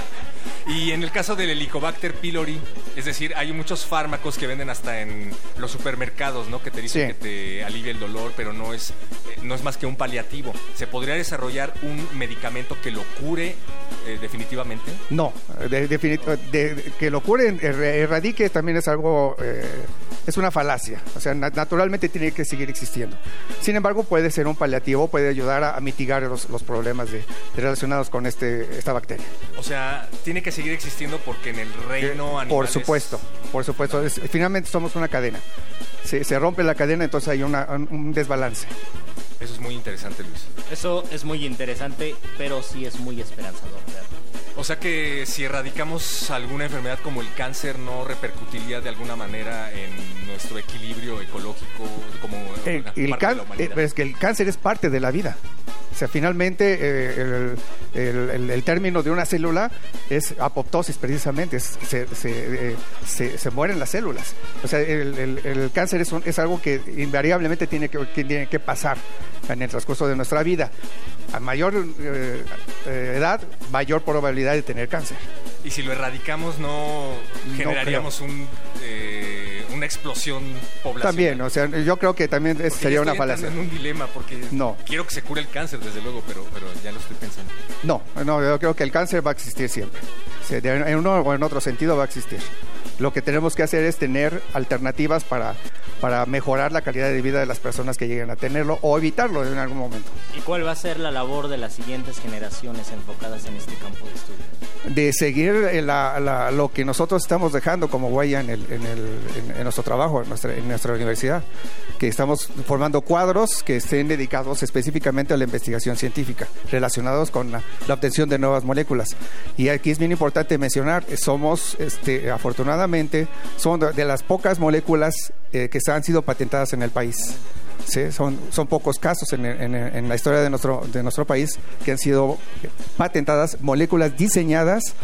Y en el caso del Helicobacter pylori, es decir, hay muchos fármacos que venden hasta en los supermercados, ¿no? Que te dicen Sí. que te alivia el dolor, pero no es, eh, no es más que un paliativo. ¿Se podría desarrollar un medicamento que lo cure eh, definitivamente? No, de, de- de- que lo erre- erradique también es algo, eh, es una falacia. O sea, na- naturalmente tiene que seguir existiendo. Sin embargo, puede ser un paliativo, puede ayudar a, a mitigar los, los problemas relacionados con este, esta bacteria. O sea, tiene que seguir existiendo porque en el reino animal. Eh, Por supuesto, por supuesto. Es- finalmente somos una cadena. Se, se rompe la cadena, entonces hay una- un, desbalance. Eso es muy interesante, Luis. Eso es muy interesante, pero sí es muy esperanzador. verlo. O sea que si erradicamos alguna enfermedad como el cáncer, ¿no repercutiría de alguna manera en nuestro equilibrio ecológico como El, el parte de la humanidad? eh, es que el cáncer es parte de la vida. O sea, finalmente eh, el, el- el- el término de una célula es apoptosis precisamente, es- se, se, eh, se- se mueren las células. O sea, el, cáncer es, un- es algo que invariablemente tiene que, que tiene que pasar en el transcurso de nuestra vida. A mayor eh, eh, edad, mayor probabilidad de tener cáncer. Y si lo erradicamos, ¿no generaríamos un, una explosión poblacional? También, o sea, yo creo que también es- sería una falacia. en un dilema porque No. quiero que se cure el cáncer, desde luego, pero, pero ya lo estoy pensando. No, no, yo creo que el cáncer va a existir siempre. En uno o en otro sentido va a existir. Lo que tenemos que hacer es tener alternativas para, para mejorar la calidad de vida de las personas que lleguen a tenerlo o evitarlo en algún momento. ¿Y cuál va a ser la labor de las siguientes generaciones enfocadas en este campo de estudio? de seguir eh, la- la- lo que nosotros estamos dejando como huella en, el- en el- en- en nuestro trabajo, en nuestra, en nuestra universidad, que estamos formando cuadros que estén dedicados específicamente a la investigación científica, relacionados con la, la obtención de nuevas moléculas. Y aquí es bien importante mencionar, eh, somos, este, afortunadamente, son de, las pocas moléculas eh, que se han sido patentadas en el país. Sí, son, son pocos casos en, en- en la historia de nuestro, de nuestro país que han sido patentadas moléculas diseñadas,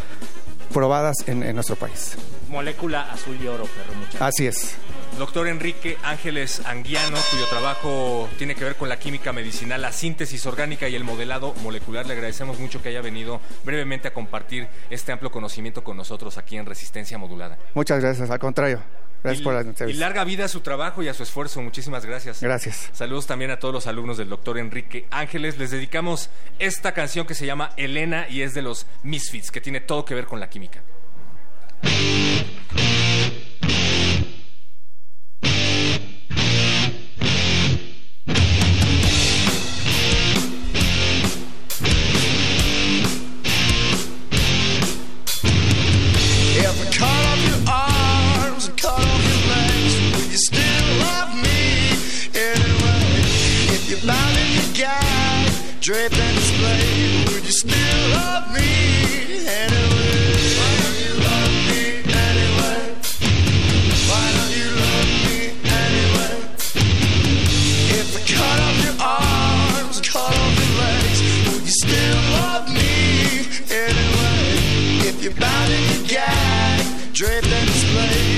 probadas en, en nuestro país. Molécula azul y oro, perro muchacho. Así es. Doctor Enrique Ángeles Anguiano, cuyo trabajo tiene que ver con la química medicinal, la síntesis orgánica y el modelado molecular. Le agradecemos mucho que haya venido brevemente a compartir este amplio conocimiento con nosotros aquí en Resistencia Modulada. Muchas gracias, al contrario. Gracias Y- por la Y entrevista. larga vida a su trabajo y a su esfuerzo. Muchísimas gracias. Gracias. Saludos también a todos los alumnos del doctor Enrique Ángeles. Les dedicamos esta canción que se llama Elena y es de los Misfits, que tiene todo que ver con la química. dripping display.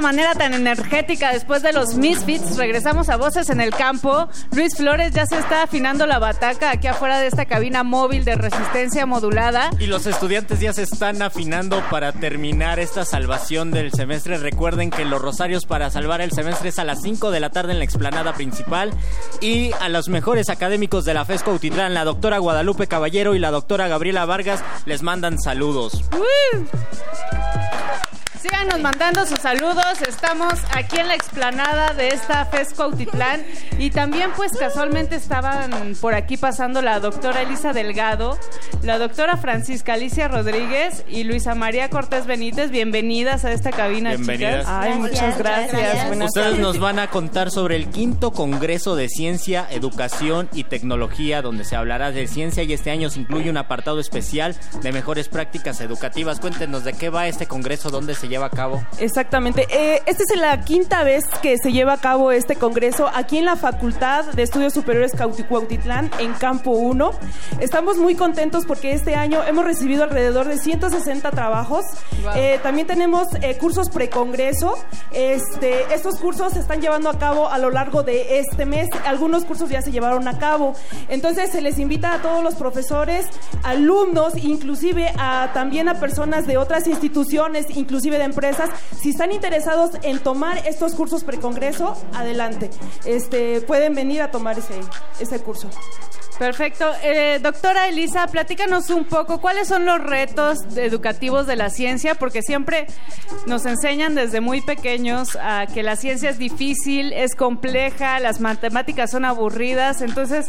Esta manera tan energética después de los Misfits, regresamos a Voces en el Campo. Luis Flores ya se está afinando la bataca aquí afuera de esta cabina móvil de resistencia modulada. Y los estudiantes ya se están afinando para terminar esta salvación del semestre. Recuerden que los rosarios para salvar el semestre es a las 5 de la tarde en la explanada principal. Y a los mejores académicos de la FESCO Utitlán, la doctora Guadalupe Caballero y la doctora Gabriela Vargas, les mandan saludos. Síganos mandando sus saludos. Estamos aquí en la explanada de esta FESCO Autitlán. Y también, pues, casualmente estaban por aquí pasando la doctora Elisa Delgado, la doctora Francisca Alicia Rodríguez y Luisa María Cortés Benítez. Bienvenidas a esta cabina, Bienvenidas. chicas. Ay, muchas gracias. Buenas Ustedes tardes. nos van a contar sobre el quinto Congreso de Ciencia, Educación y Tecnología, donde se hablará de ciencia y este año se incluye un apartado especial de mejores prácticas educativas. Cuéntenos de qué va este Congreso, dónde se lleva a cabo. Exactamente. Eh, esta es la quinta vez que se lleva a cabo este congreso aquí en la Facultad de Estudios Superiores Cauti- Cuautitlán, en Campo 1. Estamos muy contentos porque este año hemos recibido alrededor de 160 trabajos. Wow. Eh, también tenemos eh, cursos precongreso. Este, estos cursos se están llevando a cabo a lo largo de este mes. Algunos cursos ya se llevaron a cabo. Entonces se les invita a todos los profesores, alumnos, inclusive a, también a personas de otras instituciones, inclusive de empresas. Si están interesados en tomar estos cursos precongreso, adelante. Este, pueden venir a tomar ese, ese curso. Perfecto. Eh, doctora Elisa, platícanos un poco cuáles son los retos educativos de la ciencia, porque siempre nos enseñan desde muy pequeños a que la ciencia es difícil, es compleja, las matemáticas son aburridas. Entonces,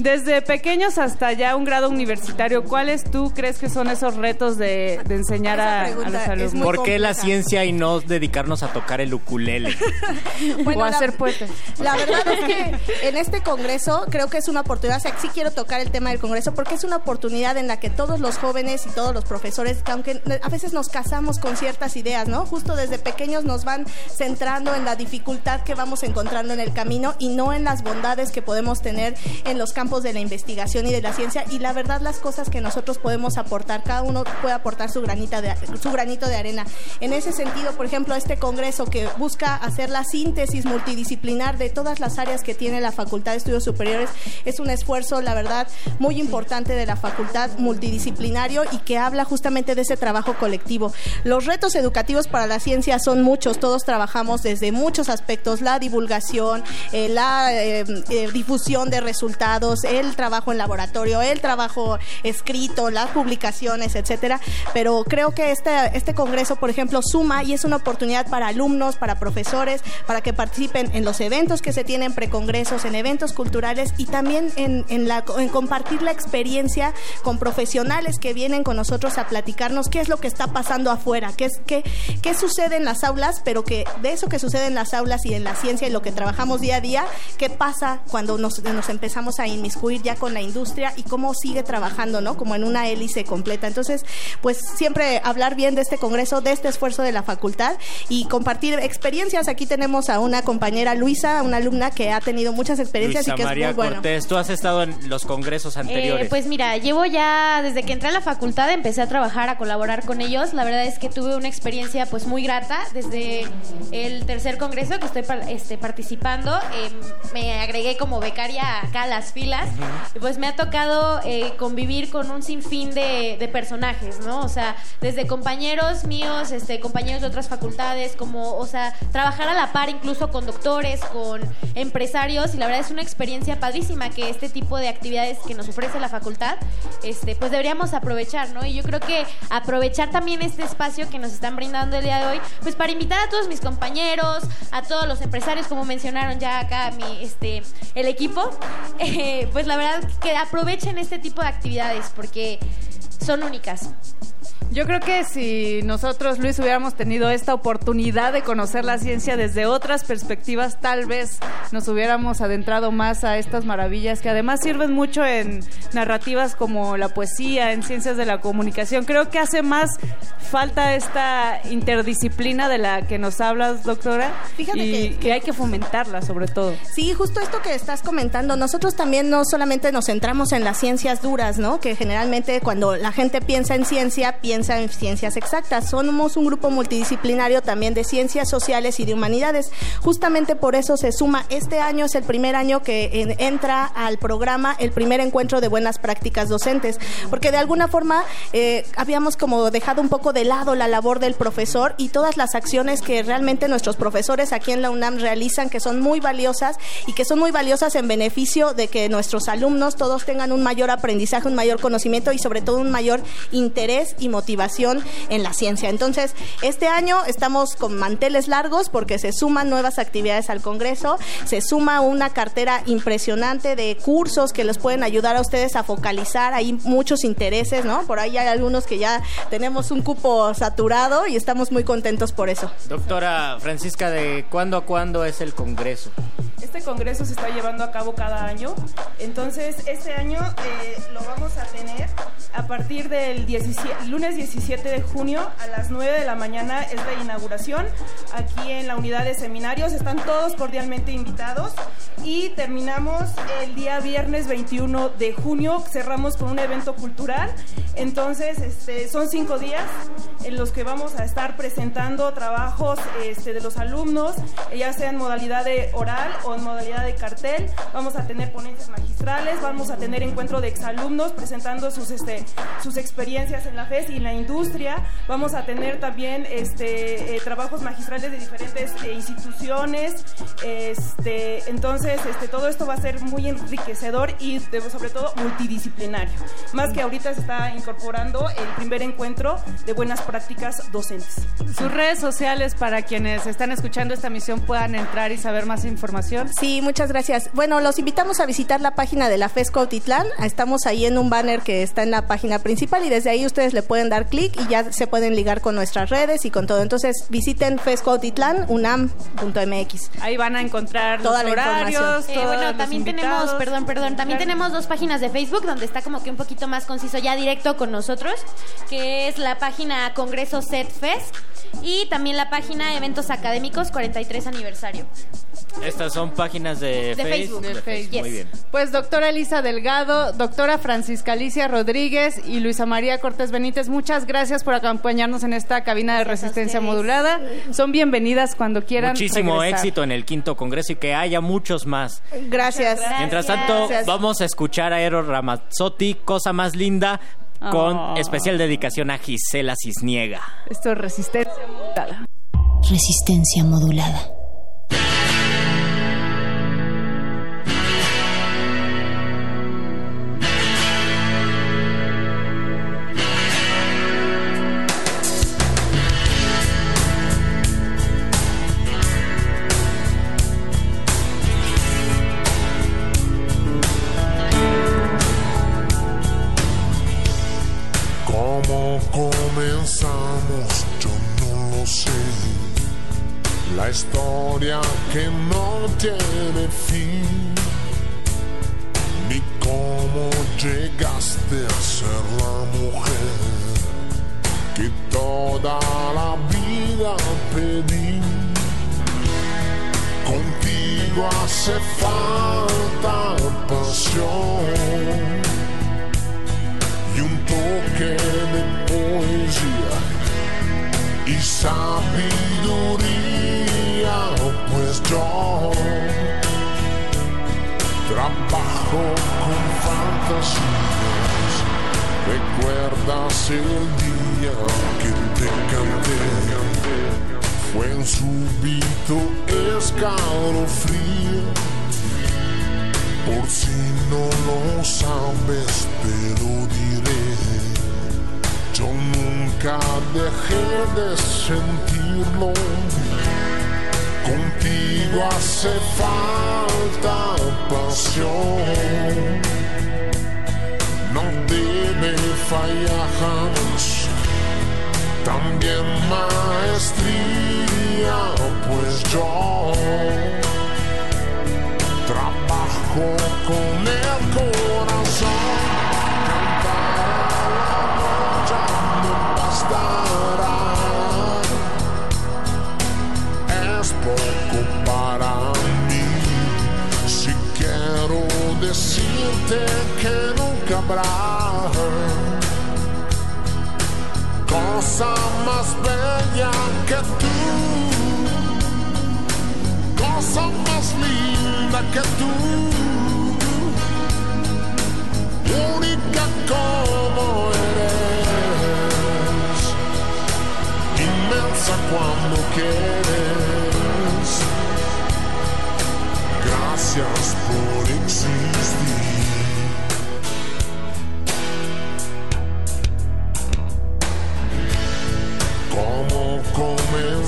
desde pequeños hasta ya un grado universitario, ¿cuáles tú crees que son esos retos de, de enseñar a, a los alumnos? ¿Por qué la ciencia y no dedicarnos a tocar el ukulele? (laughs) o a la- ser poeta. La verdad es que en este congreso creo que es una oportunidad, o sea, sí quiero tocar el tema del congreso porque es una oportunidad en la que todos los jóvenes y todos los profesores, que aunque a veces nos casamos con ciertas ideas, ¿no? Justo desde pequeños nos van centrando en la dificultad que vamos encontrando en el camino y no en las bondades que podemos tener en los campos de la investigación y de la ciencia y la verdad las cosas que nosotros podemos aportar, cada uno puede aportar su granita de su granito de arena. En ese sentido, por ejemplo, este congreso que busca hacer la síntesis multidisciplinar de todas las áreas que tiene la Facultad de Estudios Superiores es un esfuerzo, la verdad, muy importante de la facultad multidisciplinario y que habla justamente de ese trabajo colectivo. Los retos educativos para la ciencia son muchos, todos trabajamos desde muchos aspectos, la divulgación, eh, la eh, eh, difusión de resultados, el trabajo en laboratorio, el trabajo escrito, las publicaciones, etcétera. Pero creo que este, este congreso, por ejemplo, suma y es una oportunidad para alumnos, para profesores, para que participen en los eventos que se tienen precongresos, en eventos culturales y también en, en la, en compartir la experiencia con profesionales que vienen con nosotros a platicarnos qué es lo que está pasando afuera, qué, es, qué, qué sucede en las aulas, pero que de eso que sucede en las aulas y en la ciencia y lo que trabajamos día a día, qué pasa cuando nos, nos empezamos a inmiscuir ya con la industria y cómo sigue trabajando, ¿no? Como en una hélice completa. Entonces, pues siempre hablar bien de este congreso, de este esfuerzo de la facultad y compartir experiencias. Aquí tenemos a una compañera Luisa, una alumna que ha tenido muchas experiencias Luisa y que María es muy bueno. Cortés, tú has estado en los congresos anteriores. Eh, pues mira, llevo ya desde que entré a la facultad empecé a trabajar, a colaborar con ellos. La verdad es que tuve una experiencia pues muy grata desde el tercer congreso que estoy este, participando. eh, me agregué como becaria acá a las filas y pues me ha tocado eh, convivir con un sinfín de, de personajes, ¿no? O sea, desde compañeros míos, este, compañeros de otras facultades, como, o sea, trabajar a la par incluso con doctores, con empresarios y la verdad es una experiencia padrísima que este tipo de actividades que nos ofrece la facultad, este, pues deberíamos aprovechar, ¿no? Y yo creo que aprovechar también este espacio que nos están brindando el día de hoy, pues para invitar a todos mis compañeros, a todos los empresarios, como mencionaron ya acá mi, este, el equipo, (laughs) eh, pues la verdad que aprovechen este tipo de actividades porque son únicas. Yo creo que si nosotros, Luis, hubiéramos tenido esta oportunidad de conocer la ciencia desde otras perspectivas, tal vez nos hubiéramos adentrado más a estas maravillas que además sirven mucho en narrativas como la poesía, en ciencias de la comunicación. Creo que hace más falta esta interdisciplina de la que nos hablas, doctora, Fíjate y que- que hay que fomentarla sobre todo. Sí, justo esto que estás comentando, nosotros también no solamente nos centramos en las ciencias duras, ¿no? Que generalmente cuando la gente piensa en ciencia, piensa en ciencias exactas. Somos un grupo multidisciplinario también de ciencias sociales y de humanidades. Justamente por eso se suma, este año es el primer año que en- entra al programa el primer encuentro de buenas prácticas docentes, porque de alguna forma eh, habíamos como dejado un poco de lado la labor del profesor y todas las acciones que realmente nuestros profesores aquí en la UNAM realizan, que son muy valiosas y que son muy valiosas en beneficio de que nuestros alumnos todos tengan un mayor aprendizaje, un mayor conocimiento y sobre todo un mayor interés y motivación en la ciencia. Entonces, este año estamos con manteles largos porque se suman nuevas actividades al Congreso, se suma una cartera impresionante de cursos que les pueden ayudar a ustedes a focalizar, hay muchos intereses, ¿no? Por ahí hay algunos que ya tenemos un cupo saturado y estamos muy contentos por eso. Doctora Francisca, ¿de cuándo a cuándo es el Congreso? Este congreso se está llevando a cabo cada año, entonces este año eh, lo vamos a tener a partir del 17 lunes 17 de junio a las 9 de la mañana es la inauguración aquí en la unidad de seminarios, están todos cordialmente invitados y terminamos el día viernes 21 de junio, cerramos con un evento cultural, entonces este, son cinco días en los que vamos a estar presentando trabajos este, de los alumnos, ya sea en modalidad de oral o en modalidad de cartel. Vamos a tener ponencias magistrales, vamos a tener encuentro de exalumnos presentando sus, este, sus experiencias en la FES y en la industria. Vamos a tener también este, eh, trabajos magistrales de diferentes eh, instituciones. Este, entonces, este, todo esto va a ser muy enriquecedor y de- sobre todo multidisciplinario. Más que ahorita se está incorporando el primer encuentro de buenas prácticas docentes. Sus redes sociales para quienes están escuchando esta misión puedan entrar y saber más información. Sí, muchas gracias. Bueno, los invitamos a visitar la página de la FES Cuautitlán. Estamos ahí en un banner que está en la página principal y desde ahí ustedes le pueden dar clic y ya se pueden ligar con nuestras redes y con todo. Entonces visiten FES Cuautitlán, unam.mx. Ahí van a encontrar Toda los la horarios, información. Eh, bueno, los también tenemos, perdón, perdón, también Claro. tenemos dos páginas de Facebook donde está como que un poquito más conciso ya directo con nosotros, que es la página Congreso Set Fest y también la página Eventos Académicos 43 aniversario. Estas son páginas de, De Face- Facebook. de De Facebook. Muy bien. Pues doctora Elisa Delgado, doctora Francisca Alicia Rodríguez y Luisa María Cortés Benítez, muchas gracias por acompañarnos en esta cabina de resistencia modulada. Son bienvenidas cuando quieran. Muchísimo regresar. éxito en el quinto congreso y que haya muchos más. Gracias. Mientras tanto, vamos a escuchar a Eros Ramazzotti, Cosa Más Linda, con Oh. especial dedicación a Gisela Cisniega. Esto es resistencia modulada. Resistencia modulada. Que nunca habrá cosa más bella que tú, cosa más linda que tú, única como eres, inmensa cuando quieres. Gracias por existir.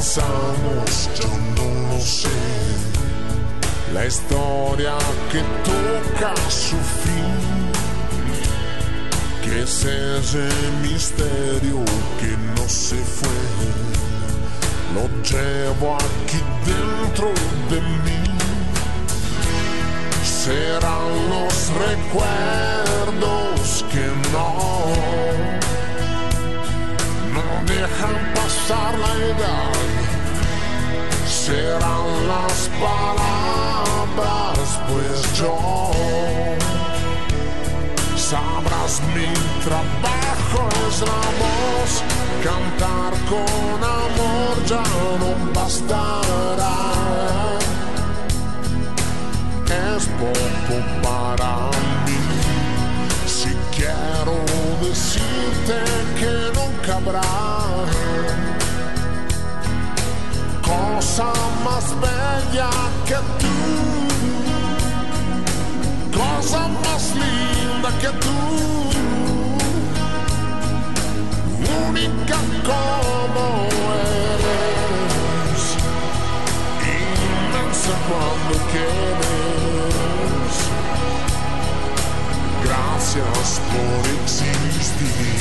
Comenzamos? Yo no lo sé. La historia que toca su fin. Que es ese misterio que no se fue. Lo llevo aquí dentro de mí. Serán los recuerdos que no no dejan pasar la edad. Serán las palabras, pues yo sabrás mi trabajo es la voz. Cantar con amor ya no bastará. Es poco para mí. Si quiero decirte que nunca habrá cosa más bella que tú, cosa más linda que tú, única como eres, inmensa cuando quieres. Gracias por existir.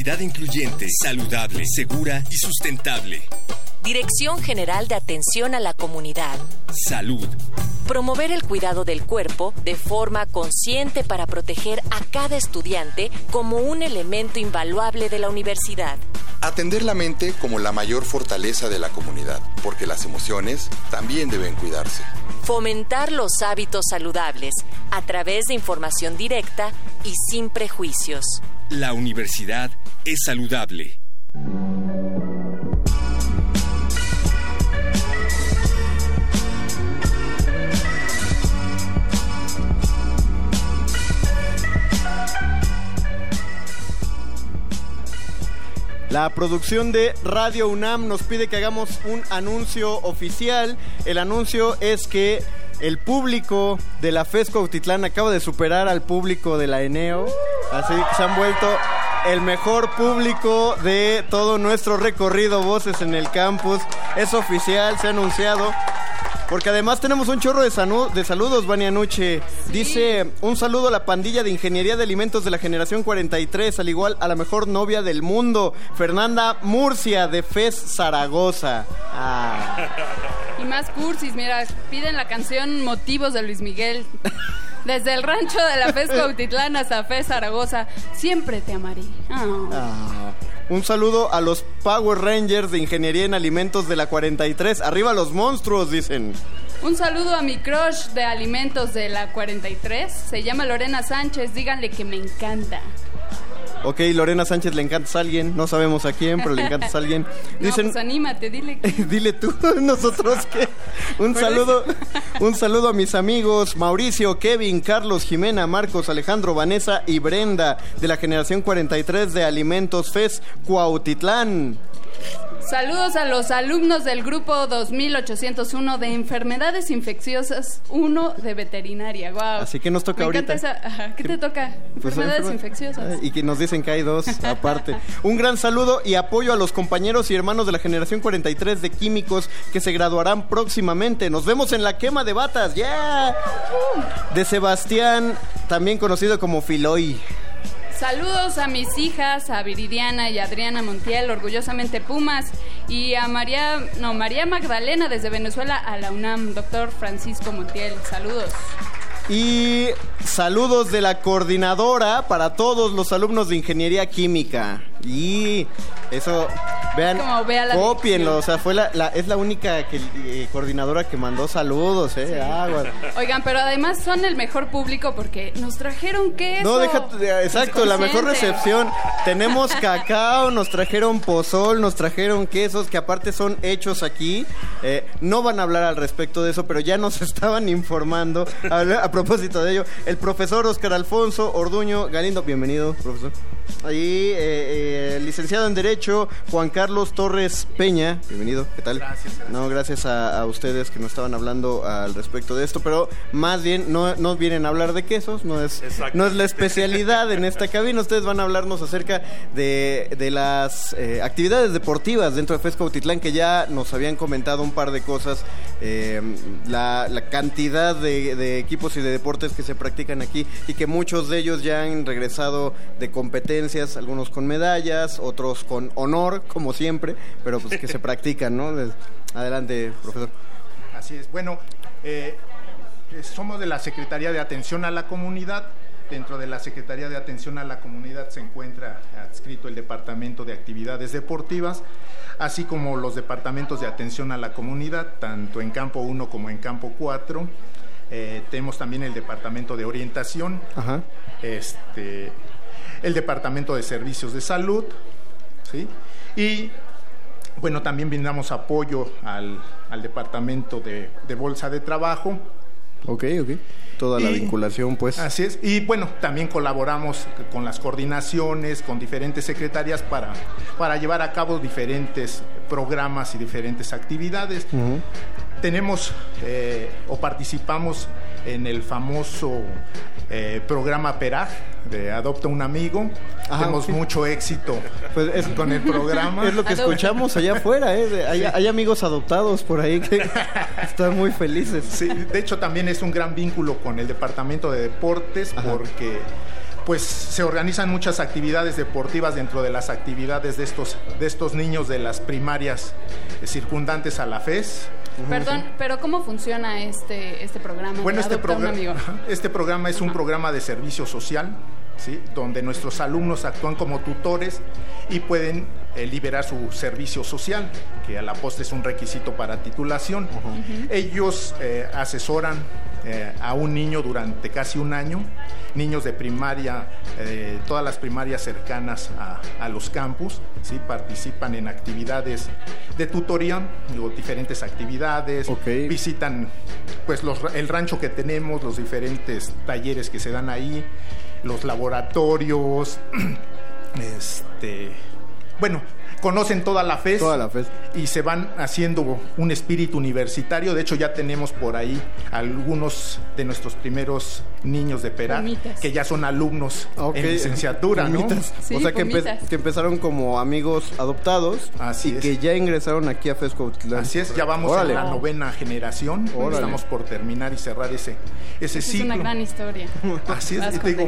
Incluyente, saludable, segura y sustentable. Dirección General de Atención a la Comunidad. Salud. Promover el cuidado del cuerpo de forma consciente para proteger a cada estudiante como un elemento invaluable de la universidad. Atender la mente como la mayor fortaleza de la comunidad, porque las emociones también deben cuidarse. Fomentar los hábitos saludables a través de información directa y sin prejuicios. La universidad es saludable. La producción de Radio UNAM nos pide que hagamos un anuncio oficial. El anuncio es que el público de la FESCO Autitlán acaba de superar al público de la ENEO. Así que se han vuelto el mejor público de todo nuestro recorrido Voces en el Campus. Es oficial, se ha anunciado. Porque además tenemos un chorro de, sanu- de saludos, Vania Nuche. Dice, un saludo a la pandilla de Ingeniería de Alimentos de la Generación 43, al igual a la mejor novia del mundo, Fernanda Murcia, de FES Zaragoza. Ah. Y más cursis, mira, piden la canción Motivos de Luis Miguel. Desde el rancho de la FES (laughs) Cuautitlán hasta FES Zaragoza, siempre te amaré. Ah. Ah. Un saludo a los Power Rangers de Ingeniería en Alimentos de la 43. Arriba los monstruos, dicen. Un saludo a mi crush de alimentos de la 43. Se llama Lorena Sánchez. Díganle que me encanta. Ok, Lorena Sánchez le encantas a alguien, no sabemos a quién, pero le encantas a alguien. (laughs) Dicen, no, pues anímate, dile. (laughs) Dile tú, (laughs) nosotros que. Un saludo, un saludo a mis amigos Mauricio, Kevin, Carlos, Jimena, Marcos, Alejandro, Vanessa y Brenda de la generación 43 de Alimentos FES Cuautitlán. Saludos a los alumnos del grupo 2801 de enfermedades infecciosas, uno de veterinaria. Wow. Así que nos toca ahorita. ¿Qué te toca? Pues enfermedades infecciosas. Y que nos dicen que hay dos (laughs) aparte. Un gran saludo y apoyo a los compañeros y hermanos de la generación 43 de químicos que se graduarán próximamente. Nos vemos en la quema de batas. ¡Yeah! De Sebastián, también conocido como Filoy. Saludos a mis hijas, a Viridiana y Adriana Montiel, orgullosamente Pumas, y a María, no, María Magdalena desde Venezuela a la UNAM, doctor Francisco Montiel. Saludos. Y saludos de la coordinadora para todos los alumnos de Ingeniería Química. Y eso, vean, copienlo, o sea, fue la, es la única que, eh, coordinadora que mandó saludos, eh, Oigan, pero además son el mejor público porque nos trajeron queso. No, déjate, exacto, la mejor recepción. Tenemos (laughs) cacao, nos trajeron pozol, nos trajeron quesos que aparte son hechos aquí. Eh, no van a hablar al respecto de eso, pero ya nos (laughs) estaban informando a, propósito de ello. El profesor Oscar Alfonso Orduño Galindo, bienvenido, profesor. Ahí, eh, eh, licenciado en Derecho, Juan Carlos Torres Peña. Bienvenido, ¿qué tal? Gracias. No, gracias a, ustedes que nos estaban hablando al respecto de esto, pero más bien no, no vienen a hablar de quesos, no es, no es la especialidad en esta cabina. Ustedes van a hablarnos acerca de, de las eh, actividades deportivas dentro de Fesco Utitlán, que ya nos habían comentado un par de cosas. la, la, cantidad de, de equipos y de deportes que se practican aquí y que muchos de ellos ya han regresado de competencia algunos con medallas, otros con honor, como siempre, pero pues que se (laughs) practican, ¿no? Adelante, profesor. Así es. Bueno, eh, somos de la Secretaría de Atención a la Comunidad. Dentro de la Secretaría de Atención a la Comunidad se encuentra adscrito el Departamento de Actividades Deportivas, así como los departamentos de atención a la comunidad, tanto en campo 1 como en campo 4. Eh, tenemos también el Departamento de Orientación, Ajá. Este, el Departamento de Servicios de Salud, ¿sí? Y bueno, también brindamos apoyo al, Departamento de, Bolsa de Trabajo. Ok, ok. Toda la vinculación, pues. Así es. Y bueno, también colaboramos con las coordinaciones, con diferentes secretarias para, para llevar a cabo diferentes programas y diferentes actividades. Tenemos eh, o participamos en el famoso eh, programa PERAG de Adopta un Amigo. Tenemos mucho éxito pues con el programa. Es lo que escuchamos allá afuera, ¿eh? hay, amigos adoptados por ahí que (laughs) están muy felices. Sí, de hecho también es un gran vínculo con el Departamento de Deportes porque pues se organizan muchas actividades deportivas dentro de las actividades de estos, de estos niños de las primarias circundantes a la FES. Perdón, pero ¿cómo funciona este, este programa? Bueno, este, (laughs) este programa es un programa de servicio social, ¿sí? donde nuestros alumnos actúan como tutores y pueden eh, liberar su servicio social, que a la postre es un requisito para titulación. Ellos eh, asesoran eh, a un niño durante casi un año, niños de primaria, eh, todas las primarias cercanas a, los campus, ¿sí? participan en actividades de tutoría, diferentes actividades, visitan pues el rancho que tenemos, los diferentes talleres que se dan ahí, los laboratorios, (clears throat) este, bueno, conocen toda la FES, toda la FES y se van haciendo un espíritu universitario. De hecho, ya tenemos por ahí algunos de nuestros primeros niños de Pera que ya son alumnos en licenciatura, ¿no? o sea, que, empezaron como amigos adoptados y que ya ingresaron aquí a FESCO. Así es, ya vamos a la novena generación. Estamos por terminar y cerrar ese, ese ciclo. Es una gran historia. Así es, digo,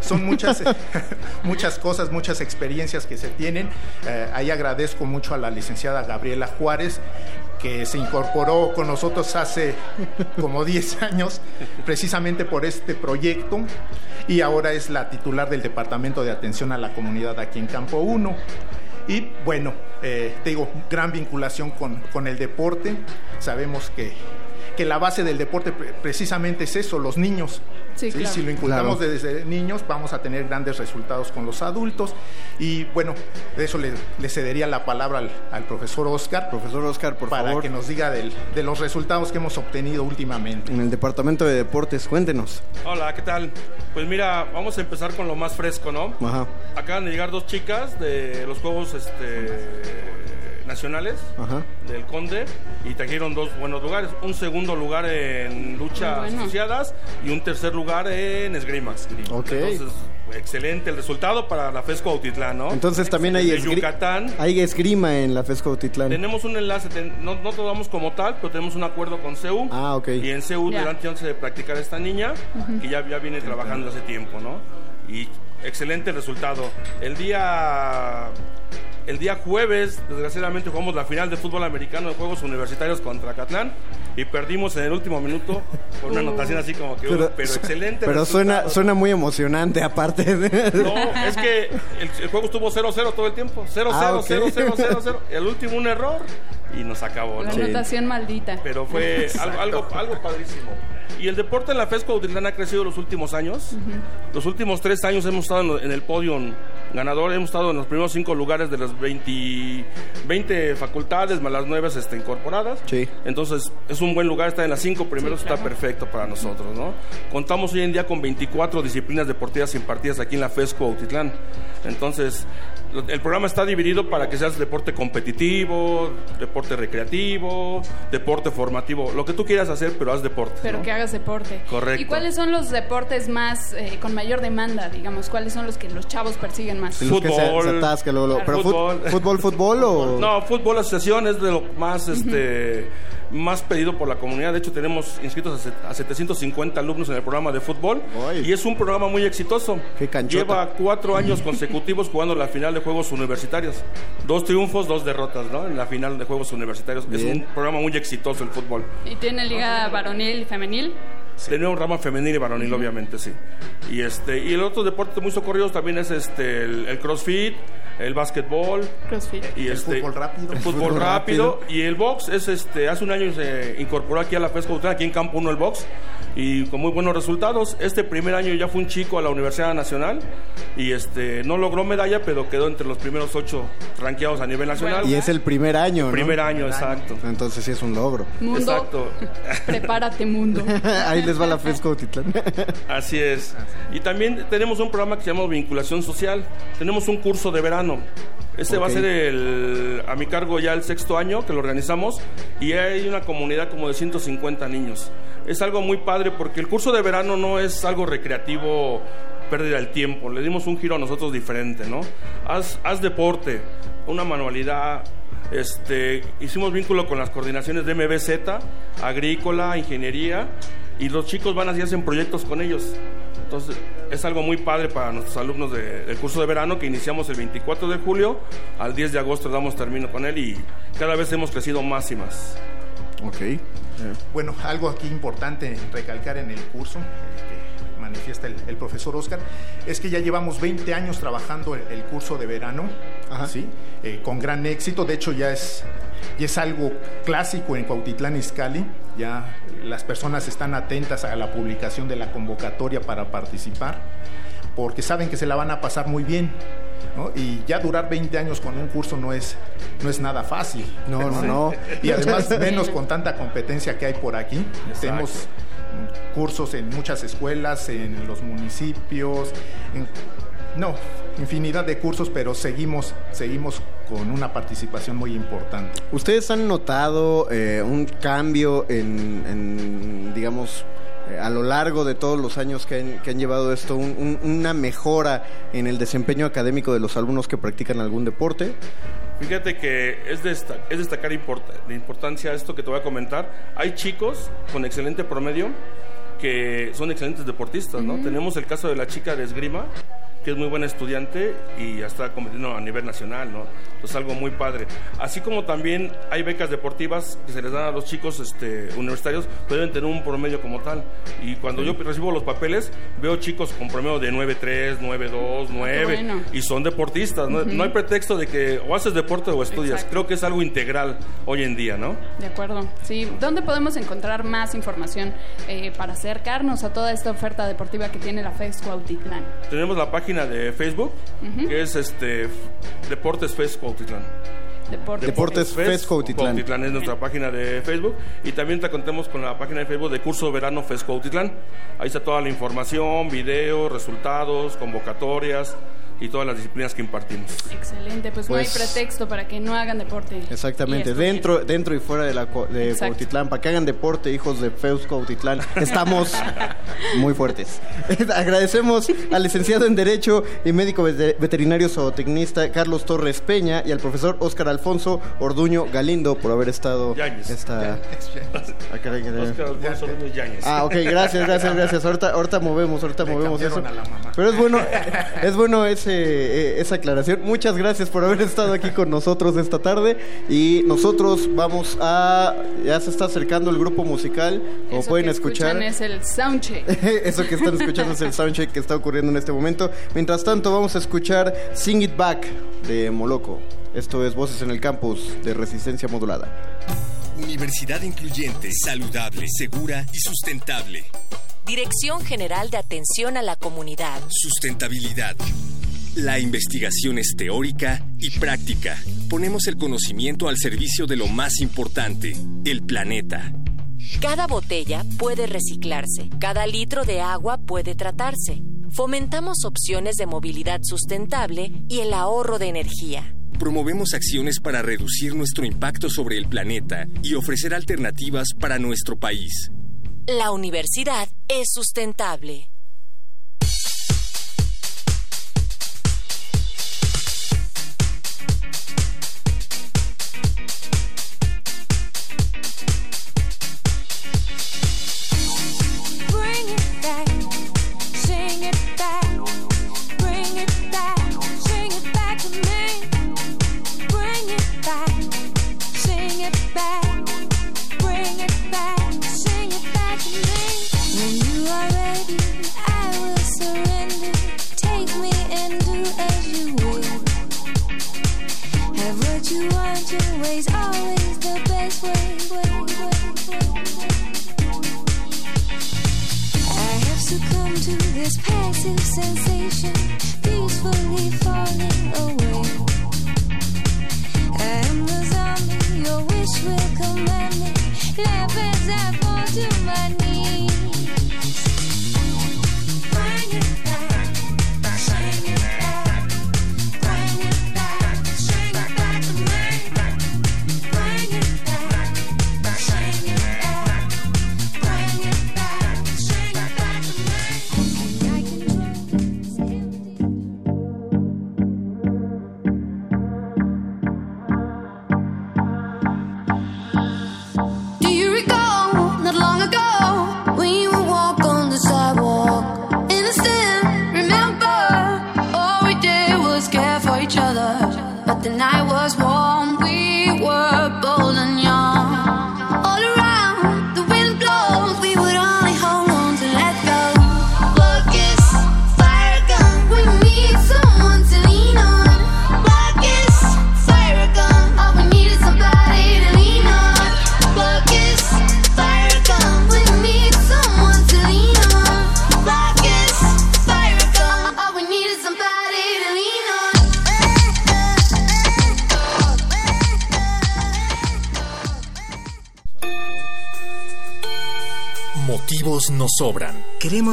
son muchas, (laughs) (laughs) muchas cosas, muchas experiencias que se tienen. Eh, ahí agradezco mucho a la licenciada Gabriela Juárez, que se incorporó con nosotros hace como 10 años, precisamente por este proyecto, y ahora es la titular del Departamento de Atención a la Comunidad aquí en Campo 1. Y bueno, eh, te digo, gran vinculación con, con el deporte. Sabemos que que la base del deporte pre- precisamente es eso, los niños. Sí, claro. Si lo inculcamos Claro. desde niños, vamos a tener grandes resultados con los adultos. Y bueno, de eso le, le cedería la palabra al, al profesor Oscar. Profesor Oscar, por para favor. que nos diga del- de los resultados que hemos obtenido últimamente. En el departamento de deportes, cuéntenos. Hola, ¿qué tal? Pues mira, vamos a empezar con lo más fresco, ¿no? Ajá. Acaban de llegar dos chicas de los Juegos este, Nacionales Ajá. del Conde y trajeron dos buenos lugares. Un segundo lugar en lucha Muy bueno. asociadas y un tercer lugar en esgrima. Ok. Entonces, excelente el resultado para la FESCO Autitlán, ¿no? Entonces también hay, De esgri- Yucatán. hay esgrima en la FESCO Autitlán. Tenemos un enlace, ten- no, no lo damos como tal, pero tenemos un acuerdo con CEU. Ah, ok. Y en CEU Ya. le dan chance de practicar a esta niña, Ujú. que ya, ya viene trabajando hace tiempo, ¿no? Y excelente resultado. El día, el día jueves, desgraciadamente, jugamos la final de fútbol americano de Juegos Universitarios contra Catlán y perdimos en el último minuto por una Uh. anotación así como que, pero, pero excelente. Pero suena, suena muy emocionante, aparte de... No, es que el, el juego estuvo 0-0 todo el tiempo. 0-0, Ah, ok. 0-0, 0-0, 0. El último un error y nos acabó. La ¿no? anotación maldita. Pero fue algo, algo, algo padrísimo. Y el deporte en la FESCO Autitlán ha crecido los últimos años. Los últimos tres años hemos estado en, el podio ganador, hemos estado en los primeros cinco lugares de las 20, 20 facultades, más las nueve este, incorporadas. Sí. Entonces es un buen lugar, estar en las cinco primeros está perfecto para nosotros. ¿no? Contamos hoy en día con 24 disciplinas deportivas impartidas aquí en la FESCO Autitlán. Entonces el programa está dividido para que seas deporte competitivo, deporte recreativo, deporte formativo, lo que tú quieras hacer, pero haz deporte. Pero ¿no? que hagas deporte. Correcto. ¿Y cuáles son los deportes más eh, con mayor demanda, digamos? ¿Cuáles son los que los chavos persiguen más? Los que se- Fútbol. se atasca. ¿Pero Fútbol. fútbol, fútbol o...? (laughs) No, fútbol asociación es de lo más este más pedido por la comunidad. De hecho, tenemos inscritos a, set- a 750 alumnos en el programa de fútbol y es un programa muy exitoso. Lleva cuatro años (laughs) consecutivos jugando la final de Juegos Universitarios. Dos triunfos, dos derrotas, ¿no? En la final de Juegos Universitarios. Es un programa muy exitoso el fútbol. ¿Y tiene liga varonil y femenil? Tenemos rama femenil y varonil, obviamente, sí. Y este y el otro deporte muy socorrido también es este el, el CrossFit, el básquetbol CrossFit. y El este fútbol rápido. el fútbol Fútbol rápido, rápido. y el box es este hace un año se incorporó aquí a la Pesca Autónoma, aquí en Campo 1 el box y con muy buenos resultados. Este primer año ya fue un chico a la Universidad Nacional y este no logró medalla, pero quedó entre los primeros ocho rankeados a nivel nacional. Y es el primer año, ¿no? Primer año, exacto. Entonces sí es un logro. Mundo. Exacto. Prepárate, mundo. (laughs) Ahí les va la FESCO Autitlán. (laughs) Así es. Y también tenemos un programa que se llama Vinculación Social. Tenemos un curso de verano. Este va a ser el, a mi cargo ya el sexto año que lo organizamos y hay una comunidad como de 150 niños. Es algo muy padre porque el curso de verano no es algo recreativo, pérdida del tiempo. Le dimos un giro a nosotros diferente, ¿no? Haz, haz deporte, una manualidad. Este, hicimos vínculo con las coordinaciones de MBZ, agrícola, ingeniería y los chicos van así hacen proyectos con ellos. Entonces, es algo muy padre para nuestros alumnos de- del curso de verano que iniciamos el 24 de julio, al 10 de agosto damos término con él y cada vez hemos crecido más y más. Ok. Bueno, algo aquí importante recalcar en el curso eh, que manifiesta el, el profesor Oscar es que ya llevamos 20 años trabajando el, el curso de verano, ¿sí? Eh, con gran éxito. De hecho, ya es, ya es algo clásico en Cuautitlán Izcalli. Ya las personas están atentas a la publicación de la convocatoria para participar porque saben que se la van a pasar muy bien. ¿no? Y ya durar 20 años con un curso no es, no es nada fácil. No, no, no. Y además, (laughs) menos con tanta competencia que hay por aquí. Tenemos cursos en muchas escuelas, en los municipios, en- no, infinidad de cursos, pero seguimos, seguimos con una participación muy importante. ¿Ustedes han notado eh, un cambio en, en, digamos, eh, a lo largo de todos los años que han, que han llevado esto, un- un- una mejora en el desempeño académico de los alumnos que practican algún deporte? Fíjate que es, desta- es destacar importa- de importancia esto que te voy a comentar. Hay chicos con excelente promedio que son excelentes deportistas, ¿no? Tenemos el caso de la chica de esgrima, que es muy buen estudiante y ya está compitiendo a nivel nacional, ¿no? Es algo muy padre. Así como también hay becas deportivas que se les dan a los chicos este, universitarios, pero deben tener un promedio como tal. Y cuando yo recibo los papeles, veo chicos con promedio de 9.3, 9.2, 9, bueno. y son deportistas. ¿no? Ujú. no hay pretexto de que o haces deporte o estudias. Creo que es algo integral hoy en día, ¿no? De acuerdo, sí. ¿Dónde podemos encontrar más información eh, para acercarnos a toda esta oferta deportiva que tiene la FES Cuautitlán? Tenemos la página de Facebook, que es este Deportes Fest Cuautitlán. Deportes, Deportes Fest Cuautitlán. es nuestra página de Facebook y también te contemos con la página de Facebook de Curso Verano Fest Cuautitlán. Ahí está toda la información, videos, resultados, convocatorias y todas las disciplinas que impartimos. Excelente, pues, no hay Pues- pretexto para que no hagan deporte. Exactamente, dentro, dentro y fuera de, la, co- de Exacto. Cuautitlán, para que hagan deporte, hijos de Feus Cuautitlán, (laughs) estamos muy fuertes. (laughs) Agradecemos al licenciado en Derecho y médico vete- veterinario zootecnista Carlos Torres Peña y al profesor Óscar Alfonso Orduño Galindo por haber estado Yáñez. esta... Ah. Oscar Alfonso Núñez Yáñez. Ah, ok, gracias, gracias, gracias. Ahorita, ahorita movemos, ahorita movemos eso. cambiaron a la mamá. Pero es bueno, (laughs) es bueno ese, eh, esa aclaración. Muchas gracias por haber estado aquí con nosotros esta tarde. Y nosotros vamos a. Ya se está acercando el grupo musical, como Eso pueden que escuchar. es el soundcheck. (laughs) Eso que están escuchando es el soundcheck que está ocurriendo en este momento. Mientras tanto, vamos a escuchar Sing It Back de Moloco. Esto es Voces en el Campus de Resistencia Modulada. Universidad incluyente, saludable, segura y sustentable. Dirección General de Atención a la Comunidad. Sustentabilidad. La investigación es teórica y práctica. Ponemos el conocimiento al servicio de lo más importante, el planeta. Cada botella puede reciclarse, cada litro de agua puede tratarse. Fomentamos opciones de movilidad sustentable y el ahorro de energía. Promovemos acciones para reducir nuestro impacto sobre el planeta y ofrecer alternativas para nuestro país. La universidad es sustentable.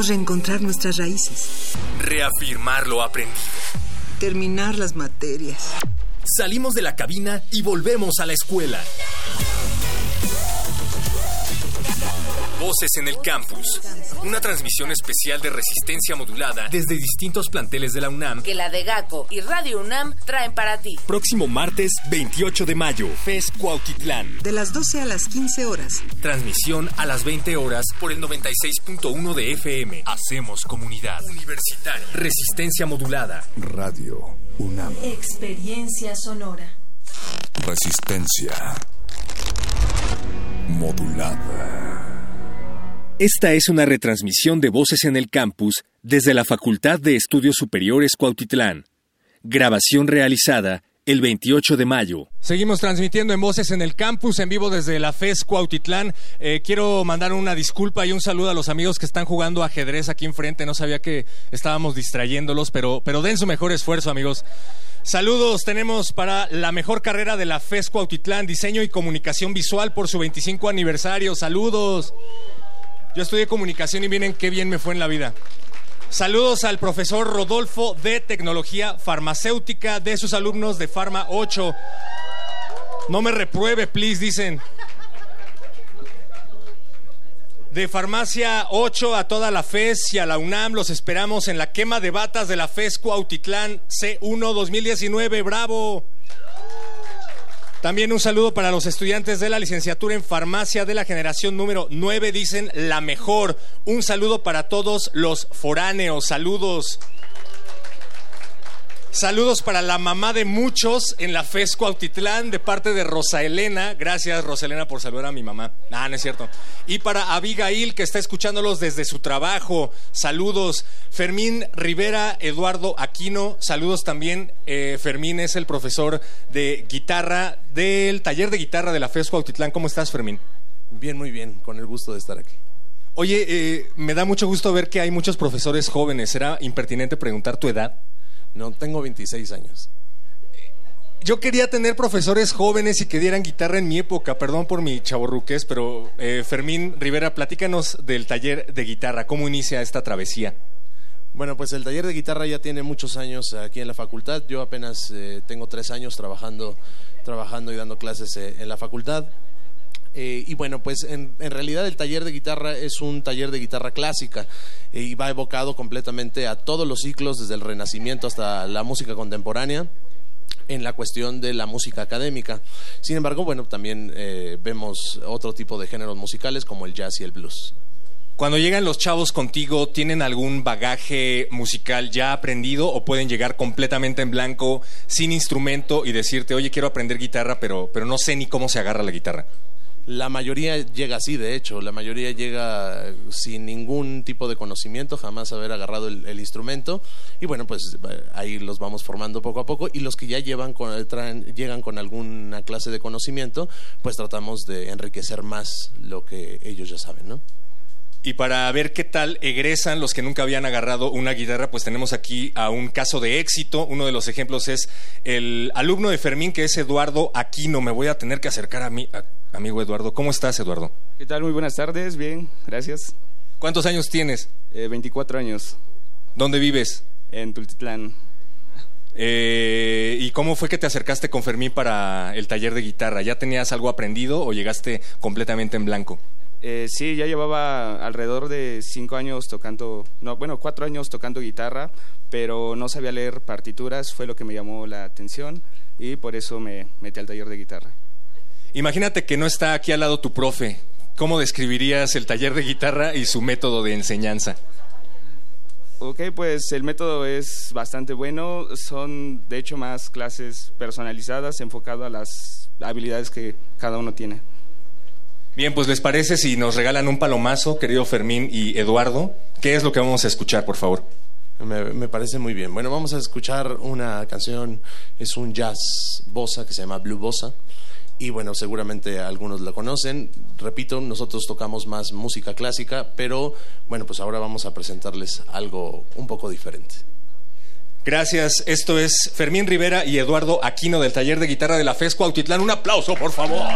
Reencontrar nuestras raíces, Reafirmar lo aprendido. terminar las materias. Salimos de la cabina y volvemos a la escuela. Voces en el Campus. Una transmisión especial de resistencia modulada desde distintos planteles de la UNAM. Que la de GACO y Radio UNAM traen para ti. Próximo martes 28 de mayo, FES Cuautitlán. De las 12 a las 15 horas. Transmisión a las 20 horas por el 96.1 de FM. Hacemos comunidad. Universitaria. Resistencia modulada. Radio UNAM. Experiencia sonora. Resistencia modulada. Esta es una retransmisión de Voces en el Campus desde la Facultad de Estudios Superiores Cuautitlán. Grabación realizada el 28 de mayo. Seguimos transmitiendo en Voces en el Campus, en vivo desde la FES Cuautitlán. Eh, quiero mandar una disculpa y un saludo a los amigos que están jugando ajedrez aquí enfrente. No sabía que estábamos distrayéndolos, pero, pero den su mejor esfuerzo, amigos. Saludos, tenemos para la mejor carrera de la FES Cuautitlán, diseño y comunicación visual por su 25 aniversario. Saludos. Yo estudié comunicación y miren qué bien me fue en la vida. Saludos al profesor Rodolfo de Tecnología Farmacéutica de sus alumnos de Farma 8. No me repruebe, please, dicen. De Farmacia 8 a toda la FES y a la UNAM los esperamos en la quema de batas de la FES Cuautitlán C1 2019. ¡Bravo! También un saludo para los estudiantes de la licenciatura en farmacia de la generación número 9, dicen la mejor. Un saludo para todos los foráneos. Saludos. Saludos para la mamá de muchos en la FESCO Autitlán de parte de Rosa Elena. Gracias, Rosa Elena, por saludar a mi mamá. Ah, no es cierto. Y para Abigail, que está escuchándolos desde su trabajo. Saludos. Fermín Rivera, Eduardo Aquino. Saludos también. Eh, Fermín es el profesor de guitarra del taller de guitarra de la FESCO Autitlán. ¿Cómo estás, Fermín? Bien, muy bien. Con el gusto de estar aquí. Oye, eh, me da mucho gusto ver que hay muchos profesores jóvenes. ¿Será impertinente preguntar tu edad? No, tengo 26 años. Yo quería tener profesores jóvenes y que dieran guitarra en mi época, perdón por mi chaborruques, pero eh, Fermín Rivera, platícanos del taller de guitarra, ¿cómo inicia esta travesía? Bueno, pues el taller de guitarra ya tiene muchos años aquí en la facultad. Yo apenas eh, tengo tres años trabajando, trabajando y dando clases eh, en la facultad. Eh, y bueno, pues en, realidad el taller de guitarra es un taller de guitarra clásica eh, y va evocado completamente a todos los ciclos, desde el Renacimiento hasta la música contemporánea en la cuestión de la música académica. Sin embargo, bueno, también eh, vemos otro tipo de géneros musicales como el jazz y el blues. Cuando llegan los chavos contigo, ¿tienen algún bagaje musical ya aprendido o pueden llegar completamente en blanco, sin instrumento y decirte, oye, quiero aprender guitarra, pero, pero no sé ni cómo se agarra la guitarra? La mayoría llega así, de hecho, la mayoría llega sin ningún tipo de conocimiento, jamás haber agarrado el, instrumento y bueno, pues ahí los vamos formando poco a poco y los que ya llevan con, traen, llegan con alguna clase de conocimiento, pues tratamos de enriquecer más lo que ellos ya saben, ¿no? Y para ver qué tal egresan los que nunca habían agarrado una guitarra, pues tenemos aquí a un caso de éxito. Uno de los ejemplos es el alumno de Fermín, que es Eduardo Aquino. Me voy a tener que acercar a a, amigo Eduardo. ¿Cómo estás, Eduardo? ¿Qué tal? Muy buenas tardes. Bien, gracias. ¿Cuántos años tienes? Eh, 24 años. ¿Dónde vives? En Tultitlán. Eh, ¿Y cómo fue que te acercaste con Fermín para el taller de guitarra? ¿Ya tenías algo aprendido o llegaste completamente en blanco? Eh, sí, ya llevaba alrededor de cinco años tocando, no, bueno, cuatro años tocando guitarra, pero no sabía leer partituras, fue lo que me llamó la atención y por eso me metí al taller de guitarra. Imagínate que no está aquí al lado tu profe. ¿Cómo describirías el taller de guitarra y su método de enseñanza? Ok, pues el método es bastante bueno. Son, de hecho, más clases personalizadas, enfocado a las habilidades que cada uno tiene. Bien, pues les parece si nos regalan un palomazo, querido Fermín y Eduardo. ¿Qué es lo que vamos a escuchar, por favor? Me, me, parece muy bien. Bueno, vamos a escuchar una canción, es un jazz bossa que se llama Blue Bossa. Y bueno, seguramente algunos la conocen. Repito, nosotros tocamos más música clásica, pero bueno, pues ahora vamos a presentarles algo un poco diferente. Gracias. Esto es Fermín Rivera y Eduardo Aquino del taller de guitarra de la FESCO Autitlán. Un aplauso, por favor.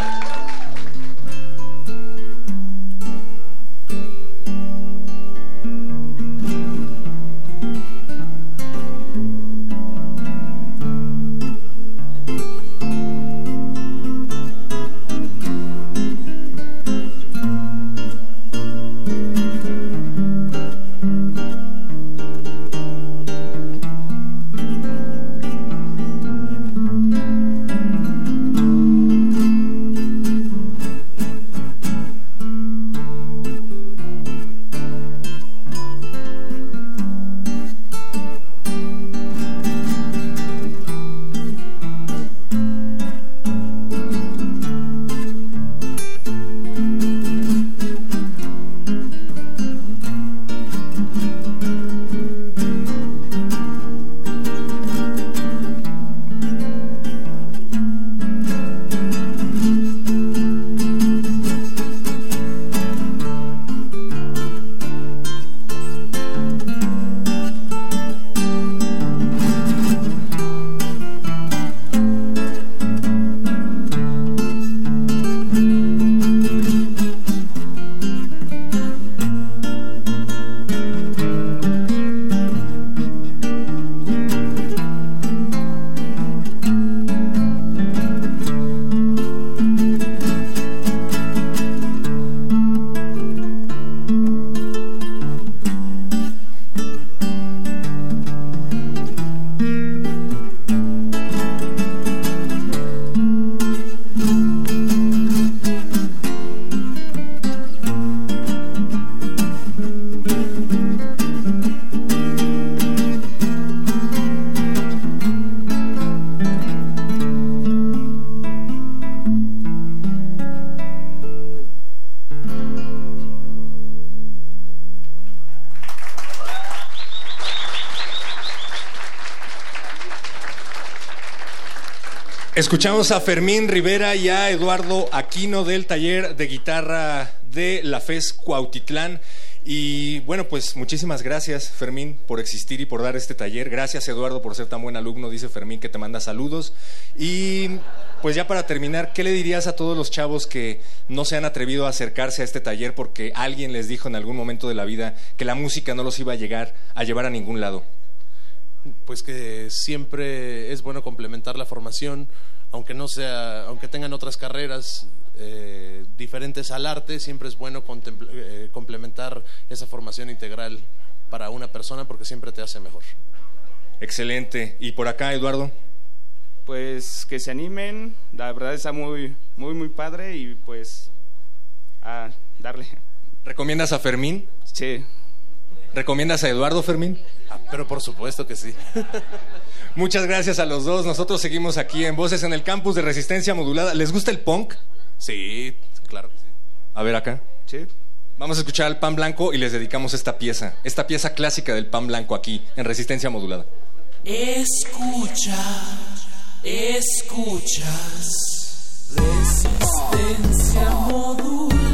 Escuchamos a Fermín Rivera y a Eduardo Aquino del taller de guitarra de la FES Cuautitlán. Y bueno, pues muchísimas gracias Fermín por existir y por dar este taller. Gracias Eduardo por ser tan buen alumno, dice Fermín que te manda saludos. Y pues ya para terminar, ¿qué le dirías a todos los chavos que no se han atrevido a acercarse a este taller porque alguien les dijo en algún momento de la vida que la música no los iba a llegar a llevar a ningún lado? Pues que siempre es bueno complementar la formación, aunque no sea, aunque tengan otras carreras, eh, diferentes al arte, siempre es bueno eh, complementar esa formación integral para una persona porque siempre te hace mejor. Excelente. ¿Y por acá, Eduardo? Pues que se animen, la verdad está muy, muy, muy padre y pues a darle. ¿Recomiendas a Fermín? Sí. ¿Recomiendas a Eduardo Fermín? Ah, pero por supuesto que sí. (laughs) Muchas gracias a los dos. Nosotros seguimos aquí en Voces en el Campus de Resistencia Modulada. ¿Les gusta el punk? Sí, claro que sí. A ver acá. Sí. Vamos a escuchar al pan blanco y les dedicamos esta pieza, esta pieza clásica del pan blanco aquí, en Resistencia Modulada. Escucha, escuchas, Resistencia Modulada.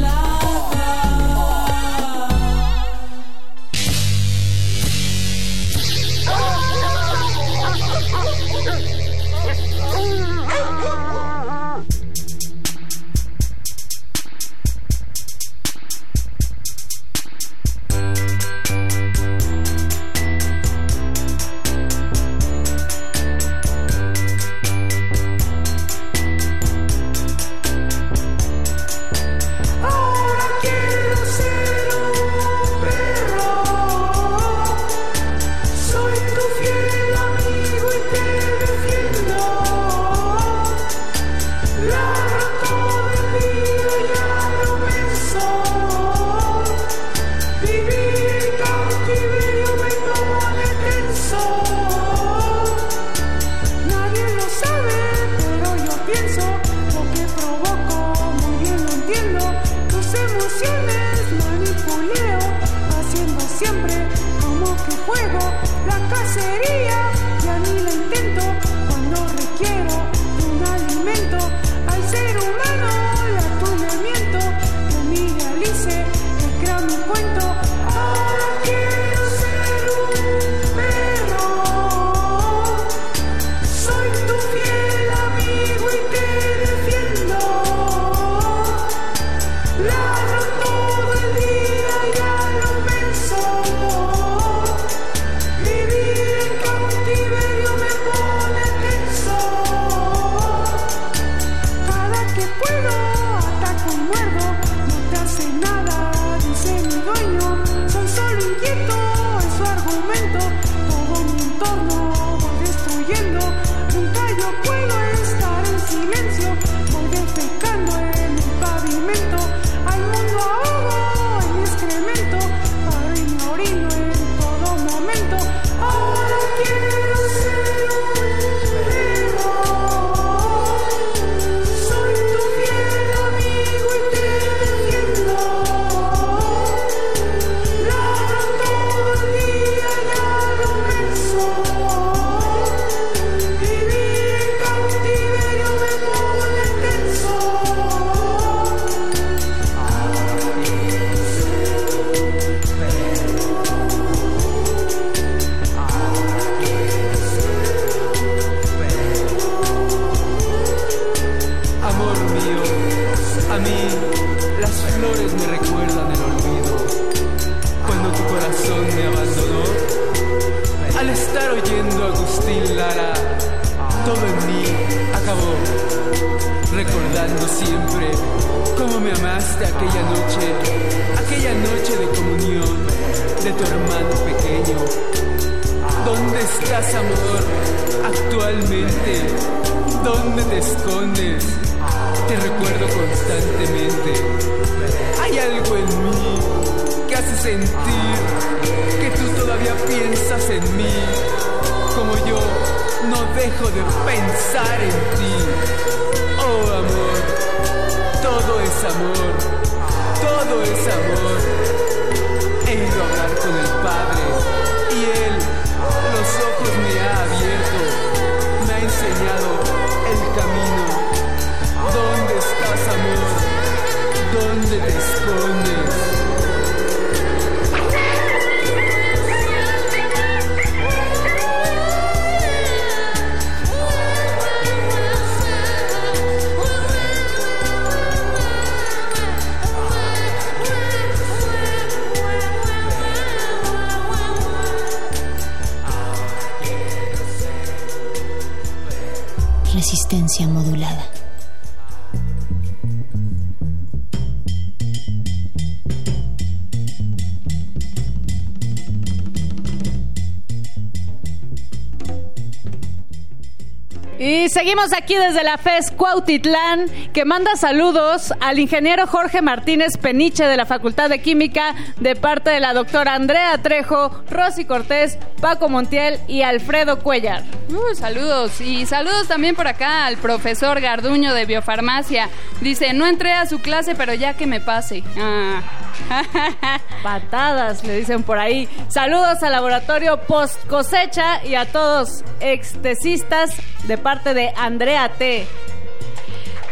Seguimos aquí desde la FES Cuautitlán, que manda saludos al ingeniero Jorge Martínez Peniche de la Facultad de Química, de parte de la doctora Andrea Trejo, Rosy Cortés, Paco Montiel y Alfredo Cuellar. Uh, saludos y saludos también por acá al profesor Garduño de Biofarmacia. Dice, no entré a su clase, pero ya que me pase. Ah. (laughs) Patadas, le dicen por ahí. Saludos al laboratorio post cosecha y a todos extesistas de parte de Andrea T.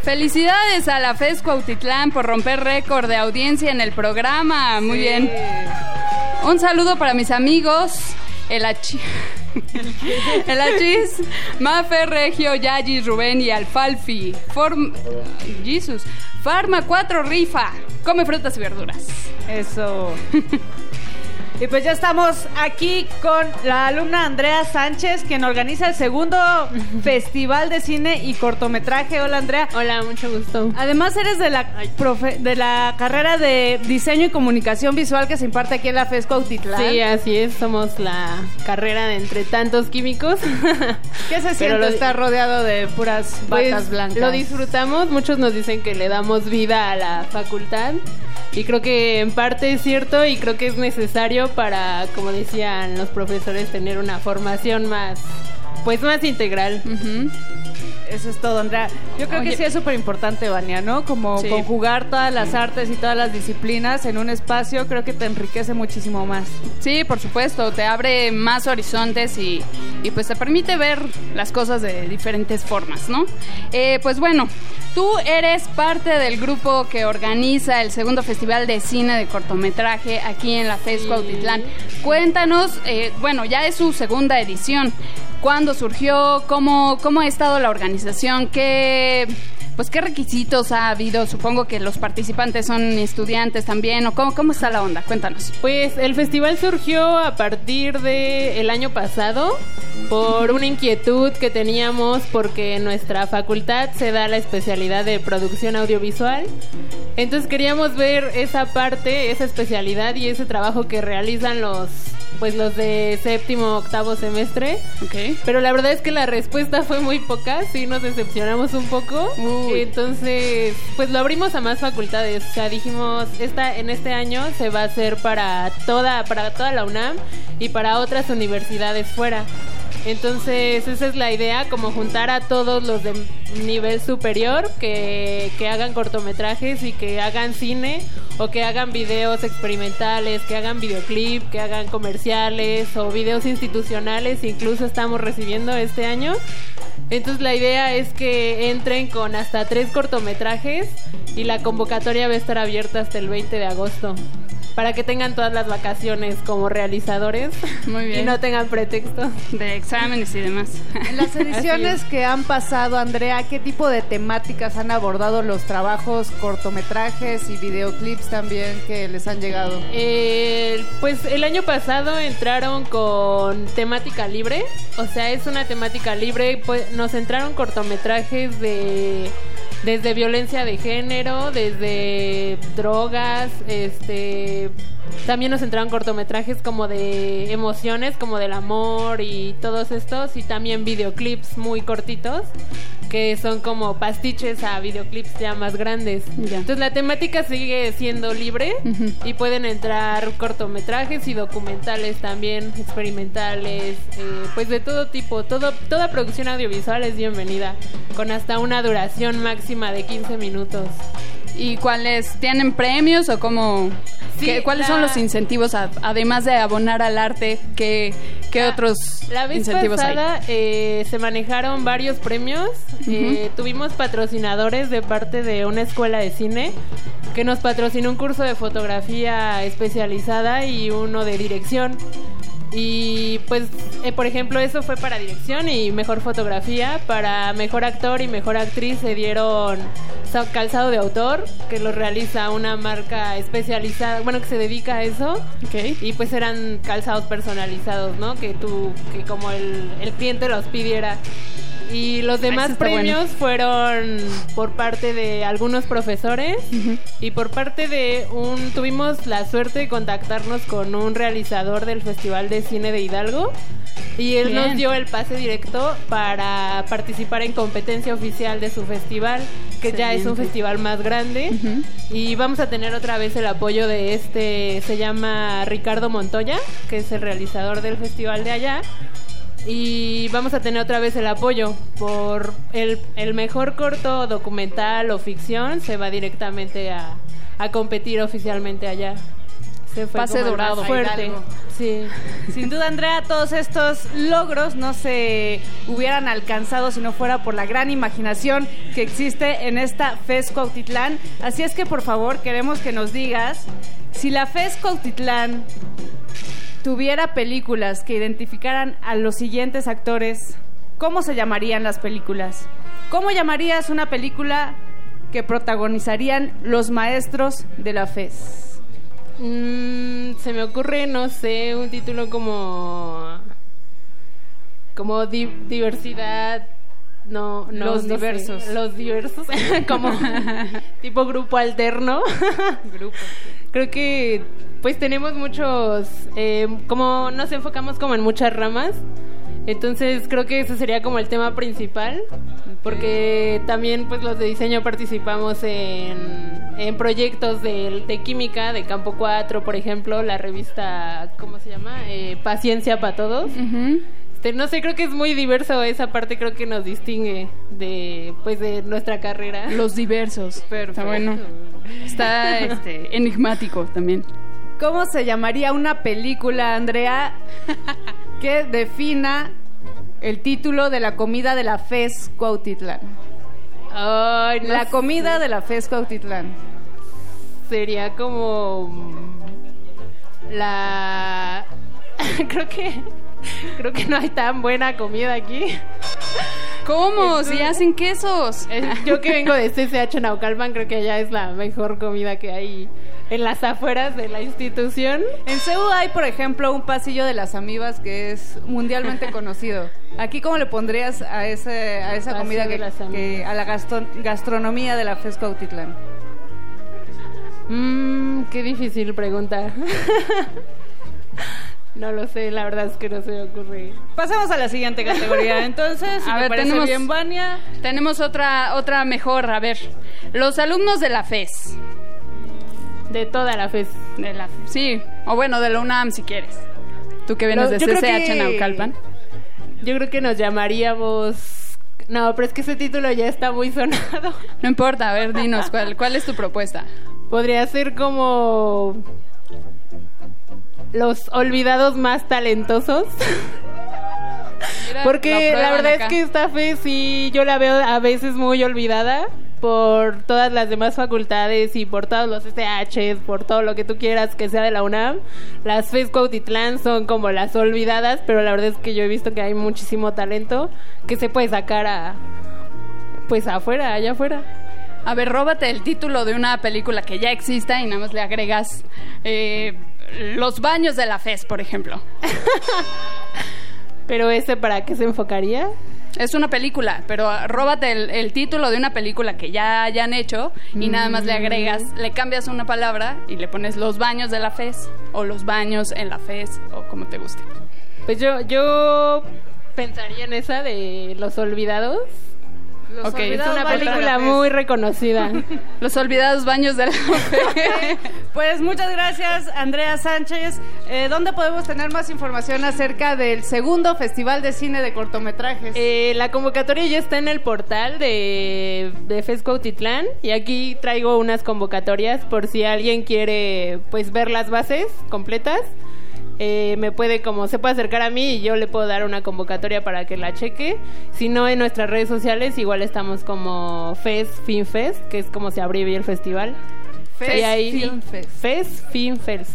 Felicidades a la FES Cuautitlán por romper récord de audiencia en el programa. Muy Sí. bien. Un saludo para mis amigos. El Achi. (laughs) El Achis, Mafe, Regio, Yagis, Rubén y Alfalfi. Form... Jesus. Farma 4 rifa. Come frutas y verduras. Eso. (laughs) Y pues ya estamos aquí con la alumna Andrea Sánchez, quien organiza el segundo (laughs) Festival de Cine y Cortometraje. Hola Andrea. Hola, mucho gusto. Además eres de la, profe- de la carrera de Diseño y Comunicación Visual que se imparte aquí en la FES Cuautitlán. Sí, así es, somos la carrera de entre tantos químicos. (laughs) ¿Qué se siente lo- estar rodeado de puras Pues, batas blancas? Lo disfrutamos, muchos nos dicen que le damos vida a la facultad y creo que en parte es cierto y creo que es necesario para, como decían los profesores, tener una formación más, pues más integral. Eso es todo, Andrea. Yo creo que sí es súper importante, Vania, ¿no? Como Sí. conjugar todas las artes y todas las disciplinas en un espacio, creo que te enriquece muchísimo más. Sí, por supuesto, te abre más horizontes y, y, pues te permite ver las cosas de diferentes formas, ¿no? Eh, pues bueno, tú eres parte del grupo que organiza el segundo Festival de Cine de Cortometraje aquí en la FES Cuautitlán. Cuéntanos, eh, bueno, ya es su segunda edición. ¿Cuándo surgió? ¿Cómo, cómo ha estado la organización? ¿Qué, pues, ¿Qué requisitos ha habido? Supongo que los participantes son estudiantes también. ¿O cómo, cómo está la onda? Cuéntanos. Pues el festival surgió a partir de el año pasado por una inquietud que teníamos porque en nuestra facultad se da la especialidad de producción audiovisual. Entonces queríamos ver esa parte, esa especialidad y ese trabajo que realizan los pues los de séptimo, octavo semestre. Pero la verdad es que la respuesta fue muy poca, sí nos decepcionamos un poco. Entonces, pues lo abrimos a más facultades. O sea, dijimos, esta, en este año se va a hacer para toda, para toda la UNAM y para otras universidades fuera. Entonces, esa es la idea, como juntar a todos los de nivel superior que, que hagan cortometrajes y que hagan cine o que hagan videos experimentales, que hagan videoclip, que hagan comerciales o videos institucionales, incluso estamos recibiendo este año. Entonces la idea es que entren con hasta tres cortometrajes y la convocatoria va a estar abierta hasta el 20 de agosto. Para que tengan todas las vacaciones como realizadores (laughs) Muy bien. y no tengan pretexto. De exámenes y demás. En las (laughs) ediciones que han pasado, Andrea, ¿qué tipo de temáticas han abordado los trabajos, cortometrajes y videoclips también que les han llegado? Eh, pues el año pasado entraron con temática libre, o sea, es una temática libre, pues nos entraron cortometrajes de desde violencia de género, desde drogas, este también nos entraron cortometrajes como de emociones, como del amor y todos estos y también videoclips muy cortitos que son como pastiches a videoclips ya más grandes. Entonces la temática sigue siendo libre y pueden entrar cortometrajes y documentales también, experimentales, eh, pues de todo tipo. Todo, toda producción audiovisual es bienvenida, con hasta una duración máxima de 15 minutos. ¿Y cuáles tienen premios o cómo? Sí, qué- ¿Cuáles la- son los incentivos a- además de abonar al arte? ¿Qué, qué otros La vez incentivos pasada eh, se manejaron varios premios. Eh, tuvimos patrocinadores de parte de una escuela de cine que nos patrocinó un curso de fotografía especializada y uno de dirección. Y pues, eh, por ejemplo, eso fue para dirección y mejor fotografía. Para mejor actor y mejor actriz se dieron calzado de autor, que lo realiza una marca especializada, bueno, que se dedica a eso. Y pues eran calzados personalizados, ¿no? Que tú, que como el, el cliente los pidiera. Y los demás premios bueno. fueron por parte de algunos profesores y por parte de un... Tuvimos la suerte de contactarnos con un realizador del Festival de Cine de Hidalgo y él Bien. nos dio el pase directo para participar en competencia oficial de su festival, que ya es un Excelente. festival más grande. Y vamos a tener otra vez el apoyo de este, se llama Ricardo Montoya, que es el realizador del festival de allá. Y vamos a tener otra vez el apoyo por el, el mejor corto documental o ficción, se va directamente a, a competir oficialmente allá. Se fue Pase dorado. Fuerte. Sí. Sin duda, Andrea, todos estos logros no se hubieran alcanzado si no fuera por la gran imaginación que existe en esta FES Cuautitlán. Así es que, por favor, queremos que nos digas si la FES Cuautitlán tuviera películas que identificaran a los siguientes actores, ¿cómo se llamarían las películas? ¿Cómo llamarías una película que protagonizarían los maestros de la FES? Mm, se me ocurre, no sé, un título como. como di- diversidad. No, no. Los no sé. diversos. Los diversos. (laughs) como (laughs) tipo grupo alterno. Grupo. Creo que pues tenemos muchos, eh, como nos enfocamos como en muchas ramas, entonces creo que ese sería como el tema principal, porque también pues los de diseño participamos en, en proyectos de, de química, de Campo 4, por ejemplo, la revista, ¿cómo se llama? Eh, Paciencia para Todos. Este, no sé, creo que es muy diverso esa parte, creo que nos distingue de pues de nuestra carrera. Los diversos. (laughs) Está bueno. Está este, (laughs) enigmático también. ¿Cómo se llamaría una película, Andrea, (laughs) que defina el título de la comida de la FES Cuautitlán? No la sé. comida de la FES Cuautitlán. Sería como la creo que (laughs) creo que no hay tan buena comida aquí. ¿Cómo? Si hacen quesos. Eh, Yo que vengo de CCH Naucalpan, creo que allá es la mejor comida que hay en las afueras de la institución. En CEU hay, por ejemplo, un pasillo de las amibas que es mundialmente (laughs) conocido. Aquí, ¿cómo le pondrías a, ese, a esa comida que, a la gastronomía de la FES Cuautitlán? Mmm, qué difícil pregunta. (laughs) no lo sé, la verdad es que no se me ocurre. Pasamos a la siguiente categoría. (laughs) Entonces, A ver, tenemos, bien, Vania. tenemos otra, otra mejor. A ver, los alumnos de la FES. De toda la FES. De la, sí, o bueno, de la UNAM si quieres. Tú que vienes de CCH que- Naucalpan. Yo creo que nos llamaríamos... No, pero es que ese título ya está muy sonado. No importa, a ver, dinos, ¿cuál, cuál es tu propuesta? Podría ser como... Los olvidados más talentosos. Mira, Porque la verdad acá. es que esta fe sí yo la veo a veces muy olvidada por todas las demás facultades y por todos los SHs, por todo lo que tú quieras que sea de la UNAM. Las FES Cuautitlán son como las olvidadas, pero la verdad es que yo he visto que hay muchísimo talento que se puede sacar a pues afuera, allá afuera. A ver, róbate el título de una película que ya exista y nada más le agregas eh, Los baños de la FES, por ejemplo. (laughs) Pero ese para qué se enfocaría? Es una película, pero róbate el, el título de una película que ya hayan hecho y nada más le agregas, le cambias una palabra y le pones los baños de la FES o los baños en la FES o como te guste. Pues yo yo pensaría en esa de los olvidados. Los Ok, es una película muy reconocida. (laughs) Los olvidados baños de la (laughs) Pues muchas gracias, Andrea Sánchez. Eh, ¿Dónde podemos tener más información acerca del segundo Festival de Cine de Cortometrajes? Eh, la convocatoria ya está en el portal de, de FESCO Titlán y aquí traigo unas convocatorias por si alguien quiere pues ver las bases completas. Eh, me puede como se puede acercar a mí y yo le puedo dar una convocatoria para que la cheque. Si no en nuestras redes sociales igual estamos como FES Film Fest, que es como se abrevia el festival. Fest Y ahí- Film Fest. Fest Film Fest.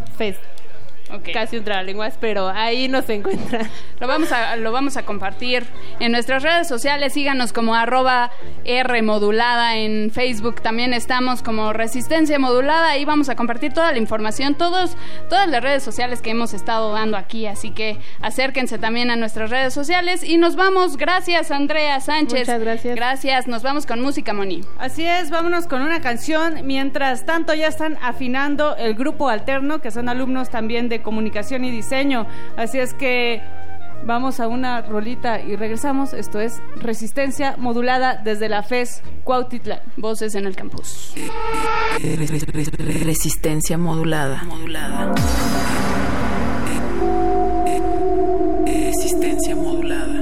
Casi un trabalenguas, pero ahí nos encuentran. (laughs) Lo vamos a, lo vamos a compartir en nuestras redes sociales. Síganos como arroba R modulada en Facebook. También estamos como Resistencia Modulada. Ahí vamos a compartir toda la información, todos, todas las redes sociales que hemos estado dando aquí. Así que acérquense también a nuestras redes sociales. Y nos vamos. Gracias, Andrea Sánchez. Muchas gracias. Gracias. Nos vamos con música, Moni. Así es, vámonos con una canción. Mientras tanto, ya están afinando el grupo alterno, que son alumnos también de comunicación y diseño. Así es que vamos a una rolita y regresamos. Esto es Resistencia Modulada desde la FES Cuautitlán. Voces en el campus. Resistencia modulada. Modulada. Resistencia modulada.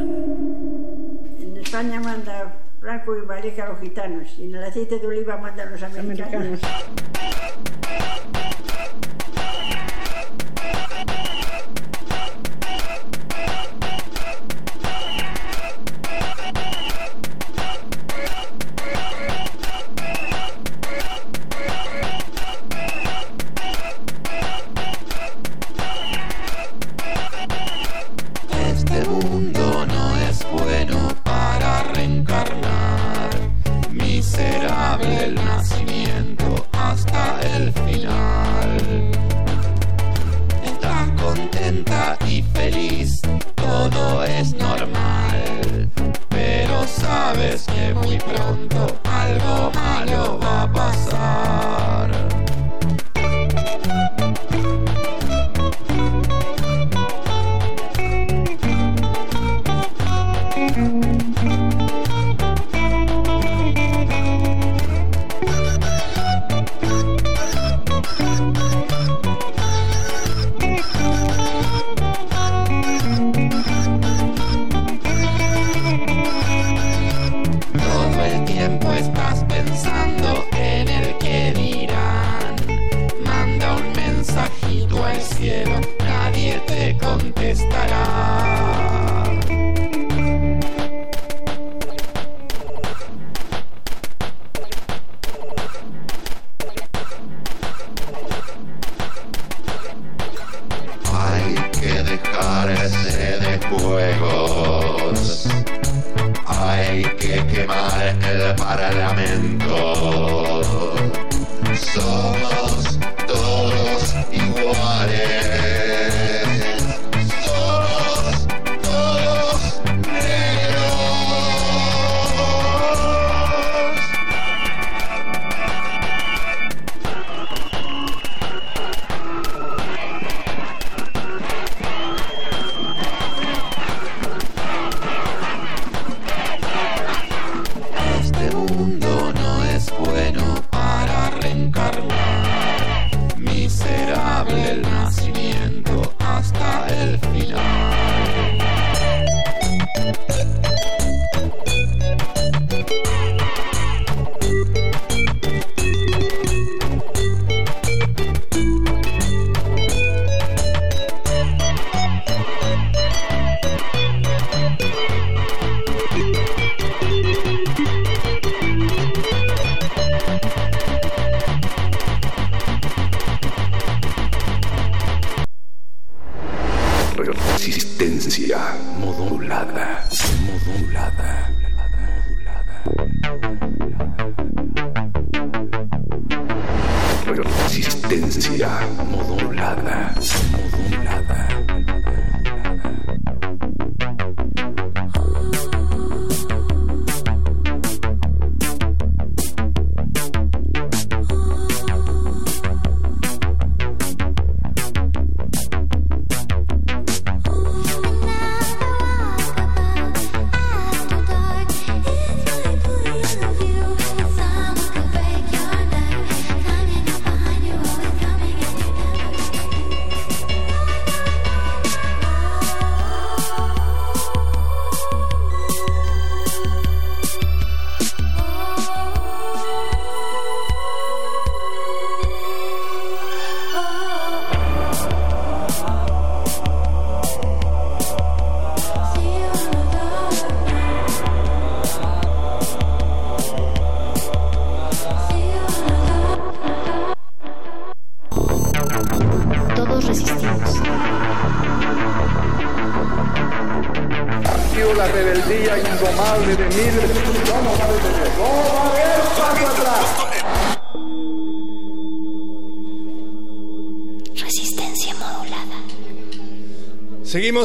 En España manda Franco y Valleja a los gitanos y en el aceite de oliva mandan los americanos. Este y feliz, todo es normal. Pero sabes que muy pronto algo malo va a pasar. Hay que dejarse de juegos. Hay que quemar el parlamento.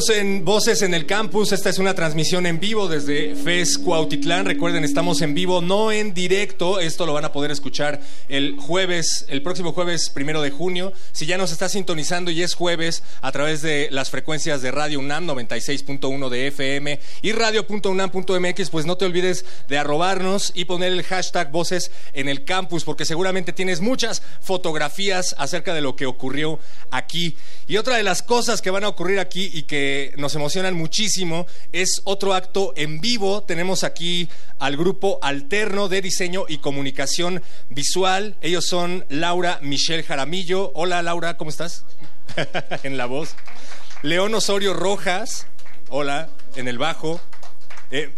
En Voces en el Campus. Esta es una transmisión en vivo desde FES Cuautitlán. Recuerden, estamos en vivo, no en directo. Esto lo van a poder escuchar el jueves, el próximo jueves primero de junio. Si ya nos está sintonizando y es jueves a través de las frecuencias de Radio UNAM 96.1 de FM y radio.unam.mx, pues no te olvides de arrobarnos y poner el hashtag Voces en el Campus, porque seguramente tienes muchas fotografías acerca de lo que ocurrió aquí. Y otra de las cosas que van a ocurrir aquí y que nos emocionan muchísimo es otro acto en vivo. Tenemos aquí al grupo alterno de diseño y comunicación visual. Ellos son Laura Michelle Jaramillo. Hola Laura, ¿cómo estás? (laughs) en la voz. León Osorio Rojas. Hola, en el bajo. Eh,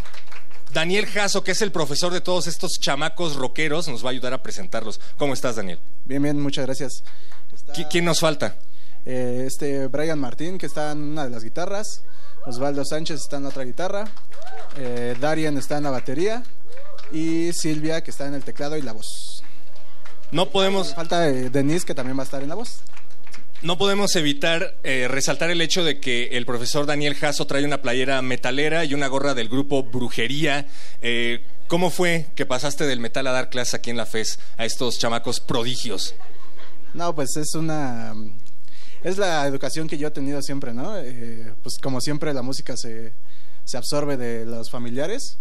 Daniel Jasso, que es el profesor de todos estos chamacos rockeros, nos va a ayudar a presentarlos. ¿Cómo estás, Daniel? Bien, bien, muchas gracias. ¿Qui- ¿Quién nos falta? Eh, este Brian Martín, que está en una de las guitarras. Osvaldo Sánchez está en la otra guitarra. Eh, Darian está en la batería. Y Silvia, que está en el teclado y la voz. No podemos. Falta eh, Denise, que también va a estar en la voz. No podemos evitar eh, resaltar el hecho de que el profesor Daniel Jasso trae una playera metalera y una gorra del grupo Brujería. Eh, ¿Cómo fue que pasaste del metal a dar clases aquí en la FES a estos chamacos prodigios? No, pues es una. Es la educación que yo he tenido siempre, ¿no? Eh, pues como siempre, la música se, se absorbe de los familiares.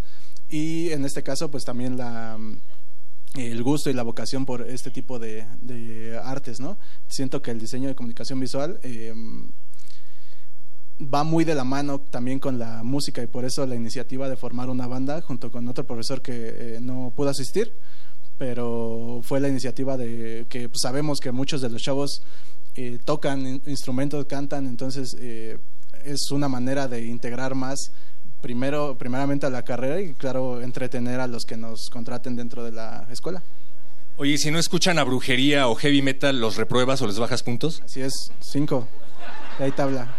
Y en este caso, pues también la el gusto y la vocación por este tipo de, de artes, ¿no? Siento que el diseño de comunicación visual eh, va muy de la mano también con la música y por eso la iniciativa de formar una banda junto con otro profesor que eh, no pudo asistir, pero fue la iniciativa de que pues, sabemos que muchos de los chavos eh, tocan in- instrumentos, cantan, entonces eh, es una manera de integrar más primero primeramente a la carrera y claro entretener a los que nos contraten dentro de la escuela. Oye, ¿y si no escuchan a brujería o heavy metal, ¿los repruebas o les bajas puntos? Así es, cinco. Ahí tabla.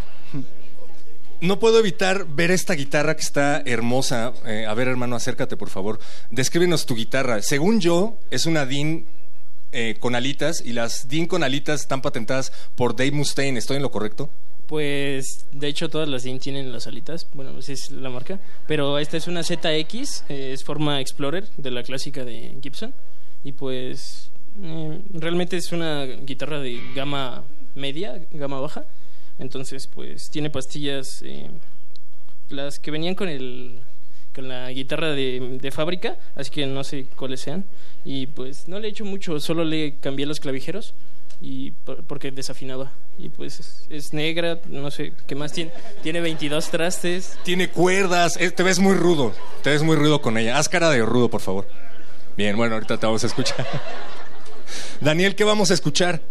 No puedo evitar ver esta guitarra que está hermosa. Eh, a ver, hermano, acércate, por favor. Descríbenos tu guitarra. Según yo, es una DIN eh, con alitas y las DIN con alitas están patentadas por Dave Mustaine. ¿Estoy en lo correcto? Pues de hecho todas las DIN tienen las alitas, bueno, esa es la marca, pero esta es una ZX, eh, es forma Explorer de la clásica de Gibson y pues eh, realmente es una guitarra de gama media, gama baja, entonces pues tiene pastillas, las que venían con el con la guitarra de, de fábrica, así que no sé cuáles sean y pues no le he hecho mucho, solo le cambié los clavijeros y por- porque desafinaba y pues es, es negra no sé qué más tiene tiene 22 trastes Tiene cuerdas. eh, te ves muy rudo. Te ves muy rudo con ella. Haz cara de rudo, por favor. Bien, bueno, ahorita te vamos a escuchar. (laughs) Daniel, ¿qué vamos a escuchar?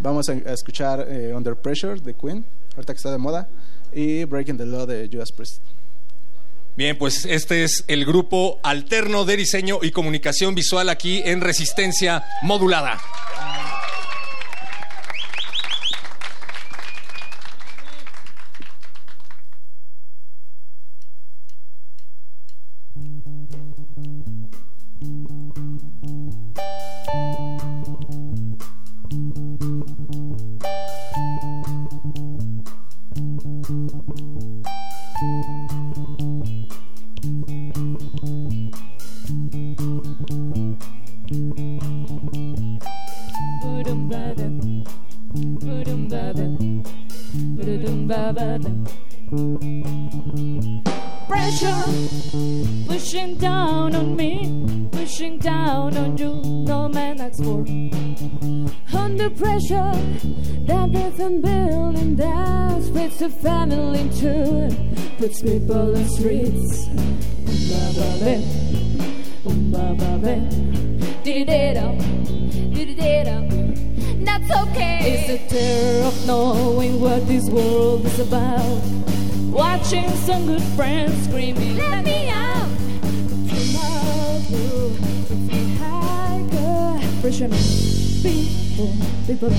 Vamos a, escuchar eh, Under Pressure de Queen, ahorita que está de moda, y Breaking the Law de Judas Priest. Bien, pues este es el grupo alterno de diseño y comunicación visual aquí en Resistencia Modulada. Puts people in streets. Ba-ba-ba, ba-ba-ba, did-it-up, did-it-up. That's okay. It's the terror of knowing what this world is about. Watching some good friends screaming, Let me out! Tomorrow, it's higher. Pressure people, people,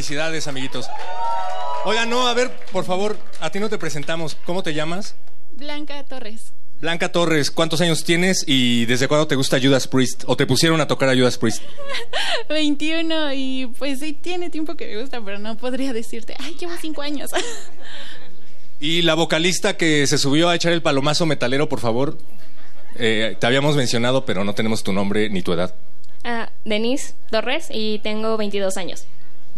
Felicidades, amiguitos. Oiga, no, a ver, por favor, a ti no te presentamos. ¿Cómo te llamas? Blanca Torres. Blanca Torres, ¿cuántos años tienes y desde cuándo te gusta Judas Priest? ¿O te pusieron a tocar a Judas Priest? (laughs) 21 y pues sí tiene tiempo que me gusta, pero no podría decirte, ay, llevo 5 años. (laughs) Y la vocalista que se subió a echar el palomazo metalero, por favor. Eh, te habíamos mencionado, pero no tenemos tu nombre ni tu edad. Ah, Denise Torres y tengo 22 años.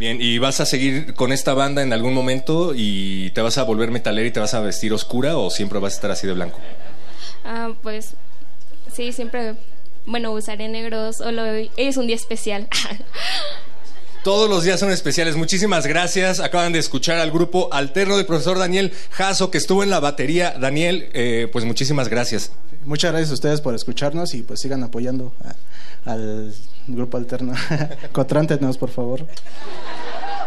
Bien, ¿y vas a seguir con esta banda en algún momento y te vas a volver metalera y te vas a vestir oscura o siempre vas a estar así de blanco? Ah, pues sí, siempre, bueno, usaré negros, solo hoy es un día especial. (laughs) Todos los días son especiales. Muchísimas gracias. Acaban de escuchar al grupo alterno del profesor Daniel Jasso, que estuvo en la batería. Daniel, eh, pues muchísimas gracias. Muchas gracias a ustedes por escucharnos y pues sigan apoyando a- al grupo alterno. (laughs) Contrántenos, por favor.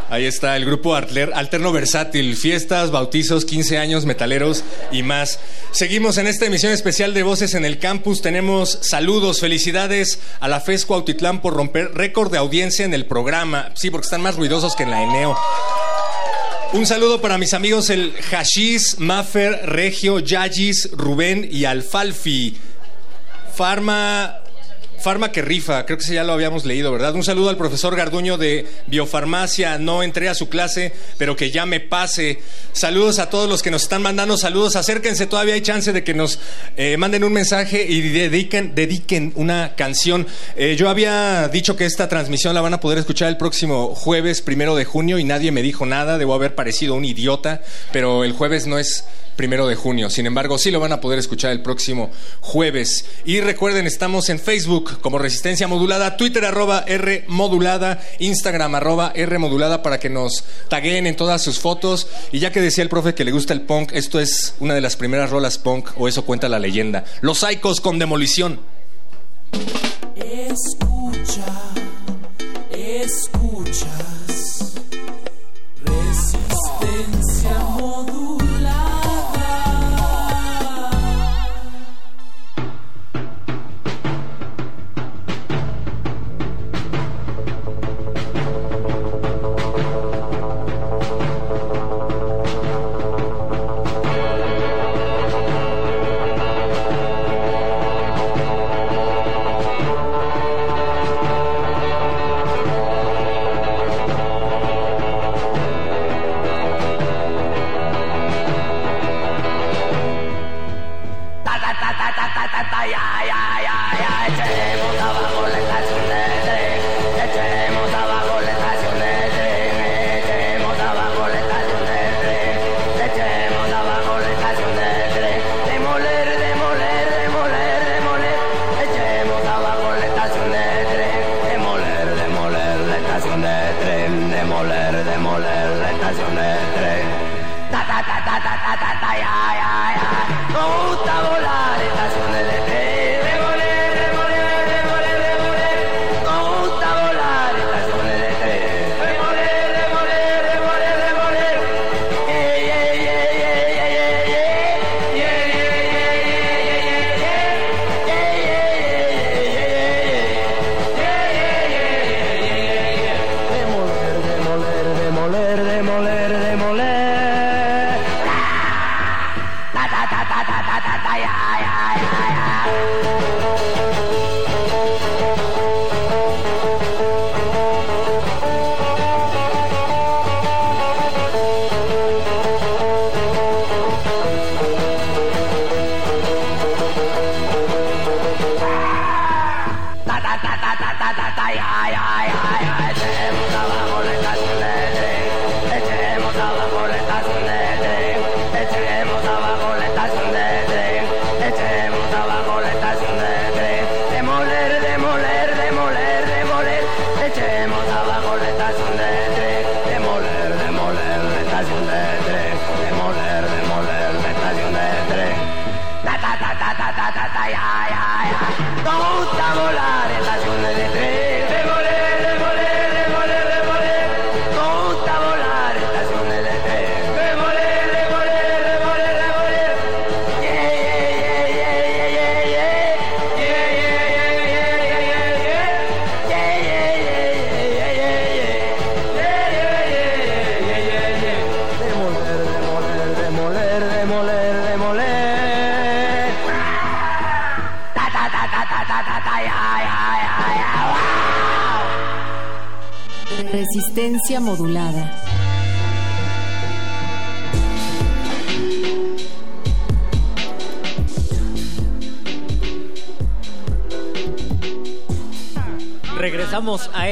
Ahí está el grupo Alterno Versátil, fiestas, bautizos, 15 años, metaleros y más. Seguimos en esta emisión especial de Voces en el Campus. Tenemos saludos, felicidades a la FES Cuautitlán por romper récord de audiencia en el programa. Sí, porque están más ruidosos que en la Eneo. Un saludo para mis amigos el Hashish, Maffer, Regio, Yagis, Rubén y Alfalfi. Farma. Farma que rifa, creo que ya lo habíamos leído, ¿verdad? Un saludo al profesor Garduño de Biofarmacia. No entré a su clase, pero que ya me pase. Saludos a todos los que nos están mandando saludos. Acérquense, todavía hay chance de que nos eh, manden un mensaje y dediquen, dediquen una canción. Eh, yo había dicho que esta transmisión la van a poder escuchar el próximo jueves, primero de junio, y nadie me dijo nada. Debo haber parecido un idiota, pero el jueves no es primero de junio. Sin embargo, sí lo van a poder escuchar el próximo jueves. Y recuerden, estamos en Facebook como Resistencia Modulada, Twitter arroba R Modulada, Instagram arroba R Modulada para que nos taguen en todas sus fotos. Y ya que decía el profe que le gusta el punk, esto es una de las primeras rolas punk, o eso cuenta la leyenda. Los Psychos con demolición. Escucha, escuchas.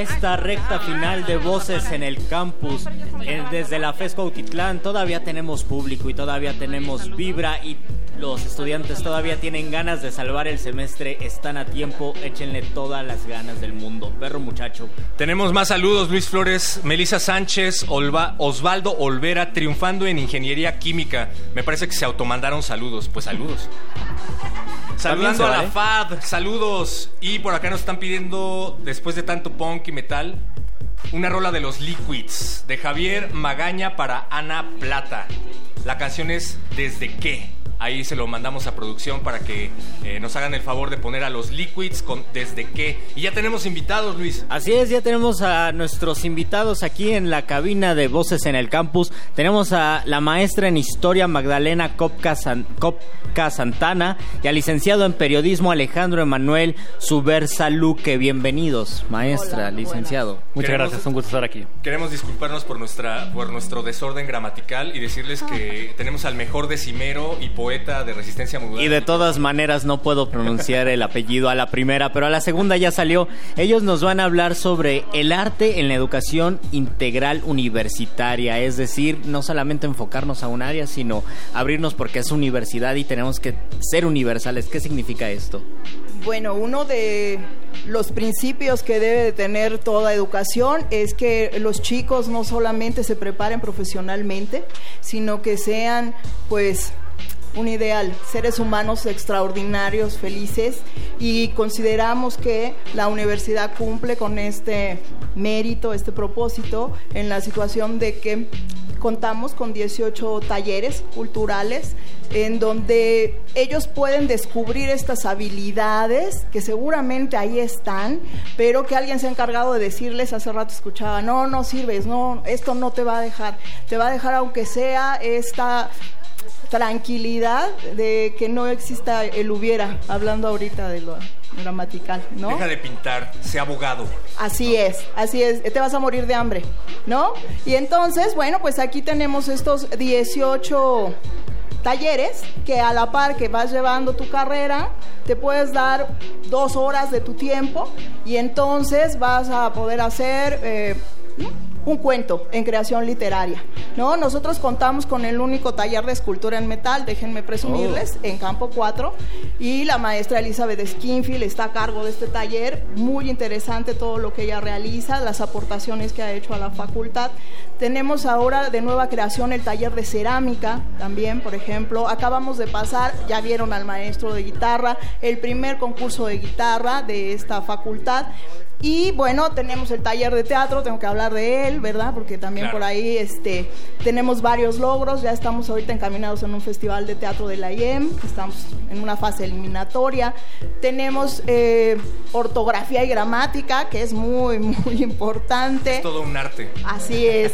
Esta recta final de voces en el campus. Eh, Desde la FESCO Autitlán todavía tenemos público y todavía tenemos vibra y los estudiantes todavía tienen ganas de salvar el semestre. Están a tiempo, échenle todas las ganas del mundo. Perro muchacho. Tenemos más saludos, Luis Flores, Melissa Sánchez, Osvaldo Olvera, triunfando en ingeniería química. Me parece que se automandaron saludos. Pues saludos. Saludando a la vale. FAD, saludos. Y por acá nos están pidiendo, después de tanto punk y metal, una rola de los Liquids, de Javier Magaña para Ana Plata. La canción es Desde qué. Ahí se lo mandamos a producción para que eh, nos hagan el favor de poner a los Liquids con Desde qué. Y ya tenemos invitados, Luis. Así es, ya tenemos a nuestros invitados aquí en la cabina de Voces en el Campus. Tenemos a la maestra en Historia Magdalena San- Kopka Santana y al licenciado en Periodismo Alejandro Emanuel Subersa Luque. Bienvenidos, maestra, licenciado. Muchas Queremos- gracias, un gusto estar aquí. Queremos disculparnos por, nuestra, por nuestro desorden gramatical y decirles que tenemos al mejor decimero y poeta de resistencia modulada. Y de todas maneras no puedo pronunciar el apellido a la primera, pero a la segunda ya salió. Ellos nos van a hablar sobre el arte en la educación integral universitaria, es decir, no solamente enfocarnos a un área, sino abrirnos porque es universidad y tenemos que ser universales. ¿Qué significa esto? Bueno, uno de los principios que debe de tener toda educación es que los chicos no solamente se preparen profesionalmente, sino que sean, pues, un ideal, seres humanos extraordinarios, felices, y consideramos que la universidad cumple con este mérito, este propósito, en la situación de que contamos con 18 talleres culturales en donde ellos pueden descubrir estas habilidades que seguramente ahí están, pero que alguien se ha encargado de decirles, hace rato escuchaba, no, no sirves, no, esto no te va a dejar, te va a dejar aunque sea esta tranquilidad de que no exista el hubiera, hablando ahorita de lo gramatical, ¿no? Deja de pintar, sé abogado. Así es, así es, te vas a morir de hambre, ¿no? Y entonces, bueno, pues aquí tenemos estos 18 talleres que a la par que vas llevando tu carrera, te puedes dar dos horas de tu tiempo y entonces vas a poder hacer... eh, un cuento en creación literaria. ¿no? Nosotros contamos con el único taller de escultura en metal, déjenme presumirles, en Campo 4, y la maestra Elizabeth Skinfield está a cargo de este taller. Muy interesante todo lo que ella realiza, las aportaciones que ha hecho a la facultad. Tenemos ahora de nueva creación el taller de cerámica también, por ejemplo. Acabamos de pasar, ya vieron al maestro de guitarra, el primer concurso de guitarra de esta facultad. Y bueno, tenemos el taller de teatro, tengo que hablar de él, ¿verdad? Porque también Claro. por ahí este, tenemos varios logros, ya estamos ahorita encaminados en un festival de teatro de la IEM, estamos en una fase eliminatoria. Tenemos eh, ortografía y gramática, que es muy, (laughs) muy importante. Es todo un arte. Así es.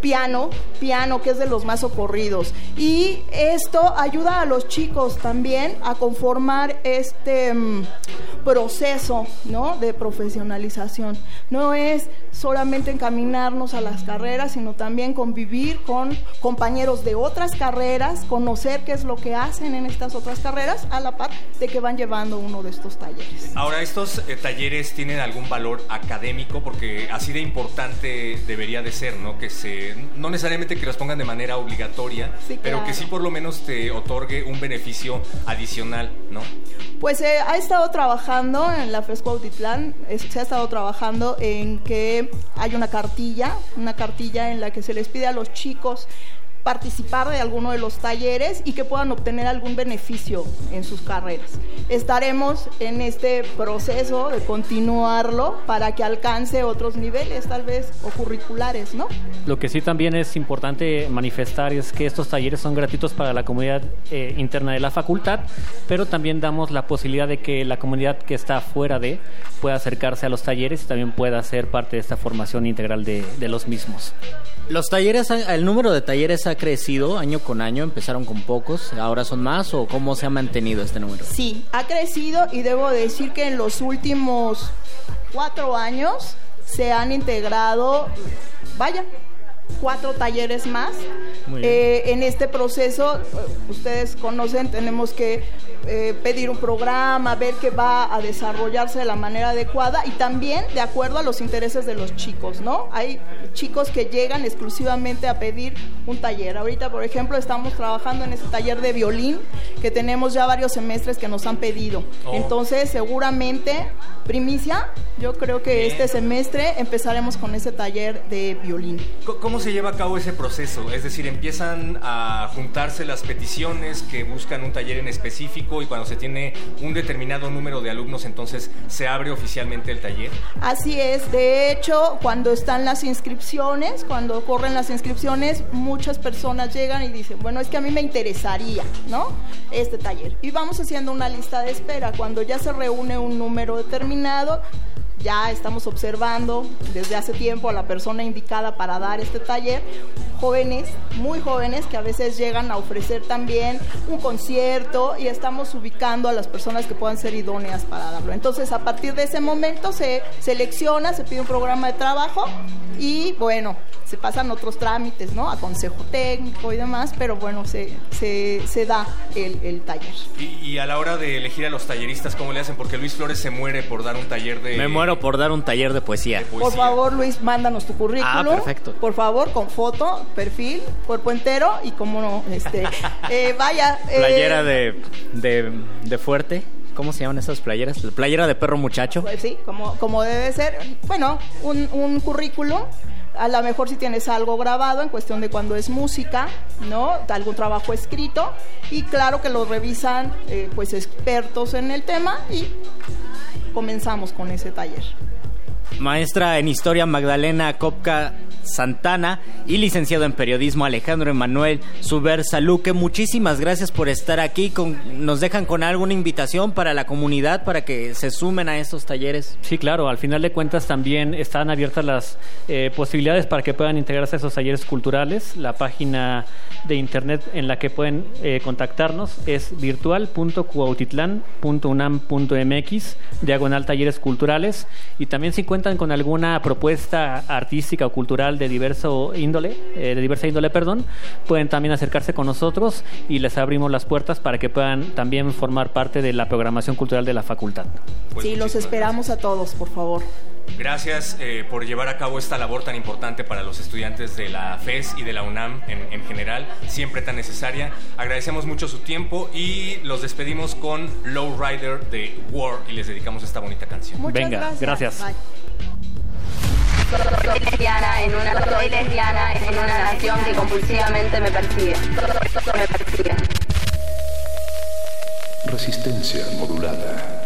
Piano, piano, que es de los más ocurridos. Y esto ayuda a los chicos también a conformar este mm, proceso ¿no? de profesionalización. No es solamente encaminarnos a las carreras, sino también convivir con compañeros de otras carreras, conocer qué es lo que hacen en estas otras carreras, a la par de que van llevando uno de estos talleres. Ahora, ¿estos eh, talleres tienen algún valor académico? Porque así de importante debería de ser, ¿no? Que se, no necesariamente que los pongan de manera obligatoria, Sí, pero que sí por lo menos te otorgue un beneficio adicional, ¿no? Pues eh, ha estado trabajando en la FESCO Autitlán, es- se ha estado trabajando en que hay una cartilla, una cartilla en la que se les pide a los chicos participar de alguno de los talleres y que puedan obtener algún beneficio en sus carreras. Estaremos en este proceso de continuarlo para que alcance otros niveles, tal vez, o curriculares, ¿no? Lo que sí también es importante manifestar es que estos talleres son gratuitos para la comunidad eh, interna de la facultad, pero también damos la posibilidad de que la comunidad que está fuera de pueda acercarse a los talleres y también pueda ser parte de esta formación integral de, de los mismos. Los talleres, el número de talleres ha crecido año con año, empezaron con pocos, ahora son más o cómo se ha mantenido este número? Sí, ha crecido y debo decir que en los últimos cuatro años se han integrado, vaya, cuatro talleres más. Eh, en este proceso, eh, ustedes conocen, tenemos que eh, pedir un programa, ver que va a desarrollarse de la manera adecuada y también de acuerdo a los intereses de los chicos, ¿no? Hay chicos que llegan exclusivamente a pedir un taller. Ahorita, por ejemplo, estamos trabajando en este taller de violín que tenemos ya varios semestres que nos han pedido. Oh. Entonces, seguramente, primicia, yo creo que Bien. este semestre empezaremos con ese taller de violín. Co- ¿Cómo se lleva a cabo ese proceso? Es decir, empiezan a juntarse las peticiones que buscan un taller en específico y cuando se tiene un determinado número de alumnos, entonces se abre oficialmente el taller. Así es, de hecho, cuando están las inscripciones, cuando corren las inscripciones, muchas personas llegan y dicen, bueno, es que a mí me interesaría, ¿no? Este taller. Y vamos haciendo una lista de espera. Cuando ya se reúne un número determinado, ya estamos observando desde hace tiempo a la persona indicada para dar este taller. Jóvenes, muy jóvenes, que a veces llegan a ofrecer también un concierto y estamos ubicando a las personas que puedan ser idóneas para darlo. Entonces, a partir de ese momento se selecciona, se pide un programa de trabajo y bueno, se pasan otros trámites, ¿no? A consejo técnico y demás, pero bueno, se, se, se da el, el taller. Y, y a la hora de elegir a los talleristas, ¿cómo le hacen? Porque Luis Flores se muere por dar un taller de... Me muero por dar un taller de poesía. Por favor, Luis, mándanos tu currículum. Ah, perfecto. Por favor, con foto, perfil, cuerpo entero y como no, este, (laughs) eh, vaya. eh, Playera de, de, de fuerte. ¿Cómo se llaman esas playeras? La playera de perro muchacho. pues sí, como, como debe ser. Bueno, un, un currículum. A lo mejor si tienes algo grabado en cuestión de cuando es música, ¿no? Algún trabajo escrito. Y claro que lo revisan eh, pues expertos en el tema y comenzamos con ese taller. Maestra en Historia Magdalena Copca Santana y licenciado en Periodismo Alejandro Emanuel Subersa Luque. Muchísimas gracias por estar aquí. ¿Nos dejan con alguna invitación para la comunidad para que se sumen a estos talleres? Sí, claro, al final de cuentas también están abiertas las eh, posibilidades para que puedan integrarse a esos talleres culturales. La página de internet en la que pueden eh, contactarnos es virtual.cuautitlán.unam.mx, diagonal talleres culturales. Y también si cuentan con alguna propuesta artística o cultural de diverso índole, eh, de diversa índole, perdón, pueden también acercarse con nosotros y les abrimos las puertas para que puedan también formar parte de la programación cultural de la facultad. Pues sí, los esperamos a todos, por favor. Gracias eh, por llevar a cabo esta labor tan importante para los estudiantes de la FES y de la UNAM en, en general, siempre tan necesaria. Agradecemos mucho su tiempo y los despedimos con Low Rider de War y les dedicamos esta bonita canción. Muchas Venga, gracias. Bye. Soy lesbiana en una soy lesbiana en una nación que compulsivamente me persigue. Me persigue. Resistencia modulada.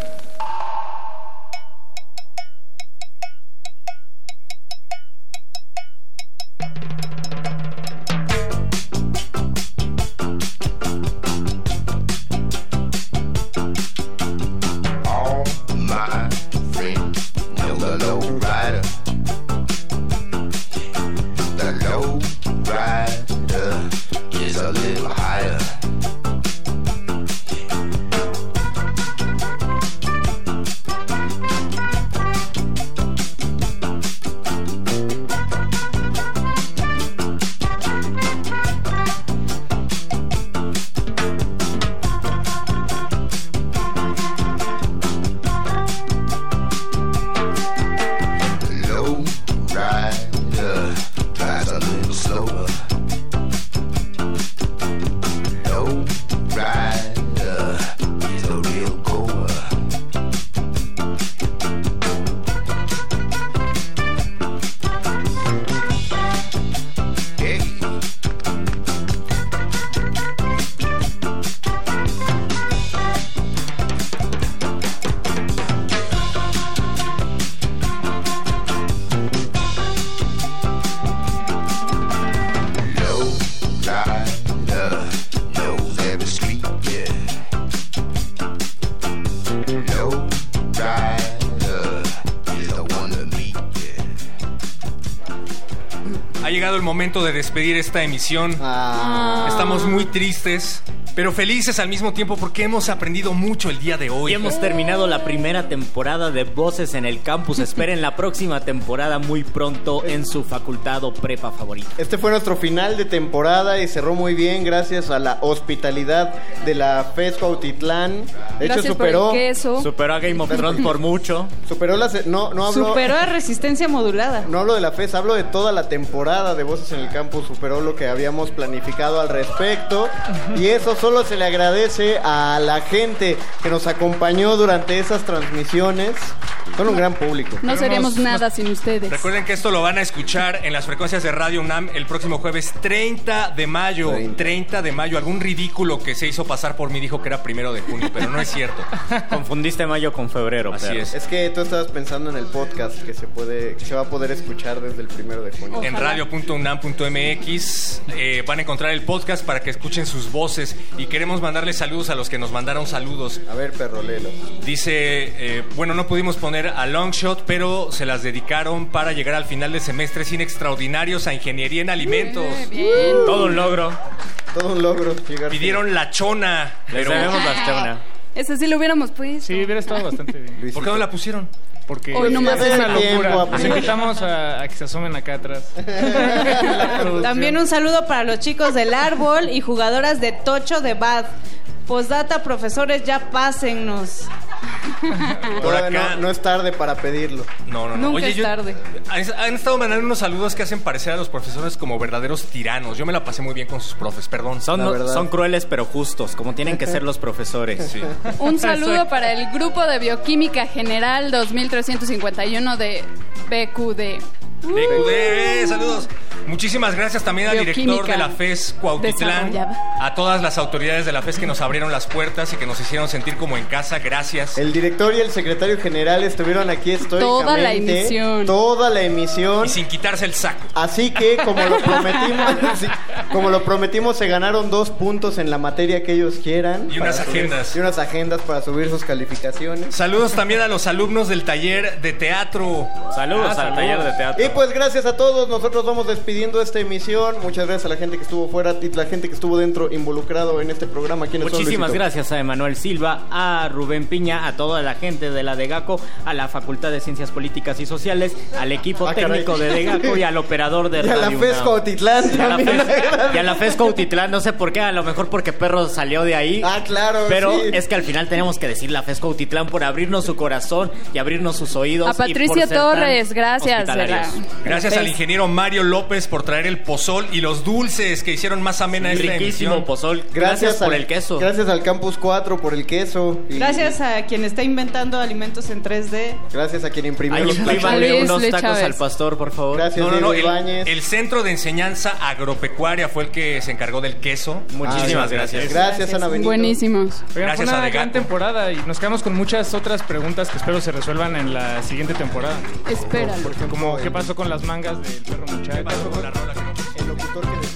Despedir esta emisión. Ah. Estamos muy tristes, pero felices al mismo tiempo porque hemos aprendido mucho el día de hoy. Y hemos terminado la primera temporada de Voces en el Campus. Esperen la próxima temporada muy pronto en su facultad o prepa favorita. Este fue nuestro final de temporada y cerró muy bien gracias a la hospitalidad de la FES Cuautitlán. De hecho, Gracias por superó. el queso. Superó a Game of Thrones por mucho. Superó la. No, no hablo. Superó a resistencia modulada. No hablo de la FES, hablo de toda la temporada de Voces en el Campus. Superó lo que habíamos planificado al respecto. Y eso solo se le agradece a la gente que nos acompañó durante esas transmisiones. Son un gran público. No seríamos nada sin ustedes. Recuerden que esto lo van a escuchar en las frecuencias de Radio UNAM el próximo jueves 30 de mayo. 30, de mayo. Algún ridículo que se hizo pasar por mí dijo que era primero de junio, pero no es cierto. (laughs) Confundiste mayo con febrero. Así perro. es. Es que tú estabas pensando en el podcast que se puede, que se va a poder escuchar desde el primero de junio. En radio.unam.mx eh, van a encontrar el podcast para que escuchen sus voces y queremos mandarles saludos a los que nos mandaron saludos. A ver, perro, léelo. Dice, eh, bueno, no pudimos poner a Longshot, pero se las dedicaron para llegar al final del semestre sin extraordinarios a Ingeniería en Alimentos. Todo un logro. Todo un logro. Llegar Pidieron la chona. Les pero- debemos la chona. Ese sí lo hubiéramos puesto. Sí, hubiera estado bastante bien. ¿Por qué no la pusieron? Porque Hoy no más es una locura. Los poner. invitamos a, a que se asomen acá atrás. (laughs) También un saludo para los chicos del árbol y jugadoras de Tocho de Bad. Postdata, profesores, ya pásennos. (laughs) Todavía no, no es tarde para pedirlo. No, no, no. Nunca Oye, es yo- tarde. Han han estado mandando unos saludos que hacen parecer a los profesores como verdaderos tiranos. Yo me la pasé muy bien con sus profes, perdón. Son, son crueles pero justos, como tienen que ser los profesores. Un saludo para el grupo de Bioquímica General 2351 de BQD. DQD, eh, saludos. Muchísimas gracias también al director de la FES Cuautitlán, a todas las autoridades de la FES que nos abrieron las puertas y que nos hicieron sentir como en casa. Gracias. El director y el secretario general estuvieron aquí históricamente. Toda la emisión. Toda la emisión. Y sin quitarse el saco. Así que, como lo prometimos, (laughs) como lo prometimos, se ganaron dos puntos en la materia que ellos quieran. Y unas subir- agendas. y unas agendas para subir sus calificaciones. Saludos también a los alumnos del taller de teatro. Saludos al taller de teatro. Y pues gracias a todos, nosotros vamos despidiendo esta emisión. Muchas gracias a la gente que estuvo fuera y la gente que estuvo dentro involucrado en este programa. ¿Quiénes son, Muchísimas gracias a Emanuel Silva, a Rubén Piña, a toda la gente de la DEGACO, a la Facultad de Ciencias Políticas y Sociales, al equipo Ah, caray. técnico de DEGACO y al operador de (laughs) Y a la Radio FES UNAM. Cuautitlán Y a la también. FES- (laughs) Y a la FES Cuautitlán, no sé por qué, a lo mejor porque Perro salió de ahí. Ah, claro. Pero sí. es que al final tenemos que decir la FES Cuautitlán por abrirnos su corazón y abrirnos sus oídos. A y por Patricia Torres, gracias. Gracias al ingeniero Mario López por traer el pozol y los dulces que hicieron más amena esta Riquísimo emisión. pozol. Gracias, por al- el queso. Gracias al Campus 4 por el queso. y Gracias a quien está inventando alimentos en 3D. Gracias a quien imprimió Ay, los platos. unos Luis tacos Chávez. al pastor, por favor. Gracias, No, no, no. El, el Centro de Enseñanza Agropecuaria fue el que se encargó del queso. Muchísimas Ah, gracias. Gracias, Ana Benito. Buenísimos. Oigan, fue Gracias una a gran temporada y nos quedamos con muchas otras preguntas que espero se resuelvan en la siguiente temporada. Espéralo. Por ejemplo, como ¿qué pasó con las mangas del perro muchacho? El locutor que